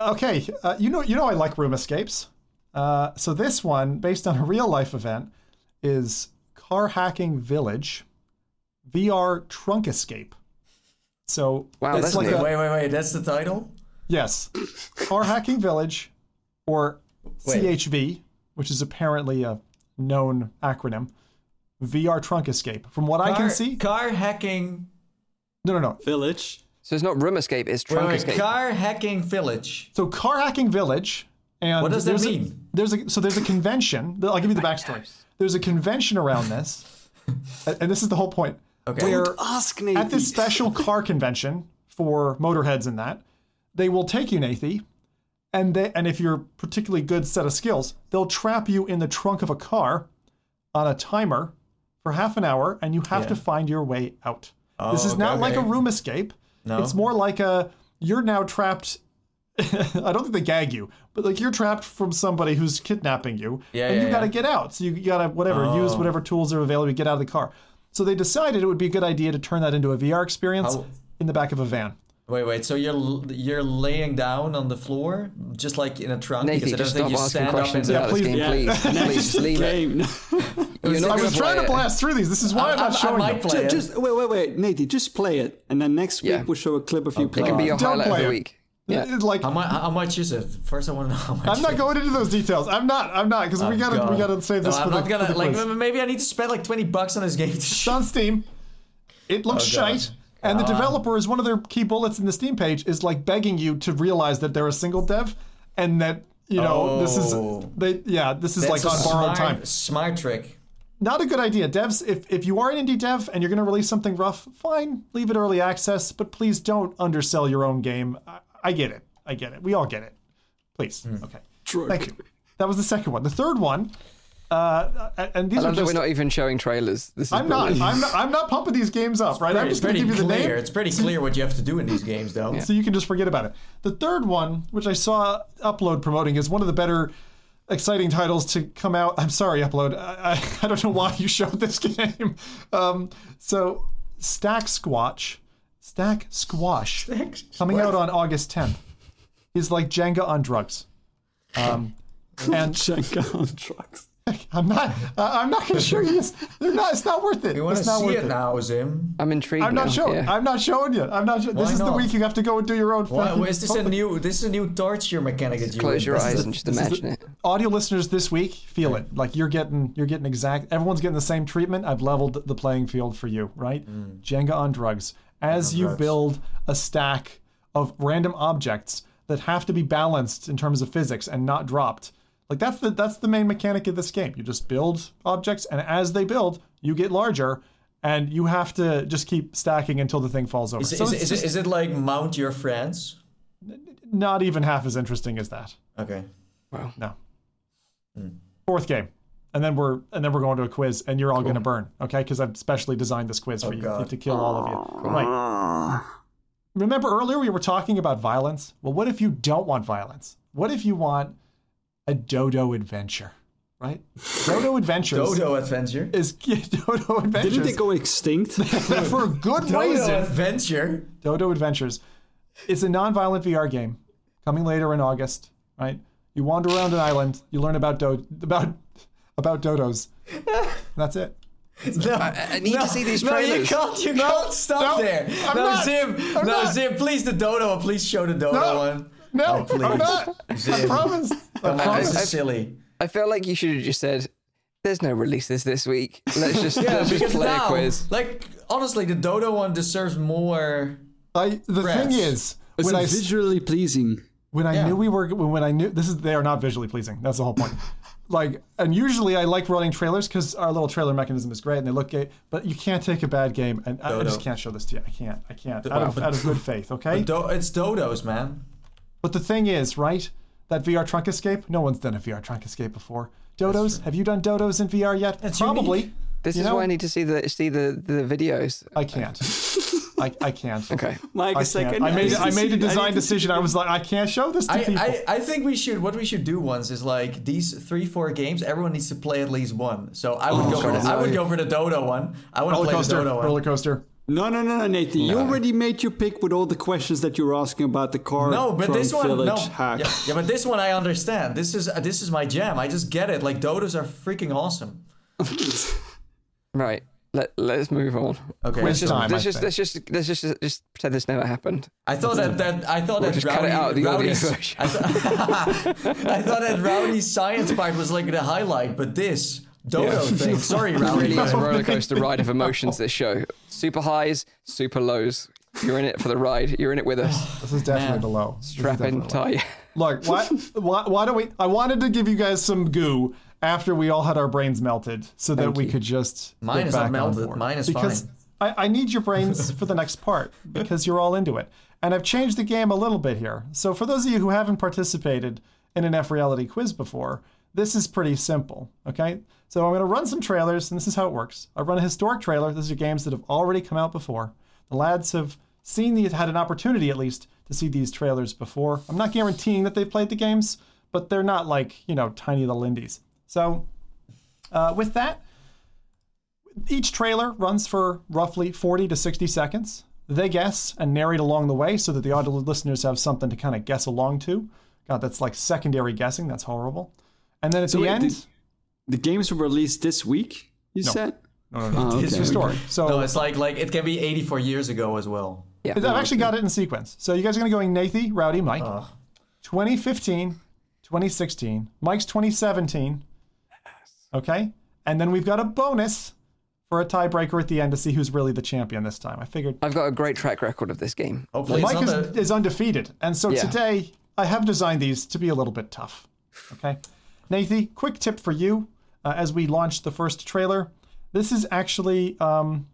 okay, uh, you know, you know, I like room escapes. Uh, so this one, based on a real life event, is Car Hacking Village, VR Trunk Escape. So Wow, it's that's like a, Wait, wait, wait. That's the title. yes, Car Hacking Village, or Wait. CHV, which is apparently a known acronym. VR Trunk Escape. From what I can see, car hacking. no, no, no. Village. So it's not room escape, it's trunk wait, escape. car hacking village. So car hacking village, and What does that there's a- mean? there's a so there's a convention. I'll give you the backstory. There's a convention around this, and and this is the whole point. Okay. Where Ask Nate. at this special car convention for motorheads and that, they will take you, Nathy, and they and if you're particularly good set of skills, they'll trap you in the trunk of a car on a timer for half an hour, and you have Yeah. to find your way out. Oh, this is okay, not like a room escape. No. It's more like a you're now trapped. I don't think they gag you, but like you're trapped from somebody who's kidnapping you, Yeah, and yeah, you got to get out. So you got to whatever use Oh. whatever tools are available to get out of the car. So they decided it would be a good idea to turn that into a VR experience How- in the back of a van. Wait, wait. So you're you're laying down on the floor, just like in a trunk. Nathan, because I don't just think stop you asking stand up questions and about this please- game, Yeah. please. Please, leave it. Game. You're I was trying play to blast through these. This is why I'm I- not I showing might you. play it. just wait, wait, wait, Nate. Just play it, and then next week Yeah. we'll show a clip of you playing. It can be your Don't highlight of play the it. week. Yeah. It's like How much? How much is it? First, I want to know how much. I'm not it- going into those details. I'm not. I'm not because we Oh, gotta we gotta save this No, for I'm the, not gonna for the like. quiz. Maybe I need to spend like 20 bucks on this game. To It's show. on Steam. It looks Oh, God. shite. And the developer is one of their key bullets in the Steam page is like begging you to realize that they're a single dev and that, you know, this is Oh. they yeah, this is That's like a on borrowed smart, time. Smart trick. Not a good idea. Devs, if, if you are an indie dev and you're gonna release something rough, fine, leave it early access, but please don't undersell your own game. I, I get it. I get it. We all get it. Please. Hmm. Okay. True. Thank you. That was the second one. The third one, uh, and these I are love that just we're not even showing trailers. This is I'm not. I'm not. I'm not pumping these games up, right? I'm just going to give you the clear. name, It's pretty clear what you have to do in these games, though. so you can just forget about it. The third one, which I saw Upload promoting, is one of the better, exciting titles to come out. I'm sorry, Upload. I, I, I don't know why you showed this game. Um, so, Stack Squash, Stack Squash, Stack coming out on August 10th, is like Jenga on drugs. Um, and Jenga on drugs. I'm not. Uh, I'm not going to show you this. Not. It's not worth it. You want to it's not see worth it now, Zim? I'm intrigued. I'm not now. showing. Yeah. I'm not showing you. I'm not. Show- this Why is the week you have to go and do your own. Why, fucking- is this a new? This is a new torture mechanic that you Close your eyes and just this is the- imagine it. Audio listeners this week feel it. Like you're getting. You're getting exact. Everyone's getting the same treatment. I've leveled the playing field for you. Right. Jenga on drugs. As you build a stack of random objects that have to be balanced in terms of physics and not dropped. Like that's the that's the main mechanic of this game. You just build objects, and as they build, you get larger, and you have to just keep stacking until the thing falls over. Is, so is, it's just it, is it like mount your friends? not even half as interesting as that. Okay. Wow. No. Hmm. Fourth game. And then we're and then we're going to a quiz, and you're all going to burn, okay? Because I've specially designed this quiz oh, for you Oh, God. to kill all of you. Right. Remember earlier we were talking about violence? Well, what if you don't want violence? What if you want a dodo adventure? Right? Dodo Adventures Dodo Adventure. is Dodo Adventures Didn't they go extinct? for a good Dodo reason. Adventure. Dodo Adventures. It's a non-violent VR game coming later in August. Right? You wander around an island. You learn about do- about about dodos. That's it. No, I- I need to see these No, you can't. You can't stop no, there. I'm no, not. Zim. I'm no, not. Zim. Please, the Dodo. Please show the Dodo No. one. No, Oh, please. I'm not. I promise. I Come promise. this is silly. I feel like you should have just said, "There's no releases this week. Let's just let's just play now, a quiz." like honestly, the Dodo one deserves more. I, the Press. thing is, It's when I s- visually pleasing. when I Yeah. knew we were when when I knew this is they are not visually pleasing. That's the whole point. like, and usually I like running trailers because our little trailer mechanism is great and they look great. But you can't take a bad game, and I, I just can't show this to you. I can't. I can't. Out Wow, of, but- out of good faith, okay. Do- it's Dodos, man. But the thing is, right? That VR trunk escape. No one's done a VR trunk escape before. Dodos. Have you done dodos in VR yet? It's Probably. unique. This You is know- why I need to see the see the the videos. I can't. I, I can't. Okay. Mike I is like, can't. I made I made a design see- decision. I was like, I can't show this to I, people. I, I think we should what we should do once is like these three four games everyone needs to play at least one so I would go for the, I would go for the Dodo one I would roller play the. Dodo one Roller coaster. No, no, no, no, Nathan. You already made your pick with all the questions that you were asking about the car. no but this one village no hack. yeah, yeah but this one I understand this is uh, this is my jam I just get it like Dodos are freaking awesome Right. Let let's move on. okay Quiz Just, time, let's I just let's just let's just just pretend this never happened. I thought that, that I thought that just rowdy, cut it out of the audio I, th- I thought that Rowdy's science part was like the highlight but this Dodo thing sorry Rowdy Really is a roller coaster ride of emotions. This show, super highs, super lows. You're in it for the ride. You're in it with us. This is definitely Man. the low. Strap in tight. Look, why, why, why don't we? I wanted to give you guys some goo after we all had our brains melted, so that we could just Mine is not melted. Mine is because fine. I, I need your brains for the next part because you're all into it, and I've changed the game a little bit here. So for those of you who haven't participated in an F reality quiz before, this is pretty simple. Okay, so I'm going to run some trailers, and this is how it works. I run a historic trailer. These are games that have already come out before. The lads have seen these, had an opportunity at least to see these trailers before. I'm not guaranteeing that they've played the games, but they're not like you know tiny little indies. So uh, with that, each trailer runs for roughly 40 to 60 seconds. They guess and narrate along the way so that the audio listeners have something to kind of guess along to. God, that's like secondary guessing. That's horrible. And then at the wait, end, did- The games were released this week. You said. no, no, no, Oh, it's okay, historic. So no it's like like it can be 84 years ago as well Yeah. I've actually got it in sequence. So you guys are going to go in Nathy, Rowdy, Mike. 2015, 2016. Mike's 2017. Okay. And then we've got a bonus for a tiebreaker at the end to see who's really the champion this time. I figured I've got a great track record of this game. hopefully Mike is, not a, is undefeated. And so Yeah. today, I have designed these to be a little bit tough. Okay. Nathy, quick tip for you uh, as we launch the first trailer. This is actually. Um,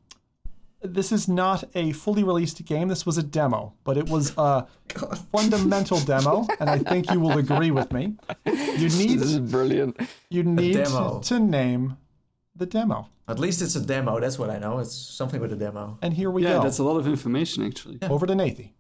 this is not a fully released game. This was a demo, but it was a fundamental demo, and I think you will agree with me. You need This is brilliant. you need demo. to, to name the demo, at least it's a demo that's what I know it's something with a demo and here we Yeah, go. Yeah, that's a lot of information actually. Over to Nathy.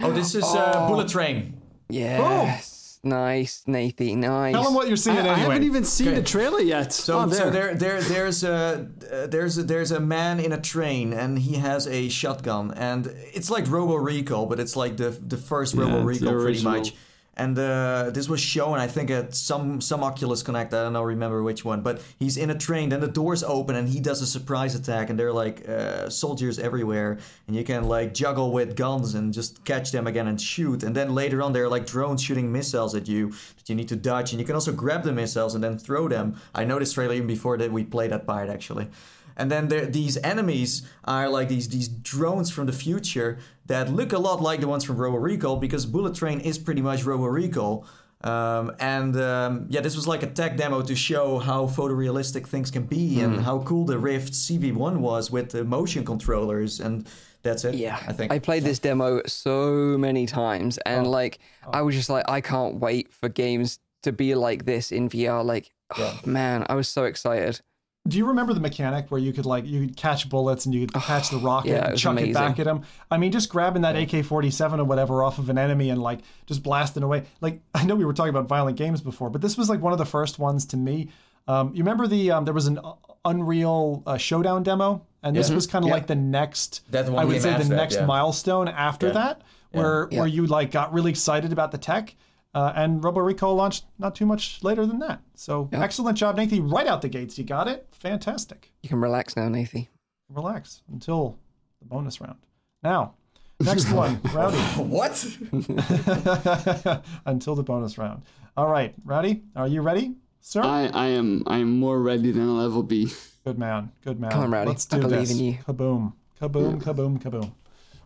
oh this is uh, Bullet Train Yes. Nice, Nathy. Nice. Tell them what you're seeing I, I haven't even seen the trailer yet. So, oh, there. so there, there, there's a, uh, there's a, there's a man in a train, and he has a shotgun, and it's like Robo Recall, but it's like the the first Robo it's Recall, pretty much. And uh, this was shown, I think, at some some Oculus Connect. I don't know, remember which one, but he's in a train. Then the doors open, and he does a surprise attack, and there are like uh, soldiers everywhere, and you can like juggle with guns and just catch them again and shoot. And then later on, there are like drones shooting missiles at you that you need to dodge, and you can also grab the missiles and then throw them. I know this trailer even before that we played that part actually. And then there, these enemies are like these these drones from the future that look a lot like the ones from Robo Recall because Bullet Train is pretty much Robo Recall. Um, and um, yeah, this was like a tech demo to show how photorealistic things can be Hmm. and how cool the Rift CV1 was with the motion controllers. And that's it. Yeah, I think. I played this demo so many times, and Oh. like I was just like, I can't wait for games to be like this in VR. Like, oh, man, I was so excited. Do you remember the mechanic where you could like you could catch bullets and you could catch the rocket yeah, and chuck amazing. it back at him? I mean, just grabbing that AK-47 or whatever off of an enemy and like just blasting away. Like I know we were talking about violent games before, but this was like one of the first ones to me. Um, you remember the um, there was an uh, Unreal uh, Showdown demo, and this was kind of Yeah. like the next. That one I would say after the that, next yeah. milestone after that, where Yeah. where you like got really excited about the tech. Uh, and Robo Recall launched not too much later than that. So excellent job, Nathan. Right out the gates, you got it. Fantastic You can relax now, Nathy. relax until the bonus round. Now, next one, Rowdy. what? until the bonus round. All right, Rowdy, are you ready, sir? I, I am I am more ready than I'll ever be. good man, good man. Come on, Rowdy. Let's I do believe this. in you. Kaboom, kaboom, kaboom, kaboom.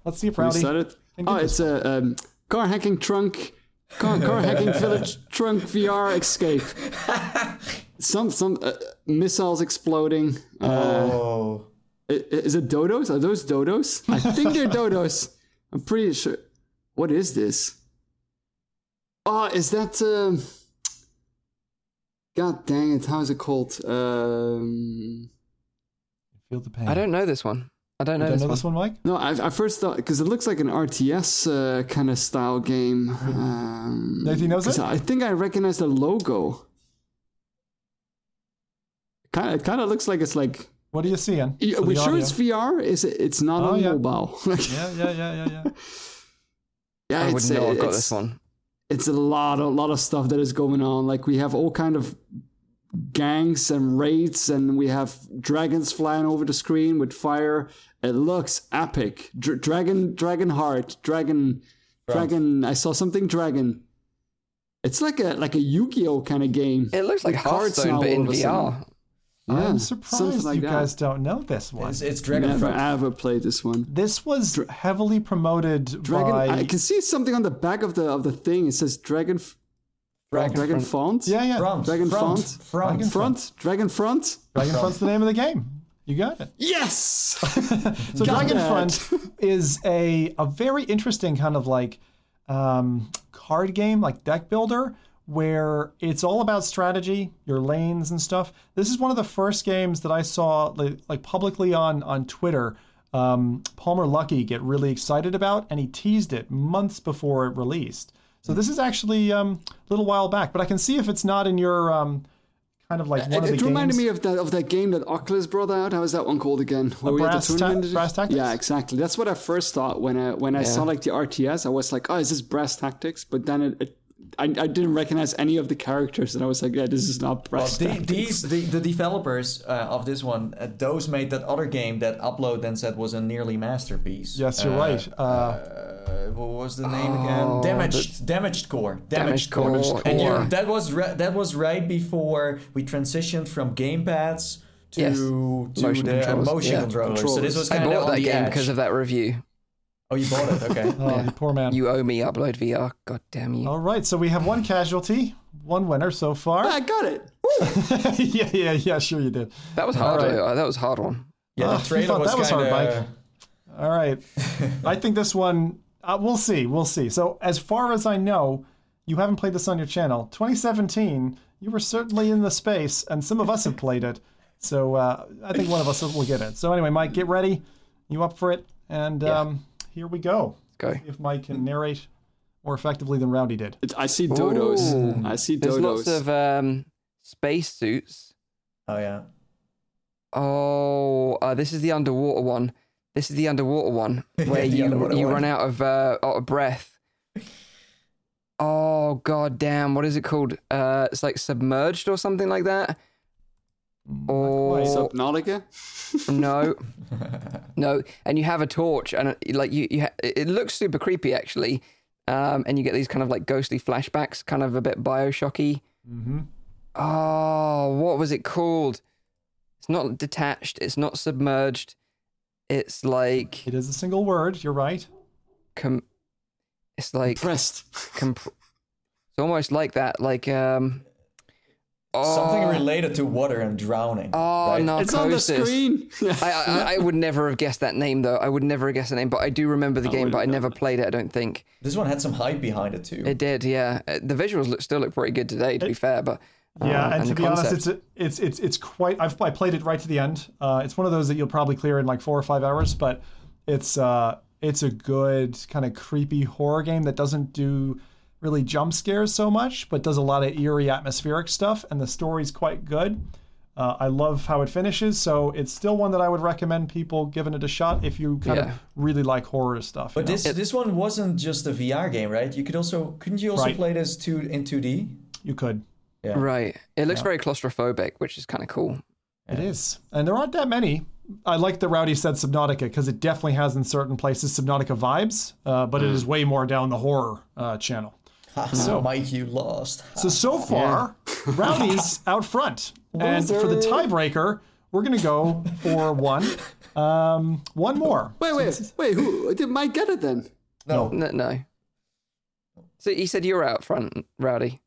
Let's see if We Rowdy. started. can do Oh, this. it's a um, car hacking trunk, car, car hacking village trunk VR escape. Some some uh, missiles exploding. Uh, oh. i- i- is it dodos? Are those dodos? I think they're dodos. I'm pretty sure. What is this? Oh, is that? Um... God dang it! How is it called? Um... Feel the pain. I don't know this one. I don't know, You don't this, know one. this one, Mike. No, I, I first thought because it looks like an RTS uh, kind of style game. Um, Nathan knows 'cause it? I think I recognize the logo. Kind of, it kind of looks like it's like. What are you seeing? Are we sure audio? it's VR? Is it? It's not Oh, on yeah. mobile. Yeah, yeah, yeah, yeah, yeah. yeah, I wouldn't know I've got this one. It's a lot, a lot of stuff that is going on. Like we have all kind of gangs and raids, and we have dragons flying over the screen with fire. It looks epic. Dr- dragon, dragon heart, dragon, dragon. I saw something dragon. It's like a like a Yu-Gi-Oh kind of game. It looks like with cards Hearthstone, but in of a sudden. VR. Yeah, I'm surprised like you that. guys don't know this one. It's, it's Dragon Never Fruit. ever played this one. This was heavily promoted Dragon. by. I can see something on the back of the of the thing. It says dragon. F- Dragon Dragon front. font. yeah, yeah. Front. Dragon front. font. Front. Front. Dragon front. Dragonfront's the name of the game. You got it. Yes. So Got Dragonfront is a a very interesting kind of like um, card game, like deck builder, where it's all about strategy, your lanes and stuff. This is one of the first games that I saw like, like publicly on on Twitter. Um, Palmer Luckey get really excited about, and he teased it months before it released. So this is actually um, a little while back, but I can see if it's not in your um, kind of like one It, of it reminded games. me of that of that game that Oculus brought out. How was that one called again? Where we had the Brass Ta- Brass Tactics? Yeah, exactly. That's what I first thought when I when I saw like the RTS. I was like, oh, is this Brass Tactics? But then it. it I, I didn't recognize any of the characters, and I was like, "Yeah, this is not Well, the, these the, the developers uh, of this one, uh, those made that other game that Upload then said was a nearly masterpiece. Yes, you're Uh, right. Uh, uh, what was the name Oh, again? Damaged, damaged core, damaged, Damaged core. Core, And you're, that was ri- that was right before we transitioned from gamepads to Yes. to Motion the controls, motion yeah. controllers. So this was I kind of bought on that the game edge. because of that review. Oh, you bought it? Okay. oh, you poor man. You owe me Upload VR. God damn you. All right, so we have one casualty, one winner so far. I got it. yeah, yeah, yeah, sure you did. That was hard. All right. uh, That was a hard one. Yeah, Ah, the you thought was that was kind hard, of. Mike. All right. I think this one, uh, we'll see, we'll see. So, as far as I know, you haven't played this on your channel. 2017, you were certainly in the space, and some of us have played it. So, uh, I think one of us will get it. So, anyway, Mike, get ready. You up for it? And um, here we go. Go. See if Mike can narrate more effectively than Rowdy did. It- I see dodos. Ooh. I see dodos. There's dodos. lots of um, space suits. Oh yeah. Oh, uh, this is the underwater one. This is the underwater one where The you you one. run out of uh, out of breath. Oh god damn! What is it called? Uh, it's like submerged or something like that. Or Subnautica. no, no, and you have a torch and like you, you ha- it looks super creepy actually, um, and you get these kind of like ghostly flashbacks, kind of a bit Bioshocky. Mm-hmm. Oh, what was it called? It's not detached. It's not submerged. It's like It is a single word. You're right. com- It's like Pressed. comp- It's almost like that, like um. Oh, Something related to water and drowning. Oh, right? narcosis. It's on the screen. I, I, I would never have guessed that name though. I would never have guessed the name, but I do remember the game, but I never played it. I don't think This one had some hype behind it too. it did. Yeah, Uh, the visuals look, still look pretty good today. To be fair, but Yeah, um, and, to the be honest, it's it's it's it's quite. I've I played it right to the end. Uh, it's one of those that you'll probably clear in like four or five hours, but it's uh it's a good kind of creepy horror game that doesn't do really jump scares so much, but does a lot of eerie atmospheric stuff, and the story's quite good. Uh, I love how it finishes, so it's still one that I would recommend people giving it a shot if you kind Yeah. of really like horror stuff. but you know? this this one wasn't just a VR game, right? You could also couldn't you also Right. play this two in 2D? you could. Yeah. right. It looks very claustrophobic, which is kind of cool. It is. And there aren't that many. I like that Rowdy said Subnautica because it definitely has in certain places Subnautica vibes, uh, but it is way more down the horror uh, channel. So Mike, you lost. So, so far, Rowdy's out front. And for the tiebreaker, we're going to go for one. Um, one more. wait, wait, wait. Who did Mike get it then? No, No, no. So he said you're out front, Rowdy.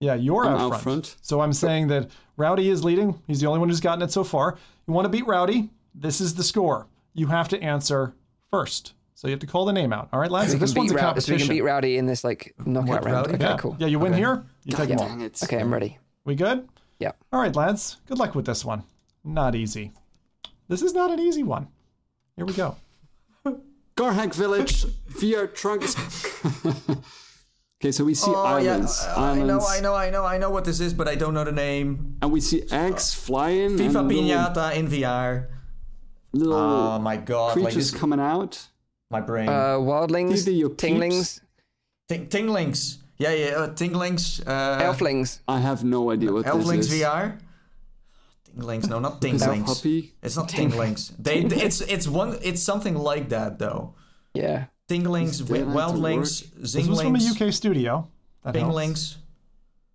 Yeah, you're I'm out, out front. front. So I'm saying that Rowdy is leading. He's the only one who's gotten it so far. You want to beat Rowdy? This is the score. You have to answer first. So you have to call the name out. All right, lads? So we this can one's a beat Rowdy, so we can beat Rowdy in this like knockout round. Rowdy? Okay, yeah, cool. yeah, you win here. You take them all. Okay, I'm ready. We good? Yeah. All right, lads. Good luck with this one. Not easy. This is not an easy one. Here we go. Garhag Village, VR trunks. okay, so we see Oh islands, yeah, I I know, I know, I know, I know what this is, but I don't know the name. and we see eggs flying. Viva and little- Pinata in VR. Little Oh my god, like creatures this, coming out. My brain. Uh, wildlings, These your tinglings, Ting- Tinglings. Yeah, yeah, uh, Tinglings. Uh, elflings. I have no idea what Elflings this is. Elflings VR. Tinglings, no, not Elf Tinglings. It's not Tinglings. They, it's it's one, it's something like that though. Yeah. Tinglings, Is that wi- how to Wildlings, This was from a UK studio. That helps.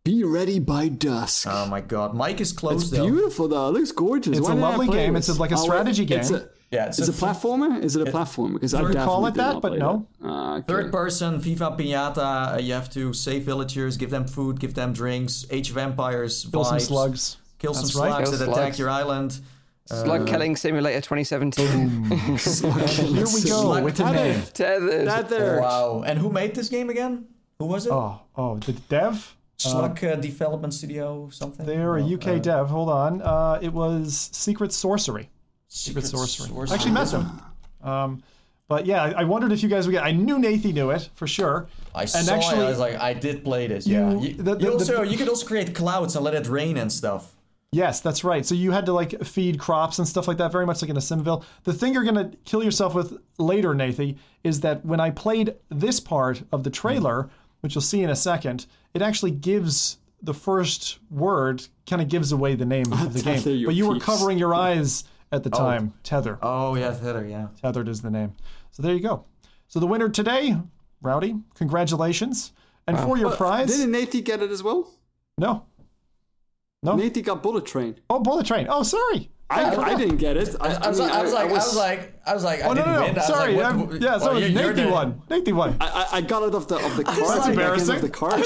Be ready by dusk. Oh my god, Mike is close it's though. beautiful though. It looks gorgeous. It's Why a lovely game. this? It's like a wait, strategy It's game. A, Yeah, it's is a it a platformer? Is it a platformer? Because I you call it that, but no. that. Ah, okay. Third person, Viva Pinata. uh, You have to save villagers, give them food, give them drinks, age vampires, Kill some vibes, slugs. kill some right. slugs Kill that attack your island. Slug Killing Simulator 2017. Here we go Slug with the Tether. name. Tethered. That. Wow. And who made this game again? Who was it? Oh, oh, the dev? Slug uh, Development Studio something? They're a UK uh, dev. Hold on. Uh, it was Secret Sorcery. Secret Sorcery. Sorcery. Actually met them. Um, but yeah, I, I wondered if you guys would get. I knew Nathy knew it for sure. I and saw actually, it. I was like, I did play this. yeah. You- You, the- the- you also the- you could also create clouds and let it rain and stuff. Yes, that's right. So you had to like feed crops and stuff like that, very much like in a Simville. The thing you're gonna kill yourself with later, Nathy, is that when I played this part of the trailer, which you'll see in a second, it actually gives the first word kind of gives away the name of the game. But you were covering your eyes at the oh. time. Tether. Oh yeah, Tether. Yeah. Tethered is the name. So there you go. So the winner today, Rowdy, congratulations. And for your uh, prize, Didn't Nathy get it as well? no. No. Nathy got Bullet Train. Oh, bullet train. Oh, sorry. I, I didn't get it. I, I was, mean, like, I was like, I was was- like, I was like, Oh no didn't no no! win. I Sorry, like, I'm- what- yeah, so well, it's you're- you're Nathy one. Nathy one. I, I- I got it off the of the card. That's back end embarrassing. Of the card.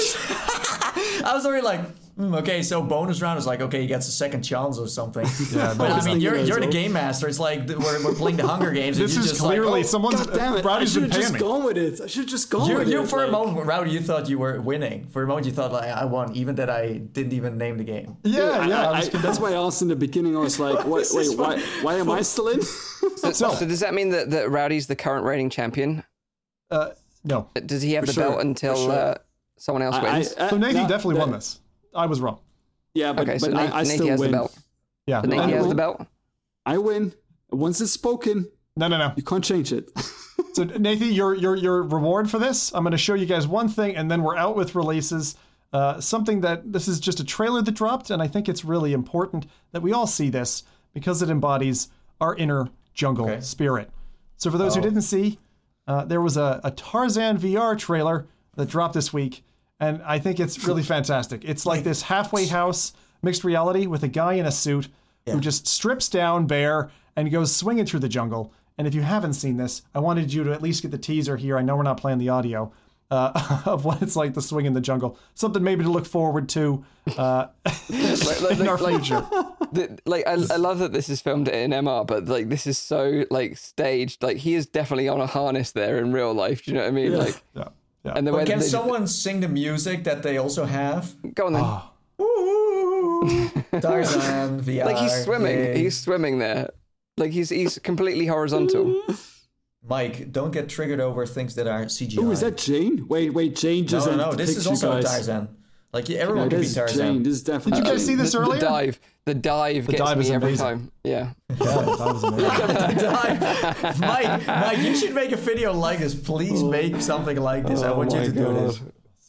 I was already like, hmm, okay, so bonus round is like, okay, he gets a second chance or something. Yeah, but I mean, you're you're the game master. It's like th- we're, we're playing the Hunger Games. This and is you're just clearly like, oh, someone's. God damn it! I Rowdy's should have just me. gone with it. I should have just gone You, with you it. for a moment, Rowdy, you thought you were winning. For a moment, you thought like I won, even that I didn't even name the game. Yeah, I- yeah. I- I- that's why I asked in the beginning. I was like, wait, wait, why, why am I still in? So, so does that mean that, that Rowdy's the current reigning champion? uh, no. Does he have the sure, belt until sure. uh, someone else I- wins? I- So Nathy no, definitely that- won this. I was wrong. Yeah, but, okay, but Nathan, I, I Nathan still has win. the belt. Yeah. So Nathan I- has win. the belt. I win. Once it's spoken, no, no, no. you can't change it. So Nathan, your your your reward for this, I'm going to show you guys one thing, and then we're out with releases. Uh, something that this is just a trailer that dropped, and I think it's really important that we all see this because it embodies our inner jungle Okay. spirit. So for those who didn't see, uh, there was a, a Tarzan VR trailer that dropped this week, and I think it's really fantastic. It's like this halfway house mixed reality with a guy in a suit who just strips down bare and goes swinging through the jungle. And if you haven't seen this, I wanted you to at least get the teaser here. I know we're not playing the audio. uh, of what it's like to swing in the jungle. Something maybe to look forward to uh, Like, like, in our like, future. the, like I, I love that this is filmed in MR, but like this is so like staged. Like he is definitely on a harness there in real life. Do you know what I mean? Like, Yeah, yeah. and the way can that they, someone sing the music that they also have? go on then. Ah. Ooh, Tarzan VR. like he's swimming. yay. He's swimming there. Like he's he's completely horizontal. Mike, don't get triggered over things that are CGI. Oh, is that Jane? Wait, wait, Jane No, just no, sent no. the This is also guys. Tarzan. Like yeah, No, everyone can be this Tarzan. Jane. This is definitely. Did you guys Jane. see this the, earlier? The dive. The dive gets dive me is every amazing. time. Yeah. Yeah, that was amazing. Mike, Mike, you should make a video like this. Please make something like this. I Oh want you my to do God. this.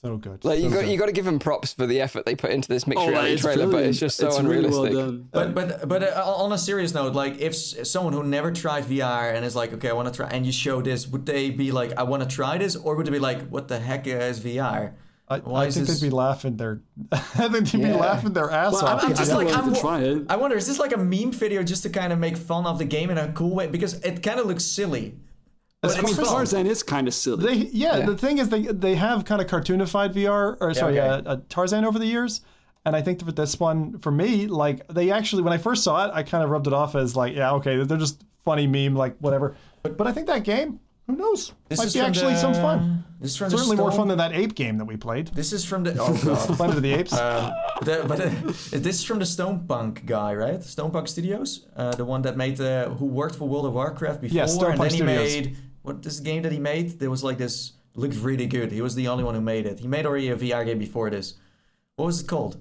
So good. Like you so got good. you got to give them props for the effort they put into this mixed Oh, reality it's trailer, but it's just so it's unrealistic. Really well done. But but but uh, on a serious note, like if someone who never tried VR and is like, okay, I want to try, and you show this, would they be like, I want to try this, or would they be like, what the heck is VR? I, Why I think this- they'd be laughing their. I think they'd be laughing their ass Well, off. I'm, I'm just I'd like, like I'm, to try it. I wonder, is this like a meme video just to kind of make fun of the game in a cool way? Because it kind of looks silly. But As it's far as Tarzan is kind of silly. They, yeah, Yeah. the thing is, they they have kind of cartoonified VR or sorry, okay. uh, uh, Tarzan over the years, and I think for this one, for me, like they actually, when I first saw it, I kind of rubbed it off as like, yeah, okay, they're just funny meme, like whatever. But I think that game, who knows, This might is be from actually the- some fun. This is from Certainly more Stone- fun than that ape game that we played, This is from the oh god. Planet of the Apes. Um, the, but uh, this is from the Stonepunk guy, right? Stonepunk Studios, uh, the one that made the who worked for World of Warcraft before, Yeah, and Stonepunk then he Studios. made what this game that he made. There was like this looked really good. He was the only one who made it. He made already a VR game before this. What was it called?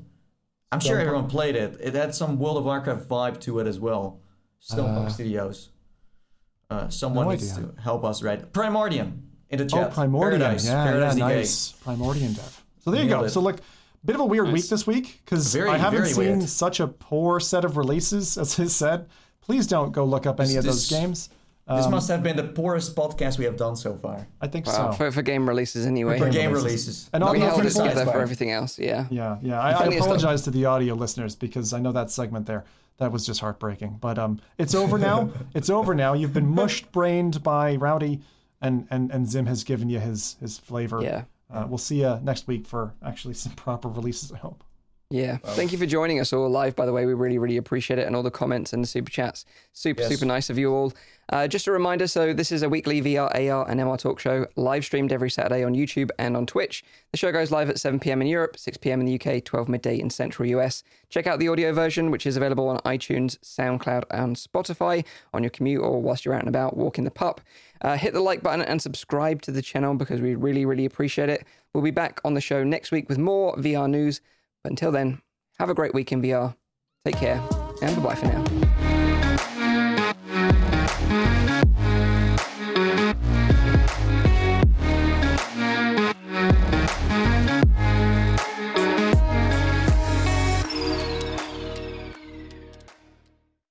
I'm sure everyone played it. It had some World of Warcraft vibe to it as well. Stonepunk Uh, Studios. Uh, someone no needs to help us, right? Primordium in the oh, chat. Primordium, Paradise. yeah, Paradise yeah, DK. nice, Primordium dev. So there you Nailed go. it. So look, bit of a weird week this week because I haven't very seen weird. such a poor set of releases as I said. Please don't go look up any This- of those this- games. This Um, must have been the poorest podcast we have done so far. I think Wow, so. for, for game releases anyway. For game releases. releases. And Not all we the even held other it for together for everything else. Yeah. Yeah, yeah. I, I Funniest stuff. apologize to the audio listeners because I know that segment there that was just heartbreaking. But um, it's over now. it's over now. You've been mushed brained by Rowdy, and and and Zim has given you his his flavor. Yeah. Uh, we'll see you next week for actually some proper releases. I hope. Yeah. Thank you for joining us all live, by the way. We really, really appreciate it. And all the comments and the super chats. Super, Yes. super nice of you all. Uh, just a reminder so, this is a weekly VR, AR, and MR talk show, live streamed every Saturday on YouTube and on Twitch. The show goes live at 7 p.m. in Europe, 6 p.m. in the UK, 12 midday in Central US. Check out the audio version, which is available on iTunes, SoundCloud, and Spotify on your commute or whilst you're out and about walking the pup. Uh, hit the like button and subscribe to the channel because we really, really appreciate it. We'll be back on the show next week with more VR news. But until then, have a great week in VR. Take care, and bye bye for now.